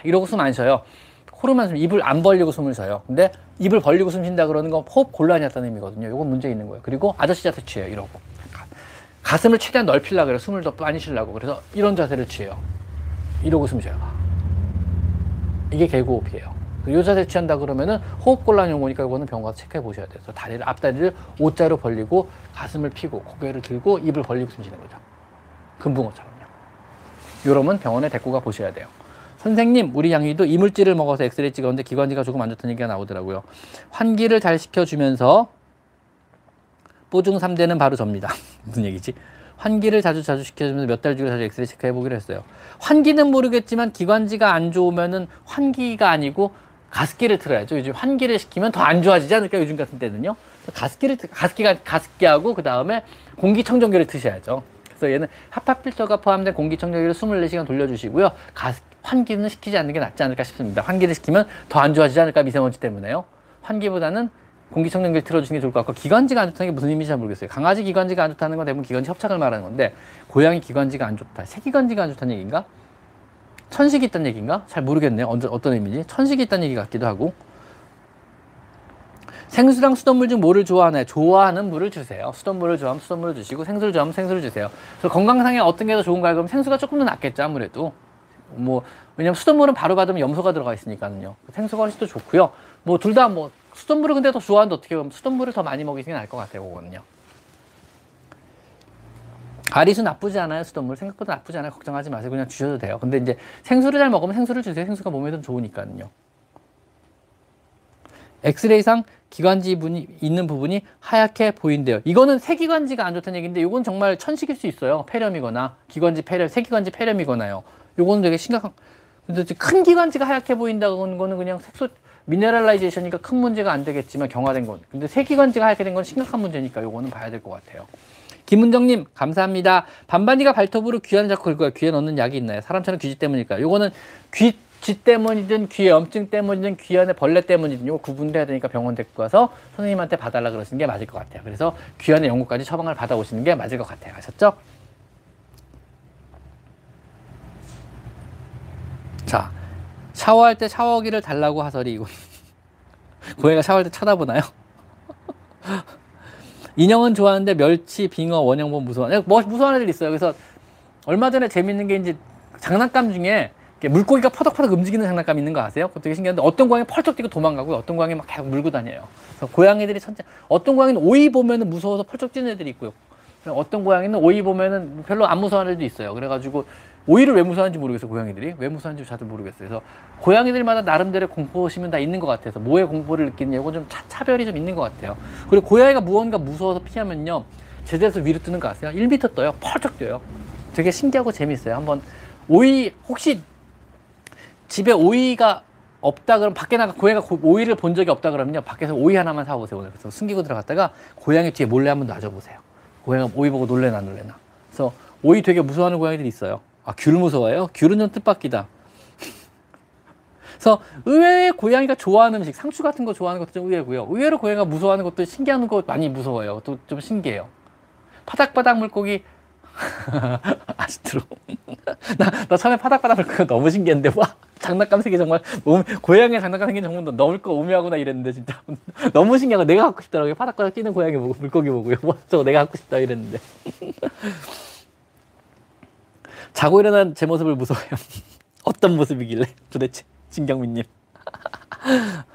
이러고 숨 안 쉬어요. 코로만 숨, 입을 안 벌리고 숨을 쉬어요. 근데 입을 벌리고 숨 쉰다 그러는 건 호흡 곤란이 었다는 의미거든요. 이건 문제 있는 거예요. 그리고 아저씨 자세 취해요. 이러고. 가슴을 최대한 넓히려고 그래요. 숨을 더 많이 쉬려고. 그래서 이런 자세를 취해요. 이러고 숨 쉬어요. 이게 개고흡이에요. 요 자세 취한다 그러면은 호흡 곤란이 오니까 이거는 병원 가서 체크해 보셔야 돼요. 그래서 다리를 앞다리를 O자로 벌리고 가슴을 피고 고개를 들고 입을 벌리고 숨 쉬는 거죠. 금붕어처럼요. 요러면 병원에 데리고 가 보셔야 돼요. 선생님, 우리 양이도 이물질을 먹어서 엑스레이 찍었는데 기관지가 조금 안 좋다는 얘기가 나오더라고요. 환기를 잘 시켜주면서 뽀중 3대는 바로 접니다. [LAUGHS] 무슨 얘기지? 환기를 자주 자주 시켜주면서 몇 달 주기로 자주 엑스레이 체크해 보기로 했어요. 환기는 모르겠지만 기관지가 안 좋으면은 환기가 아니고 가습기를 틀어야죠. 요즘 환기를 시키면 더 안 좋아지지 않을까 요즘 같은 때는요. 가습기를 가습기가 가습기하고 그 다음에 공기청정기를 트셔야죠. 그래서 얘는 하파 필터가 포함된 공기청정기를 24시간 돌려주시고요. 가습 환기는 시키지 않는 게 낫지 않을까 싶습니다. 환기를 시키면 더 안 좋아지지 않을까 미세먼지 때문에요. 환기보다는 공기청정기를 틀어주시는 게 좋을 것 같고 기관지가 안 좋다는 게 무슨 의미인지 잘 모르겠어요. 강아지 기관지가 안 좋다는 건 대부분 기관지 협착을 말하는 건데 고양이 기관지가 안 좋다. 새 기관지가 안 좋다는 얘기인가? 천식이 있다는 얘기인가? 잘 모르겠네요. 어떤, 의미인지. 천식이 있다는 얘기 같기도 하고. 생수랑 수돗물 중 뭐를 좋아하나요? 좋아하는 물을 주세요. 수돗물을 좋아하면 수돗물을 주시고 생수를 좋아하면 생수를 주세요. 그래서 건강상에 어떤 게 더 좋은가요? 그럼 생수가 조금 더 낫겠죠, 아무래도. 뭐 왜냐면 수돗물은 바로 받으면 염소가 들어가 있으니까요. 생수가 훨씬 더 좋고요. 뭐 둘 다뭐 수돗물을 근데 더 좋아하는데 어떻게 보면 수돗물을 더 많이 먹이는 게 나을 것 같아요, 그거는요. 가리수 나쁘지 않아요, 수돗물. 생각보다 나쁘지 않아요. 걱정하지 마세요. 그냥 주셔도 돼요. 근데 이제 생수를 잘 먹으면 생수를 주세요. 생수가 몸에 더 좋으니까요. 엑스레이상 기관지 분이 있는 부분이 하얗게 보인대요. 이거는 세기관지가 안 좋다는 얘기인데 이건 정말 천식일 수 있어요. 폐렴이거나 기관지 폐렴, 세기관지 폐렴이거나요. 이거는 되게 심각한. 근데 큰 기관지가 하얗게 보인다는 거는 그냥 색소 미네랄라이제이션이니까 큰 문제가 안 되겠지만 경화된 건. 근데 세기관지가 하얗게 된 건 심각한 문제니까 이거는 봐야 될 것 같아요. 김은정님 감사합니다. 반반이가 발톱으로 귀환 자꾸 긁어요. 귀에 넣는 약이 있나요? 사람처럼 귀지 때문일까요? 요거는 귀 쥐 때문이든 귀에 염증 때문이든 귀 안에 벌레 때문이든 이거 구분돼야 되니까 병원 데리고 가서 선생님한테 봐달라 그러시는 게 맞을 것 같아요. 그래서 귀 안에 연고까지 처방을 받아오시는 게 맞을 것 같아요. 아셨죠? 자, 샤워할 때 샤워기를 달라고 하설이 이거. [LAUGHS] 고양이가 샤워할 때 쳐다보나요? 인형은 좋아하는데 멸치, 빙어, 원형본 무서워. 뭐 무서워하는 애들 있어요. 그래서 얼마 전에 재밌는 게 이제 장난감 중에 물고기가 퍼덕퍼덕 움직이는 장난감 있는 거 아세요? 그거 되게 신기한데 어떤 고양이 펄쩍 뛰고 도망가고 어떤 고양이 막 계속 물고 다녀요. 그래서 고양이들이 천재. 어떤 고양이는 오이 보면은 무서워서 펄쩍 뛰는 애들이 있고요. 어떤 고양이는 오이 보면은 별로 안 무서워하는 애들도 있어요. 그래가지고 오이를 왜 무서워하는지 모르겠어요. 고양이들이 왜 무서워하는지 잘 모르겠어요. 그래서 고양이들마다 나름대로 공포심은 다 있는 것 같아서 뭐에 공포를 느끼느냐 이건 좀 차, 별이 좀 있는 것 같아요. 그리고 고양이가 무언가 무서워서 피하면요 제대로 위로 뜨는 거 아세요? 1m 떠요. 펄쩍 뛰어요. 되게 신기하고 재밌어요. 한번 오이 혹시 집에 오이가 없다 그러면 밖에 나가 고양이가 오이를 본 적이 없다 그러면요 밖에서 오이 하나만 사오세요 오늘 그래서 숨기고 들어갔다가 고양이 뒤에 몰래 한번 놔줘보세요 고양이가 오이 보고 놀래나 놀래나 그래서 오이 되게 무서워하는 고양이들이 있어요 아 귤 무서워해요? 귤은 좀 뜻밖이다 그래서 의외의 고양이가 좋아하는 음식 상추 같은 거 좋아하는 것도 좀 의외고요 의외로 고양이가 무서워하는 것도 신기한 거 많이 무서워요 또 좀 신기해요 파닥파닥 물고기 [LAUGHS] 아스트로. [LAUGHS] 나, 나 처음에 파닥파닥 물고기 너무 신기했는데, 와, 장난감 세계 정말, 오, 고양이 장난감 생긴 정말 너무 거 오묘하구나 이랬는데, 진짜. [LAUGHS] 너무 신기하고, 내가 갖고 싶더라고요. 파닥파닥 뛰는 고양이 보고, 물고기 보고요. 와, 저거 내가 갖고 싶다 이랬는데. 자고 일어난 제 모습을 무서워요. [LAUGHS] 어떤 모습이길래, 도대체, 진경민님. [LAUGHS]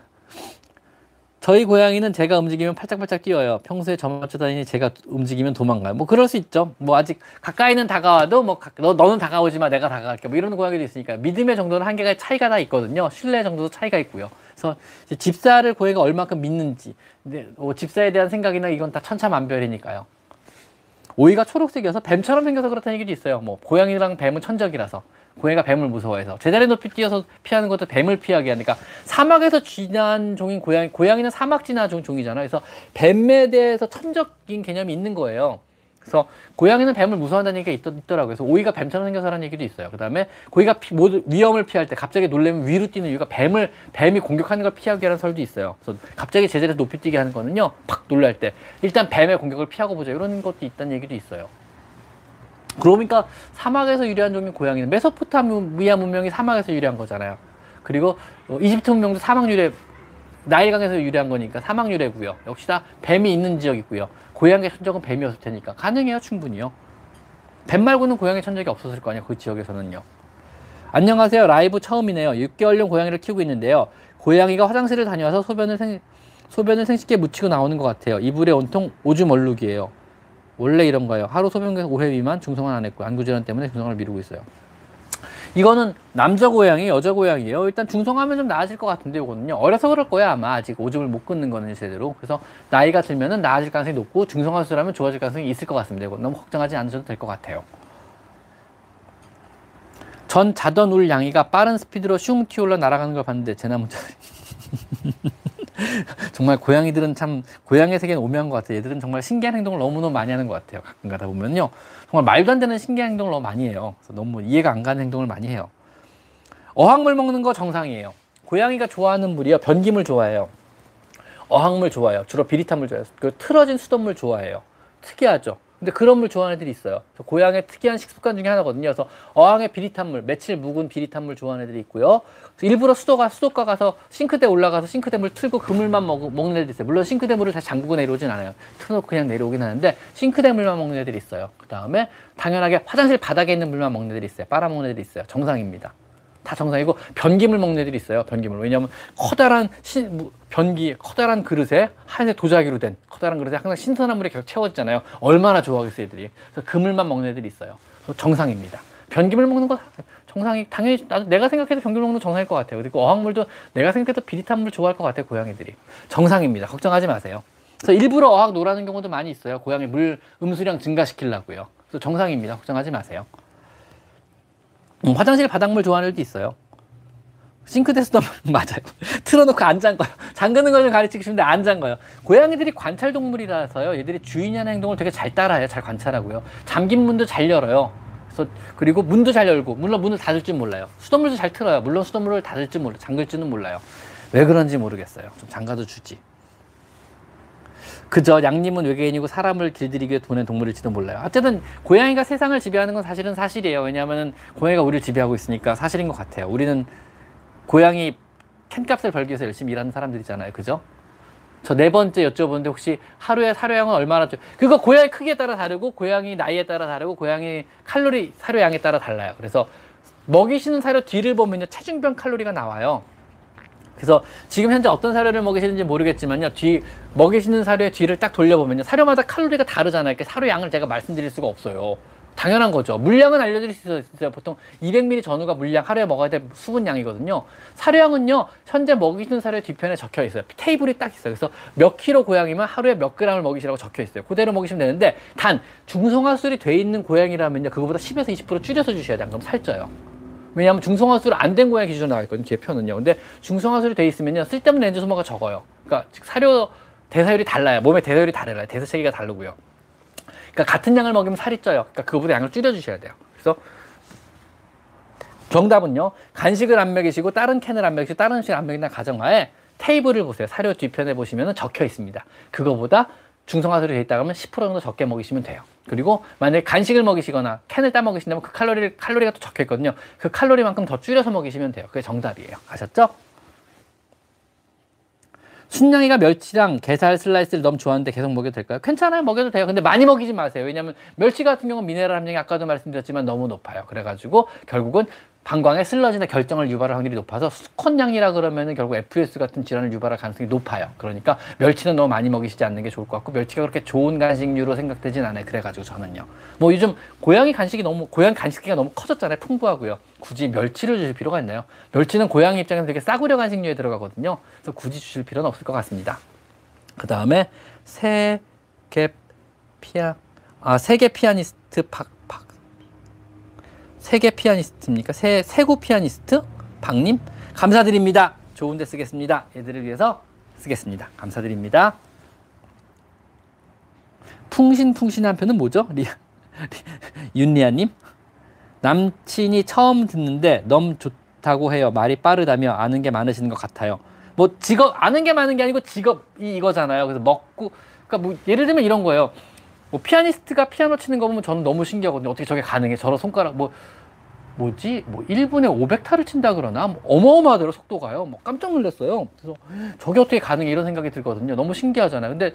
저희 고양이는 제가 움직이면 팔짝팔짝 뛰어요. 평소에 저만 쫓아다니니 제가 움직이면 도망가요. 뭐 그럴 수 있죠. 뭐 아직 가까이는 다가와도 뭐 너, 너는 다가오지 마 내가 다가갈게 뭐 이런 고양이도 있으니까 믿음의 정도는 한계가 차이가 다 있거든요. 신뢰 정도도 차이가 있고요. 그래서 집사를 고양이가 얼마큼 믿는지 근데 뭐 집사에 대한 생각이나 이건 다 천차만별이니까요. 오이가 초록색이어서 뱀처럼 생겨서 그렇다는 얘기도 있어요. 뭐 고양이랑 뱀은 천적이라서 고양이가 뱀을 무서워해서 제자리 높이 뛰어서 피하는 것도 뱀을 피하게 하니까 사막에서 진한 종인 고양이 고양이는 사막 진화 종 종이잖아요. 그래서 뱀에 대해서 천적인 개념이 있는 거예요. 그래서 고양이는 뱀을 무서워한다는 얘기가 있, 더라고요 그래서 오이가 뱀처럼 생겨서라는 얘기도 있어요. 그다음에 고이가 피, 모두 위험을 피할 때 갑자기 놀래면 위로 뛰는 이유가 뱀을 뱀이 공격하는 걸 피하게 하는 설도 있어요. 그래서 갑자기 제자리에서 높이 뛰게 하는 거는요. 팍 놀랄 때 일단 뱀의 공격을 피하고 보자 이런 것도 있다는 얘기도 있어요. 그러니까 사막에서 유래한 종이 고양이는 메소포타미아 문명이 사막에서 유래한 거잖아요. 그리고 어, 이집트 문명도 사막 유래 나일강에서 유래한 거니까 사막 유래고요. 역시 다 뱀이 있는 지역이고요. 고양이 천적은 뱀이었을 테니까 가능해요 충분히요. 뱀 말고는 고양이 천적이 없었을 거 아니에요 그 지역에서는요. 안녕하세요 라이브 처음이네요. 6개월령 고양이를 키우고 있는데요. 고양이가 화장실을 다녀와서 소변을 생 소변을 생식기에 묻히고 나오는 것 같아요. 이불에 온통 오줌 얼룩이에요. 원래 이런 거예요. 하루 소변에서 5회 미만 중성화 안 했고 안구질환 때문에 중성화를 미루고 있어요. 이거는 남자 고양이, 여자 고양이에요. 일단 중성화면 좀 나아질 것 같은데 이거는요. 어려서 그럴 거야 아마 아직 오줌을 못 끊는 거는 제대로. 그래서 나이가 들면은 나아질 가능성이 높고 중성화 수술하면 좋아질 가능성이 있을 것 같습니다. 이거 너무 걱정하지 않으셔도 될 것 같아요. 전 자던 울 양이가 빠른 스피드로 슝 튀어올라 날아가는 걸 봤는데 제 나무 [LAUGHS] 정말 고양이들은 참 고양이 세계는 오묘한 것 같아요. 얘들은 정말 신기한 행동을 너무너무 많이 하는 것 같아요. 가끔 가다 보면요. 정말 말도 안 되는 신기한 행동을 너무 많이 해요. 그래서 너무 이해가 안 가는 행동을 많이 해요. 어항물 먹는 거 정상이에요. 고양이가 좋아하는 물이요. 변기물 좋아해요. 어항물 좋아해요. 주로 비릿한 물 좋아해요. 그 틀어진 수돗물 좋아해요. 특이하죠. 근데 그런 물 좋아하는 애들이 있어요. 고양이의 특이한 식습관 중에 하나거든요. 그래서 어항에 비릿한 물, 며칠 묵은 비릿한 물 좋아하는 애들이 있고요. 일부러 수도가 수도가 가서 싱크대 올라가서 싱크대 물 틀고 그 물만 먹, 먹는 애들이 있어요. 물론 싱크대 물을 다 잠그고 내려오진 않아요. 틀어놓고 그냥 내려오긴 하는데 싱크대 물만 먹는 애들이 있어요. 그 다음에 당연하게 화장실 바닥에 있는 물만 먹는 애들이 있어요. 빨아먹는 애들이 있어요. 정상입니다. 다 정상이고 변기물 먹는 애들이 있어요. 변기물. 왜냐하면 커다란 신, 뭐, 변기, 커다란 그릇에 하얀색 도자기로 된 커다란 그릇에 항상 신선한 물이 계속 채워지잖아요. 얼마나 좋아하겠어요, 애들이. 그래서 그물만 먹는 애들이 있어요. 정상입니다. 변기물 먹는 거 정상이 당연히 나도 내가 생각해도 변기물 먹는 거 정상일 것 같아요. 그리고 어항물도 내가 생각해도 비릿한 물 좋아할 것 같아요, 고양이들이. 정상입니다. 걱정하지 마세요. 그래서 일부러 어항 놀라는 경우도 많이 있어요. 고양이 물 음수량 증가시키려고요. 그래서 정상입니다. 걱정하지 마세요. 음, 화장실 바닥물 좋아하는 애도 있어요. 싱크대에서도 [LAUGHS] 맞아요. 틀어놓고 안 잠가요. 잠그는 걸 좀 가르치고 싶은데 안 잠가요. 고양이들이 관찰 동물이라서요. 얘들이 주인이 하는 행동을 되게 잘 따라해요. 잘 관찰하고요. 잠긴 문도 잘 열어요. 그래서 그리고 문도 잘 열고 물론 문을 닫을 줄 몰라요. 수돗물도 잘 틀어요. 물론 수돗물을 닫을 줄 몰라. 잠글 줄은 몰라요. 왜 그런지 모르겠어요. 좀 잠가도 주지. 그저 양님은 외계인이고 사람을 길들이기 위해 보낸 동물일지도 몰라요. 어쨌든 고양이가 세상을 지배하는 건 사실은 사실이에요. 왜냐하면 고양이가 우리를 지배하고 있으니까 사실인 것 같아요. 우리는 고양이 캔값을 벌기 위해서 열심히 일하는 사람들이잖아요. 그죠? 저 네 번째 여쭤보는데 혹시 하루에 사료양은 얼마나 줘? 그거 고양이 크기에 따라 다르고 고양이 나이에 따라 다르고 고양이 칼로리 사료양에 따라 달라요. 그래서 먹이시는 사료 뒤를 보면요 체중별 칼로리가 나와요. 그래서 지금 현재 어떤 사료를 먹이시는지 모르겠지만요. 뒤 먹이시는 사료의 뒤를 딱 돌려보면요. 사료마다 칼로리가 다르잖아요. 이렇게 사료 양을 제가 말씀드릴 수가 없어요. 당연한 거죠. 물량은 알려드릴 수 있어요. 보통 200ml 전후가 물량 하루에 먹어야 될 수분량이거든요. 사료양은요, 현재 먹이시는 사료 뒤편에 적혀 있어요. 테이블이 딱 있어요. 그래서 몇 킬로 고양이면 하루에 몇 그램을 먹이시라고 적혀 있어요. 그대로 먹이시면 되는데, 단, 중성화술이 돼 있는 고양이라면요, 그거보다 10에서 20% 줄여서 주셔야 돼요. 그럼 살쪄요. 왜냐하면 중성화술이 안된 고양이 기준으로 나와 있거든요. 제 표는요. 근데 중성화술이 돼 있으면요, 쓸데없는 렌즈 소모가 적어요. 그러니까 즉 사료 대사율이 달라요. 몸의 대사율이 달라요. 대사 체계가 다르고요. 그러니까 같은 양을 먹이면 살이 쪄요. 그러니까 그거보다 양을 줄여 주셔야 돼요. 그래서 정답은요. 간식을 안 먹이시고 다른 캔을 안 먹이시고 다른 음식을 안 먹인다는 가정하에 테이블을 보세요. 사료 뒤편에 보시면 적혀 있습니다. 그거보다 중성화술이 돼 있다 그러면 10% 정도 적게 먹이시면 돼요. 그리고 만약에 간식을 먹이시거나 캔을 따 먹이신다면 그 칼로리 칼로리가 또 적혀 있거든요. 그 칼로리만큼 더 줄여서 먹이시면 돼요. 그게 정답이에요. 아셨죠? 순냥이가 멸치랑 게살 슬라이스를 너무 좋아하는데 계속 먹여도 될까요? 괜찮아요. 먹여도 돼요. 근데 많이 먹이지 마세요. 왜냐하면 멸치 같은 경우는 미네랄 함량이 아까도 말씀드렸지만 너무 높아요. 그래가지고 결국은 방광에 슬러지나 결정을 유발할 확률이 높아서 수컷냥이라 그러면은 결국 FS 같은 질환을 유발할 가능성이 높아요. 그러니까 멸치는 너무 많이 먹이시지 않는 게 좋을 것 같고 멸치가 그렇게 좋은 간식류로 생각되진 않아요. 그래가지고 저는요. 뭐 요즘 고양이 간식이 너무 고양이 간식기가 너무 커졌잖아요. 풍부하고요. 굳이 멸치를 주실 필요가 있나요? 멸치는 고양이 입장에서 되게 싸구려 간식류에 들어가거든요. 그래서 굳이 주실 필요는 없을 것 같습니다. 그 다음에 세계 피아 아 세계 피아니스트 박 세계 피아니스트입니까? 세, 세구 피아니스트? 박님? 감사드립니다. 좋은 데 쓰겠습니다. 얘들을 위해서 쓰겠습니다. 감사드립니다. 풍신풍신한 표는 뭐죠? 윤리아님? 남친이 처음 듣는데 너무 좋다고 해요. 말이 빠르다며 아는 게 많으시는 것 같아요. 뭐 직업 아는 게 많은 게 아니고 직업이 이거잖아요. 그래서 먹고 그러니까 뭐 예를 들면 이런 거예요. 뭐 피아니스트가 피아노 치는 거 보면 저는 너무 신기하거든요. 어떻게 저게 가능해? 저런 손가락 뭐 뭐지? 뭐 1분에 500타를 친다 그러나 뭐 어마어마하더라 속도가요. 뭐 깜짝 놀랐어요. 그래서 저게 어떻게 가능해 이런 생각이 들거든요. 너무 신기하잖아요. 근데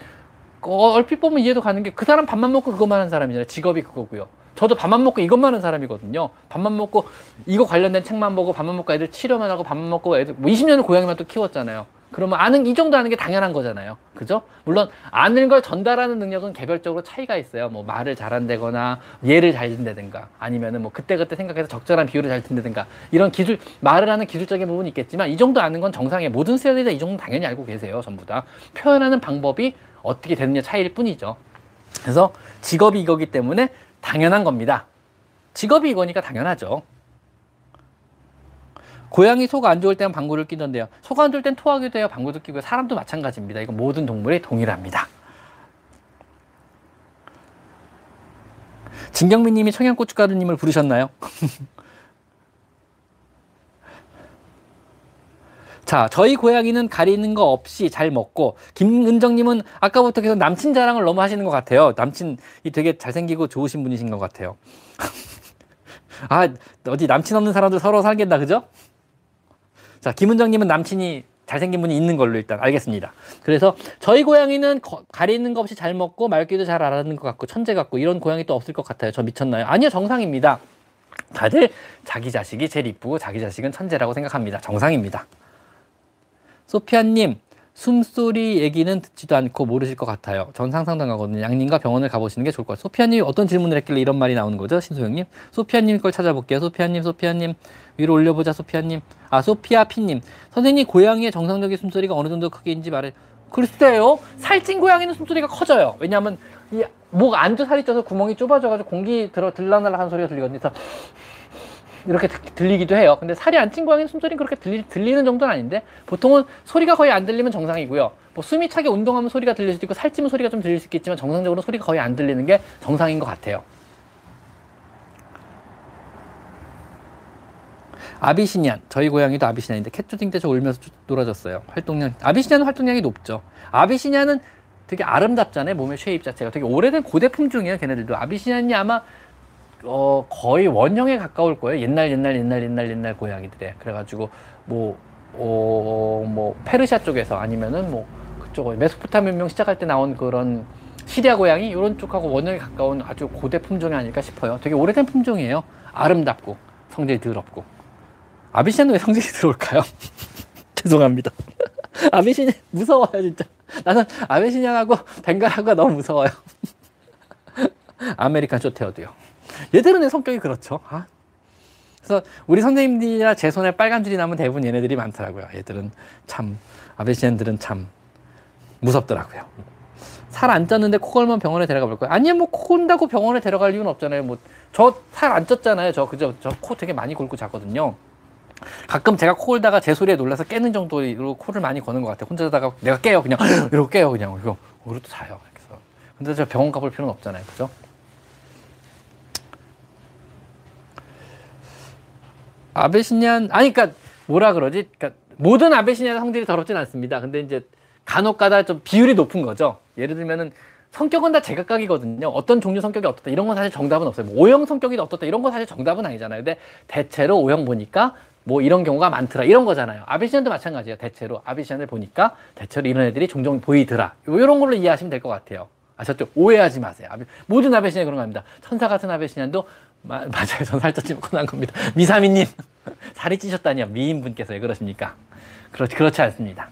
얼핏 보면 이해도 가는 게 그 사람 밥만 먹고 그것만 하는 사람이잖아요. 직업이 그거고요. 저도 밥만 먹고 이것만 하는 사람이거든요. 밥만 먹고 이거 관련된 책만 보고 밥만 먹고 애들 치료만 하고 밥만 먹고 애들 뭐 20년을 고양이만 또 키웠잖아요. 그러면 아는 이 정도 아는 게 당연한 거잖아요. 그죠? 물론 아는 걸 전달하는 능력은 개별적으로 차이가 있어요. 뭐 말을 잘한다거나 예를 잘 든다든가 아니면은 뭐 그때그때 생각해서 적절한 비율을 잘 든다든가 이런 기술 말을 하는 기술적인 부분이 있겠지만 이 정도 아는 건 정상의 모든 세대가 이 정도 당연히 알고 계세요. 전부 다 표현하는 방법이 어떻게 되느냐 차이일 뿐이죠. 그래서 직업이 이거기 때문에 당연한 겁니다. 직업이 이거니까 당연하죠. 고양이 속 안 좋을 때는 방구를 끼던데요. 속 안 좋을 땐 토하기도 해요. 방구도 끼고 사람도 마찬가지입니다. 이거 모든 동물이 동일합니다. 진경민 님이 청양고춧가루 님을 bu르셨나요? [LAUGHS] 자, 저희 고양이는 가리는 거 없이 잘 먹고 김은정님은 아까부터 계속 남친 자랑을 너무 하시는 것 같아요. 남친이 되게 잘생기고 좋으신 분이신 것 같아요. [LAUGHS] 아, 어디 남친 없는 사람들 서로 살겠다, 그죠? 자, 김은정님은 남친이 잘생긴 분이 있는 걸로 일단 알겠습니다. 그래서 저희 고양이는 거, 가리는 거 없이 잘 먹고 말귀도 잘 알아듣는 것 같고 천재 같고 이런 고양이 또 없을 것 같아요. 저 미쳤나요? 아니요, 정상입니다. 다들 자기 자식이 제일 이쁘고 자기 자식은 천재라고 생각합니다. 정상입니다. 소피아님, 숨소리 얘기는 듣지도 않고 모르실 것 같아요. 전 상상도 가거든요. 양님과 병원을 가보시는 게 좋을 것 같아요. 소피아님 어떤 질문을 했길래 이런 말이 나오는 거죠? 신소영님. 소피아님 걸 찾아볼게요. 소피아님, 소피아님. 위로 올려보자, 소피아님. 아, 소피아 피님. 선생님, 고양이의 정상적인 숨소리가 어느 정도 크기인지 말해. 글쎄요. 살찐 고양이는 숨소리가 커져요. 왜냐하면 이 목 안쪽 살이 쪄서 구멍이 좁아져가지고 공기 들어 들락날락 하는 소리가 들리거든요. 그래서 이렇게 들리기도 해요. 근데 살이 안 찐 고양이는 숨소리는 그렇게 들리, 들리는 정도는 아닌데 보통은 소리가 거의 안 들리면 정상이고요. 뭐 숨이 차게 운동하면 소리가 들릴 수도 있고 살찌면 소리가 좀 들릴 수 있겠지만 정상적으로 소리가 거의 안 들리는 게 정상인 것 같아요. 아비시니안 저희 고양이도 아비시니안인데 캣조딩 때 저 울면서 놀아줬어요. 활동량 아비시니안은 활동량이 높죠. 아비시니안은 되게 아름답잖아요. 몸의 쉐입 자체가 되게 오래된 고대 품종이에요. 걔네들도 아비시니안이 아마 어, 거의 원형에 가까울 거예요. 옛날, 옛날, 옛날, 옛날, 옛날 고양이들에. 그래가지고, 뭐, 어, 뭐, 페르시아 쪽에서 아니면은 뭐, 그쪽, 메소포타미아명 시작할 때 나온 그런 시리아 고양이, 이런 쪽하고 원형에 가까운 아주 고대 품종이 아닐까 싶어요. 되게 오래된 품종이에요. 아름답고, 성질이 더럽고. 아비시아는 왜 성질이 [LAUGHS] 들어올까요? [LAUGHS] 죄송합니다. [LAUGHS] 아비시냐, 무서워요, 진짜. 나는 아비시냐하고 벵갈하고 너무 무서워요. American Shorthair도요. 얘들은 성격이 그렇죠. 아. 그래서 우리 선생님들이나 제 손에 빨간 줄이 나면 대부분 얘네들이 많더라고요. 얘들은 참 Abyssinian들은 참 무섭더라고요. 살 안 쪘는데 코 걸면 병원에 데려가 볼 거예요. 아니요, 뭐 코 곤다고 병원에 데려갈 이유는 없잖아요. 뭐 저 살 안 쪘잖아요. 저 그저 저 코 되게 많이 골고 자거든요. 가끔 제가 코 골다가 제 소리에 놀라서 깨는 정도로 코를 많이 거는 것 같아요. 혼자 자다가 내가 깨요 그냥 [GASPS] 이러고 깨요 그냥 그리고 또 자요. 그래서 근데 저 병원 가볼 필요는 없잖아요. 그죠? 아베시니안 아니 그러니까 뭐라 그러지? 그러니까 모든 아베시니안 성질이 더럽진 않습니다. 근데 이제 간혹가다 좀 비율이 높은 거죠. 예를 들면은 성격은 다 제각각이거든요. 어떤 종류 성격이 어떻다 이런 건 사실 정답은 없어요. 뭐 O형 성격이 어떻다 이런 건 사실 정답은 아니잖아요. 근데 대체로 O형 보니까 뭐 이런 경우가 많더라 이런 거잖아요. 아베시안도 마찬가지예요. 대체로 아베시안을 보니까 대체로 이런 애들이 종종 보이더라. 이런 걸로 이해하시면 될 것 같아요. 아셨죠? 오해하지 마세요. 모든 아베시안 그런 겁니다. 천사 같은 아베시안도 마, 맞아요. 전 살쪄지 먹고 난 겁니다. 미사미님 [LAUGHS] 살이 찌셨다니요. 미인분께서 왜 그러십니까? 그렇지 그렇지 않습니다.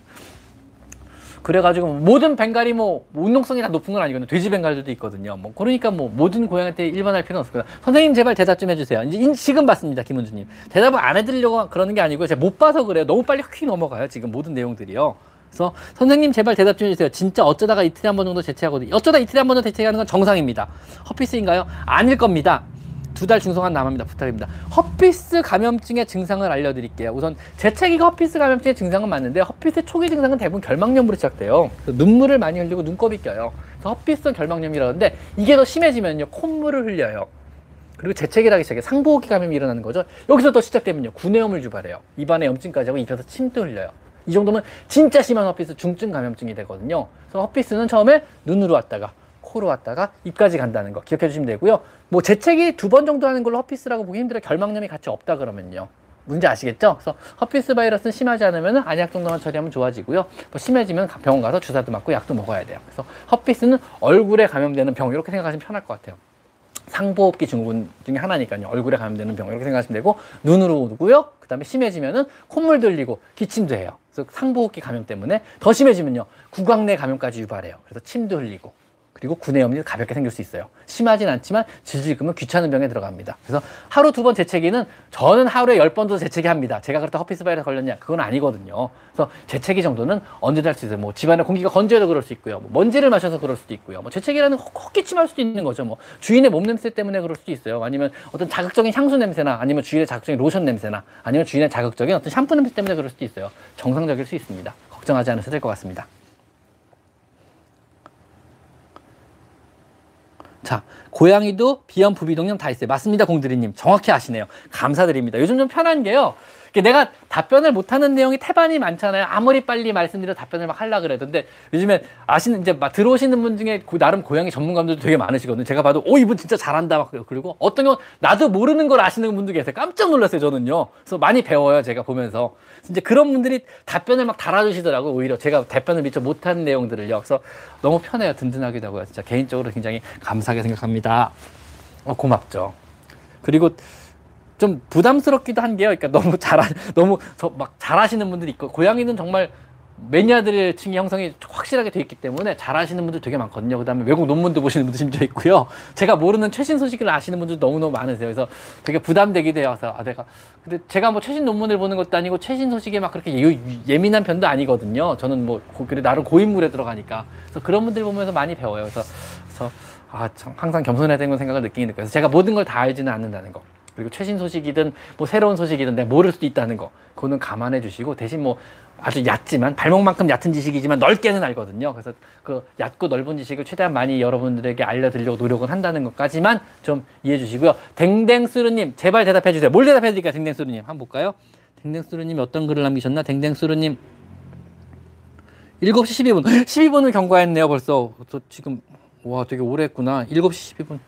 그래가지고 모든 벵갈이 뭐 운동성이 다 높은 건 아니거든요. 돼지 벵갈들도 있거든요. 뭐 그러니까 뭐 모든 고양이한테 일반할 필요는 없을 거예요. 선생님 제발 대답 좀 해주세요. 이제 지금 봤습니다, 김은주님. 대답을 안 해드리려고 그러는 게 아니고요. 제가 못 봐서 그래요. 너무 빨리 휙 넘어가요. 지금 모든 내용들이요. 그래서 선생님 제발 대답 좀 해주세요. 진짜 어쩌다가 이틀에 한 번 정도 재채기하거든요. 어쩌다 이틀에 한 번 정도 재채기하는 건 정상입니다. herpes인가요? 아닐 겁니다. 두 달 중성화한 남아입니다. 부탁입니다. herpes 감염증의 증상을 알려드릴게요. 우선 재채기가 herpes 감염증의 증상은 맞는데 herpes 초기 증상은 대부분 결막염으로 시작돼요. 눈물을 많이 흘리고 눈곱이 껴요. herpes성 결막염이라는데 이게 더 심해지면요 콧물을 흘려요. 그리고 재채기를 하기 시작해 상부호흡기 감염이 일어나는 거죠. 여기서 더 시작되면요 구내염을 유발해요. 입안에 염증까지 하고 입에서 침도 흘려요. 이 정도면 진짜 심한 herpes 중증 감염증이 되거든요. 그래서 herpes는 처음에 눈으로 왔다가 코로 왔다가 입까지 간다는 거 기억해 주시면 되고요. 뭐 재채기 두 번 정도 하는 걸로 herpes라고 보기 힘들어요. 결막염이 같이 없다 그러면요. 문제 아시겠죠? 그래서 herpes 바이러스는 심하지 않으면 안약 정도만 처리하면 좋아지고요. 뭐 심해지면 병원 가서 주사도 맞고 약도 먹어야 돼요. 그래서 herpes는 얼굴에 감염되는 병 이렇게 생각하시면 편할 것 같아요. 상부호흡기 증후군 중에 하나니까요. 얼굴에 감염되는 병 이렇게 생각하시면 되고 눈으로 오고요. 그다음에 심해지면은 콧물 흘리고 기침도 해요. 그래서 상부호흡기 감염 때문에 더 심해지면요. 구강내 감염까지 유발해요. 그래서 침도 흘리고 그리고 구내염이 가볍게 생길 수 있어요. 심하진 않지만 질질 끌면 귀찮은 병에 들어갑니다. 그래서 하루 두 번 재채기는 저는 하루에 열 번도 재채기 합니다. 제가 그렇다 herpes 바이러스 걸렸냐? 그건 아니거든요. 그래서 재채기 정도는 언제든 할 수 있어요. 뭐 집안에 공기가 건조해서 그럴 수 있고요. 뭐 먼지를 마셔서 그럴 수도 있고요. 뭐 재채기라는 헛기침할 수도 있는 거죠. 뭐 주인의 몸 냄새 때문에 그럴 수도 있어요. 아니면 어떤 자극적인 향수 냄새나 아니면 주인의 자극적인 로션 냄새나 아니면 주인의 자극적인 어떤 샴푸 냄새 때문에 그럴 수도 있어요. 정상적일 수 있습니다. 걱정하지 않으셔도 될 것 같습니다. 자, 고양이도 비염, 부비동염 다 있어요. 맞습니다, 공들이님. 정확히 아시네요. 감사드립니다. 요즘 좀 편한 게요. 이게 내가 답변을 못하는 내용이 태반이 많잖아요. 아무리 빨리 말씀드려 답변을 막 하려 그래도 근데 요즘에 아시는 이제 막 들어오시는 분 중에 고- 나름 고양이 전문가들도 되게 많으시거든요. 제가 봐도 오 이분 진짜 잘한다 막. 그리고 어떤 경우 나도 모르는 걸 아시는 분도 계세요. 깜짝 놀랐어요 저는요. 그래서 많이 배워요 제가 보면서 이제 그런 분들이 답변을 막 달아주시더라고요. 오히려 제가 답변을 미처 못하는 내용들을요. 그래서 너무 편해요. 든든하기도 하고요. 진짜 개인적으로 굉장히 감사하게 생각합니다. 어, 고맙죠. 그리고 좀 부담스럽기도 한 게요. 그러니까 너무 [LAUGHS] 잘하, 너무 저막 잘하시는 분들이 있고 고양이는 정말 매니아들의 층이 형성이 확실하게 돼 있기 때문에 잘하시는 분들 되게 많거든요. 그다음에 외국 논문도 보시는 분도 심지어 있고요. 제가 모르는 최신 소식을 아시는 분들 너무 너무 많으세요. 그래서 되게 해요. 그래서 아 내가 근데 제가 뭐 최신 논문을 보는 것도 아니고 최신 소식에 막 그렇게 예, 민한 편도 아니거든요. 저는 뭐 고- 그래 나름 고인물에 들어가니까 그래서 그런 분들 보면서 많이 배워요. 그래서 그래서 아, 참 항상 겸손해야 되는 생각을 느껴요. 그래서 제가 모든 걸 다 알지는 않는다는 거. 그리고 최신 소식이든 뭐 새로운 소식이든 내가 모를 수도 있다는 거. 그거는 감안해 주시고 대신 뭐 아주 얕지만 발목만큼 얕은 지식이지만 넓게는 알거든요. 그래서 그 얕고 넓은 지식을 최대한 많이 여러분들에게 알려드리려고 노력은 한다는 것까지만 좀 이해해 주시고요. 댕댕수르님 제발 대답해 주세요. 뭘 대답해 드릴까요? 댕댕수르님 한번 볼까요? 댕댕수르님이 어떤 글을 남기셨나? 댕댕수르님 7시 12분. 12분을 경과했네요, 벌써. 저 지금, 와, 되게 오래 했구나. 7시 12분.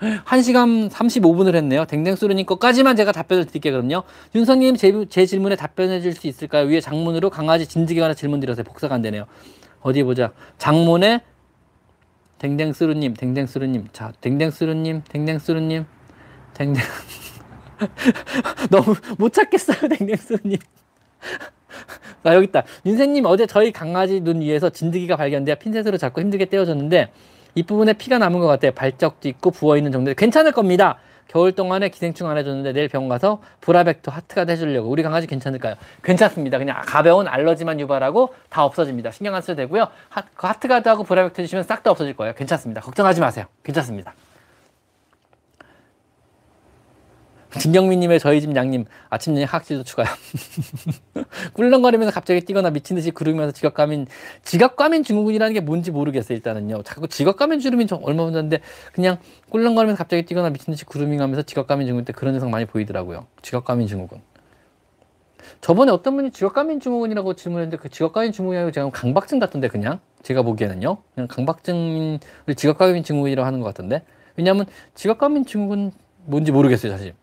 1시간 35분을 했네요. 댕댕수르님 거까지만 제가 답변을 드릴게요. 윤성님, 제, 제 질문에 답변해 줄 수 있을까요? 위에 장문으로 강아지 진드기 관한 질문 드렸어요. 복사가 안 되네요. 어디 보자. 장문에 댕댕수르님, 댕댕수르님. 자, 댕댕수르님, 댕댕수르님, 댕댕. [LAUGHS] 너무 못 찾겠어요, 댕댕수르님. 아, 여기 있다. 윤생님 어제 저희 강아지 눈 위에서 진드기가 발견되어 핀셋으로 잡고 힘들게 떼어줬는데 이 부분에 피가 남은 것 같아요. 발적도 있고 부어있는 정도에 괜찮을 겁니다. 겨울 동안에 기생충 안 해줬는데 내일 병원 가서 보라백도 하트가 해주려고 우리 강아지 괜찮을까요? 괜찮습니다. 그냥 가벼운 알러지만 유발하고 다 없어집니다. 신경 안 써도 되고요. 하, 그 하트가드하고 보라백도 해주시면 싹 다 없어질 거예요. 괜찮습니다. 걱정하지 마세요. 괜찮습니다. 진경민님의 저희 집 양님 아침 저녁 학지도 추가요. [LAUGHS] 꿀렁거리면서 갑자기 뛰거나 미친 듯이 구르면서 지각감인 지각감인 증후군이라는 게 뭔지 모르겠어요. 일단은요. 자꾸 지각감인 주름이 좀 얼마 문제인데 그냥 꿀렁거리면서 갑자기 뛰거나 미친 듯이 구르밍하면서 지각감인 증후군 때 그런 증상 많이 보이더라고요. 지각감인 증후군. 저번에 어떤 분이 지각감인 증후군이라고 질문했는데 그 지각감인 증후군이 아니고 제가 강박증 같던데 그냥 제가 보기에는요. 그냥 강박증을 지각감인 증후군이라고 하는 것 같던데 왜냐하면 지각감인 증후군 뭔지 모르겠어요 사실.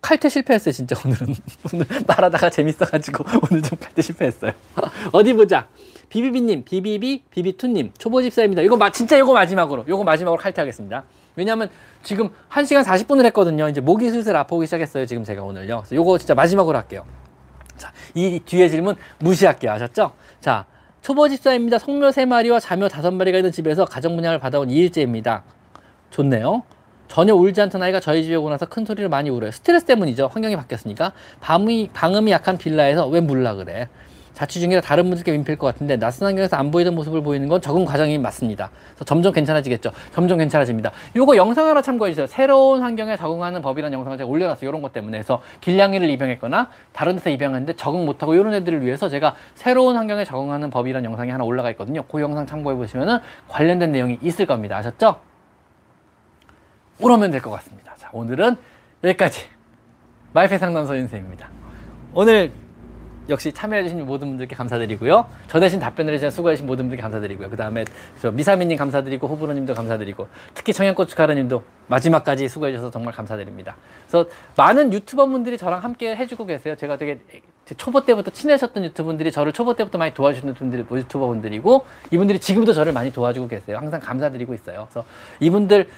칼퇴 실패했어요 진짜. [LAUGHS] 오늘은. 오늘 말하다가 재밌어가지고 [LAUGHS] 오늘 좀 칼퇴 실패했어요. [LAUGHS] 어디 보자. 비비비님 비비비 비비투님 초보 집사입니다. 이거 마, 진짜 이거 마지막으로 이거 마지막으로 칼퇴하겠습니다. 왜냐하면 지금 1시간 40분을 했거든요. 이제 목이 슬슬 아프기 시작했어요 지금 제가 오늘요. 그래서 이거 진짜 마지막으로 할게요. 자, 이 뒤에 질문 무시할게요. 아셨죠? 자 초보 집사입니다. 성묘 3마리와 자묘 5마리가 있는 집에서 가정 분양을 받아온 2일째입니다. 좋네요 전혀 울지 않던 아이가 저희 집에 오고 나서 큰 소리를 많이 울어요. 스트레스 때문이죠. 환경이 바뀌었으니까. 방음이, 방음이 약한 빌라에서 왜 물라 그래? 자취 중이라 다른 분들께 민폐일 것 같은데 낯선 환경에서 안 보이던 모습을 보이는 건 적응 과정이 맞습니다. 점점 괜찮아지겠죠. 점점 괜찮아집니다. 요거 영상 하나 참고해 주세요. 새로운 환경에 적응하는 법이라는 영상을 제가 올려놨어요. 이런 것 때문에 해서 길냥이를 입양했거나 다른 데서 입양했는데 적응 못하고 이런 애들을 위해서 제가 새로운 환경에 적응하는 법이라는 영상이 하나 올라가 있거든요. 그 영상 참고해 보시면은 관련된 내용이 있을 겁니다. 아셨죠? 그러면 될 것 같습니다. 자, 오늘은 여기까지. 마이페 상담소 윤쌤입니다. 오늘 역시 참여해주신 모든 분들께 감사드리고요. 저 대신 답변을 해주신 수고해주신 모든 분들께 감사드리고요. 그 다음에 저 미사미님 감사드리고 호불호님도 감사드리고 특히 청양고춧가루님도 마지막까지 수고해주셔서 정말 감사드립니다. 그래서 많은 유튜버 분들이 저랑 함께 해주고 계세요. 제가 되게 초보 때부터 친해졌던 유튜버 분들이 저를 초보 때부터 많이 도와주시는 분들이 유튜버 분들이고 이분들이 지금도 저를 많이 도와주고 계세요. 항상 감사드리고 있어요. 그래서 이분들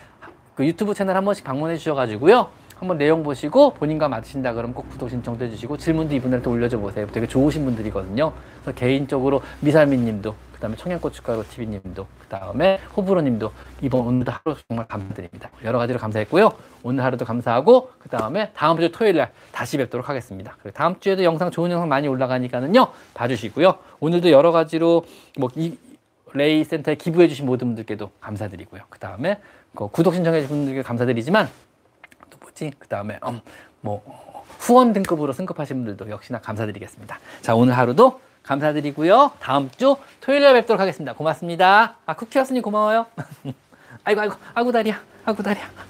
그 유튜브 채널 한 번씩 방문해 주셔가지고요. 한번 내용 보시고 본인과 맞으신다 그러면 꼭 구독 신청도 해주시고 질문도 이분들한테 올려줘 보세요. 되게 좋으신 분들이거든요. 그래서 개인적으로 미살미님도 그 다음에 청양고춧가루 TV님도 그 다음에 호불호님도 이번 오늘도 하루 정말 감사드립니다. 여러 가지로 감사했고요. 오늘 하루도 감사하고 그 다음에 다음 주 토요일 날 다시 뵙도록 하겠습니다. 그리고 다음 주에도 영상 좋은 영상 많이 올라가니까는요 봐주시고요. 오늘도 여러 가지로 뭐 이 레이 센터에 기부해 주신 모든 분들께도 감사드리고요. 그 다음에 그 구독 신청해 주신 분들께 감사드리지만 또 뭐지? 그 다음에 음, 뭐 후원 등급으로 승급하신 분들도 역시나 감사드리겠습니다. 자 오늘 하루도 감사드리고요. 다음 주 토요일에 뵙도록 하겠습니다. 고맙습니다. 아 쿠키였으니 고마워요. [LAUGHS] 아이고 아이고 아이고 다리야 아이고 다리야.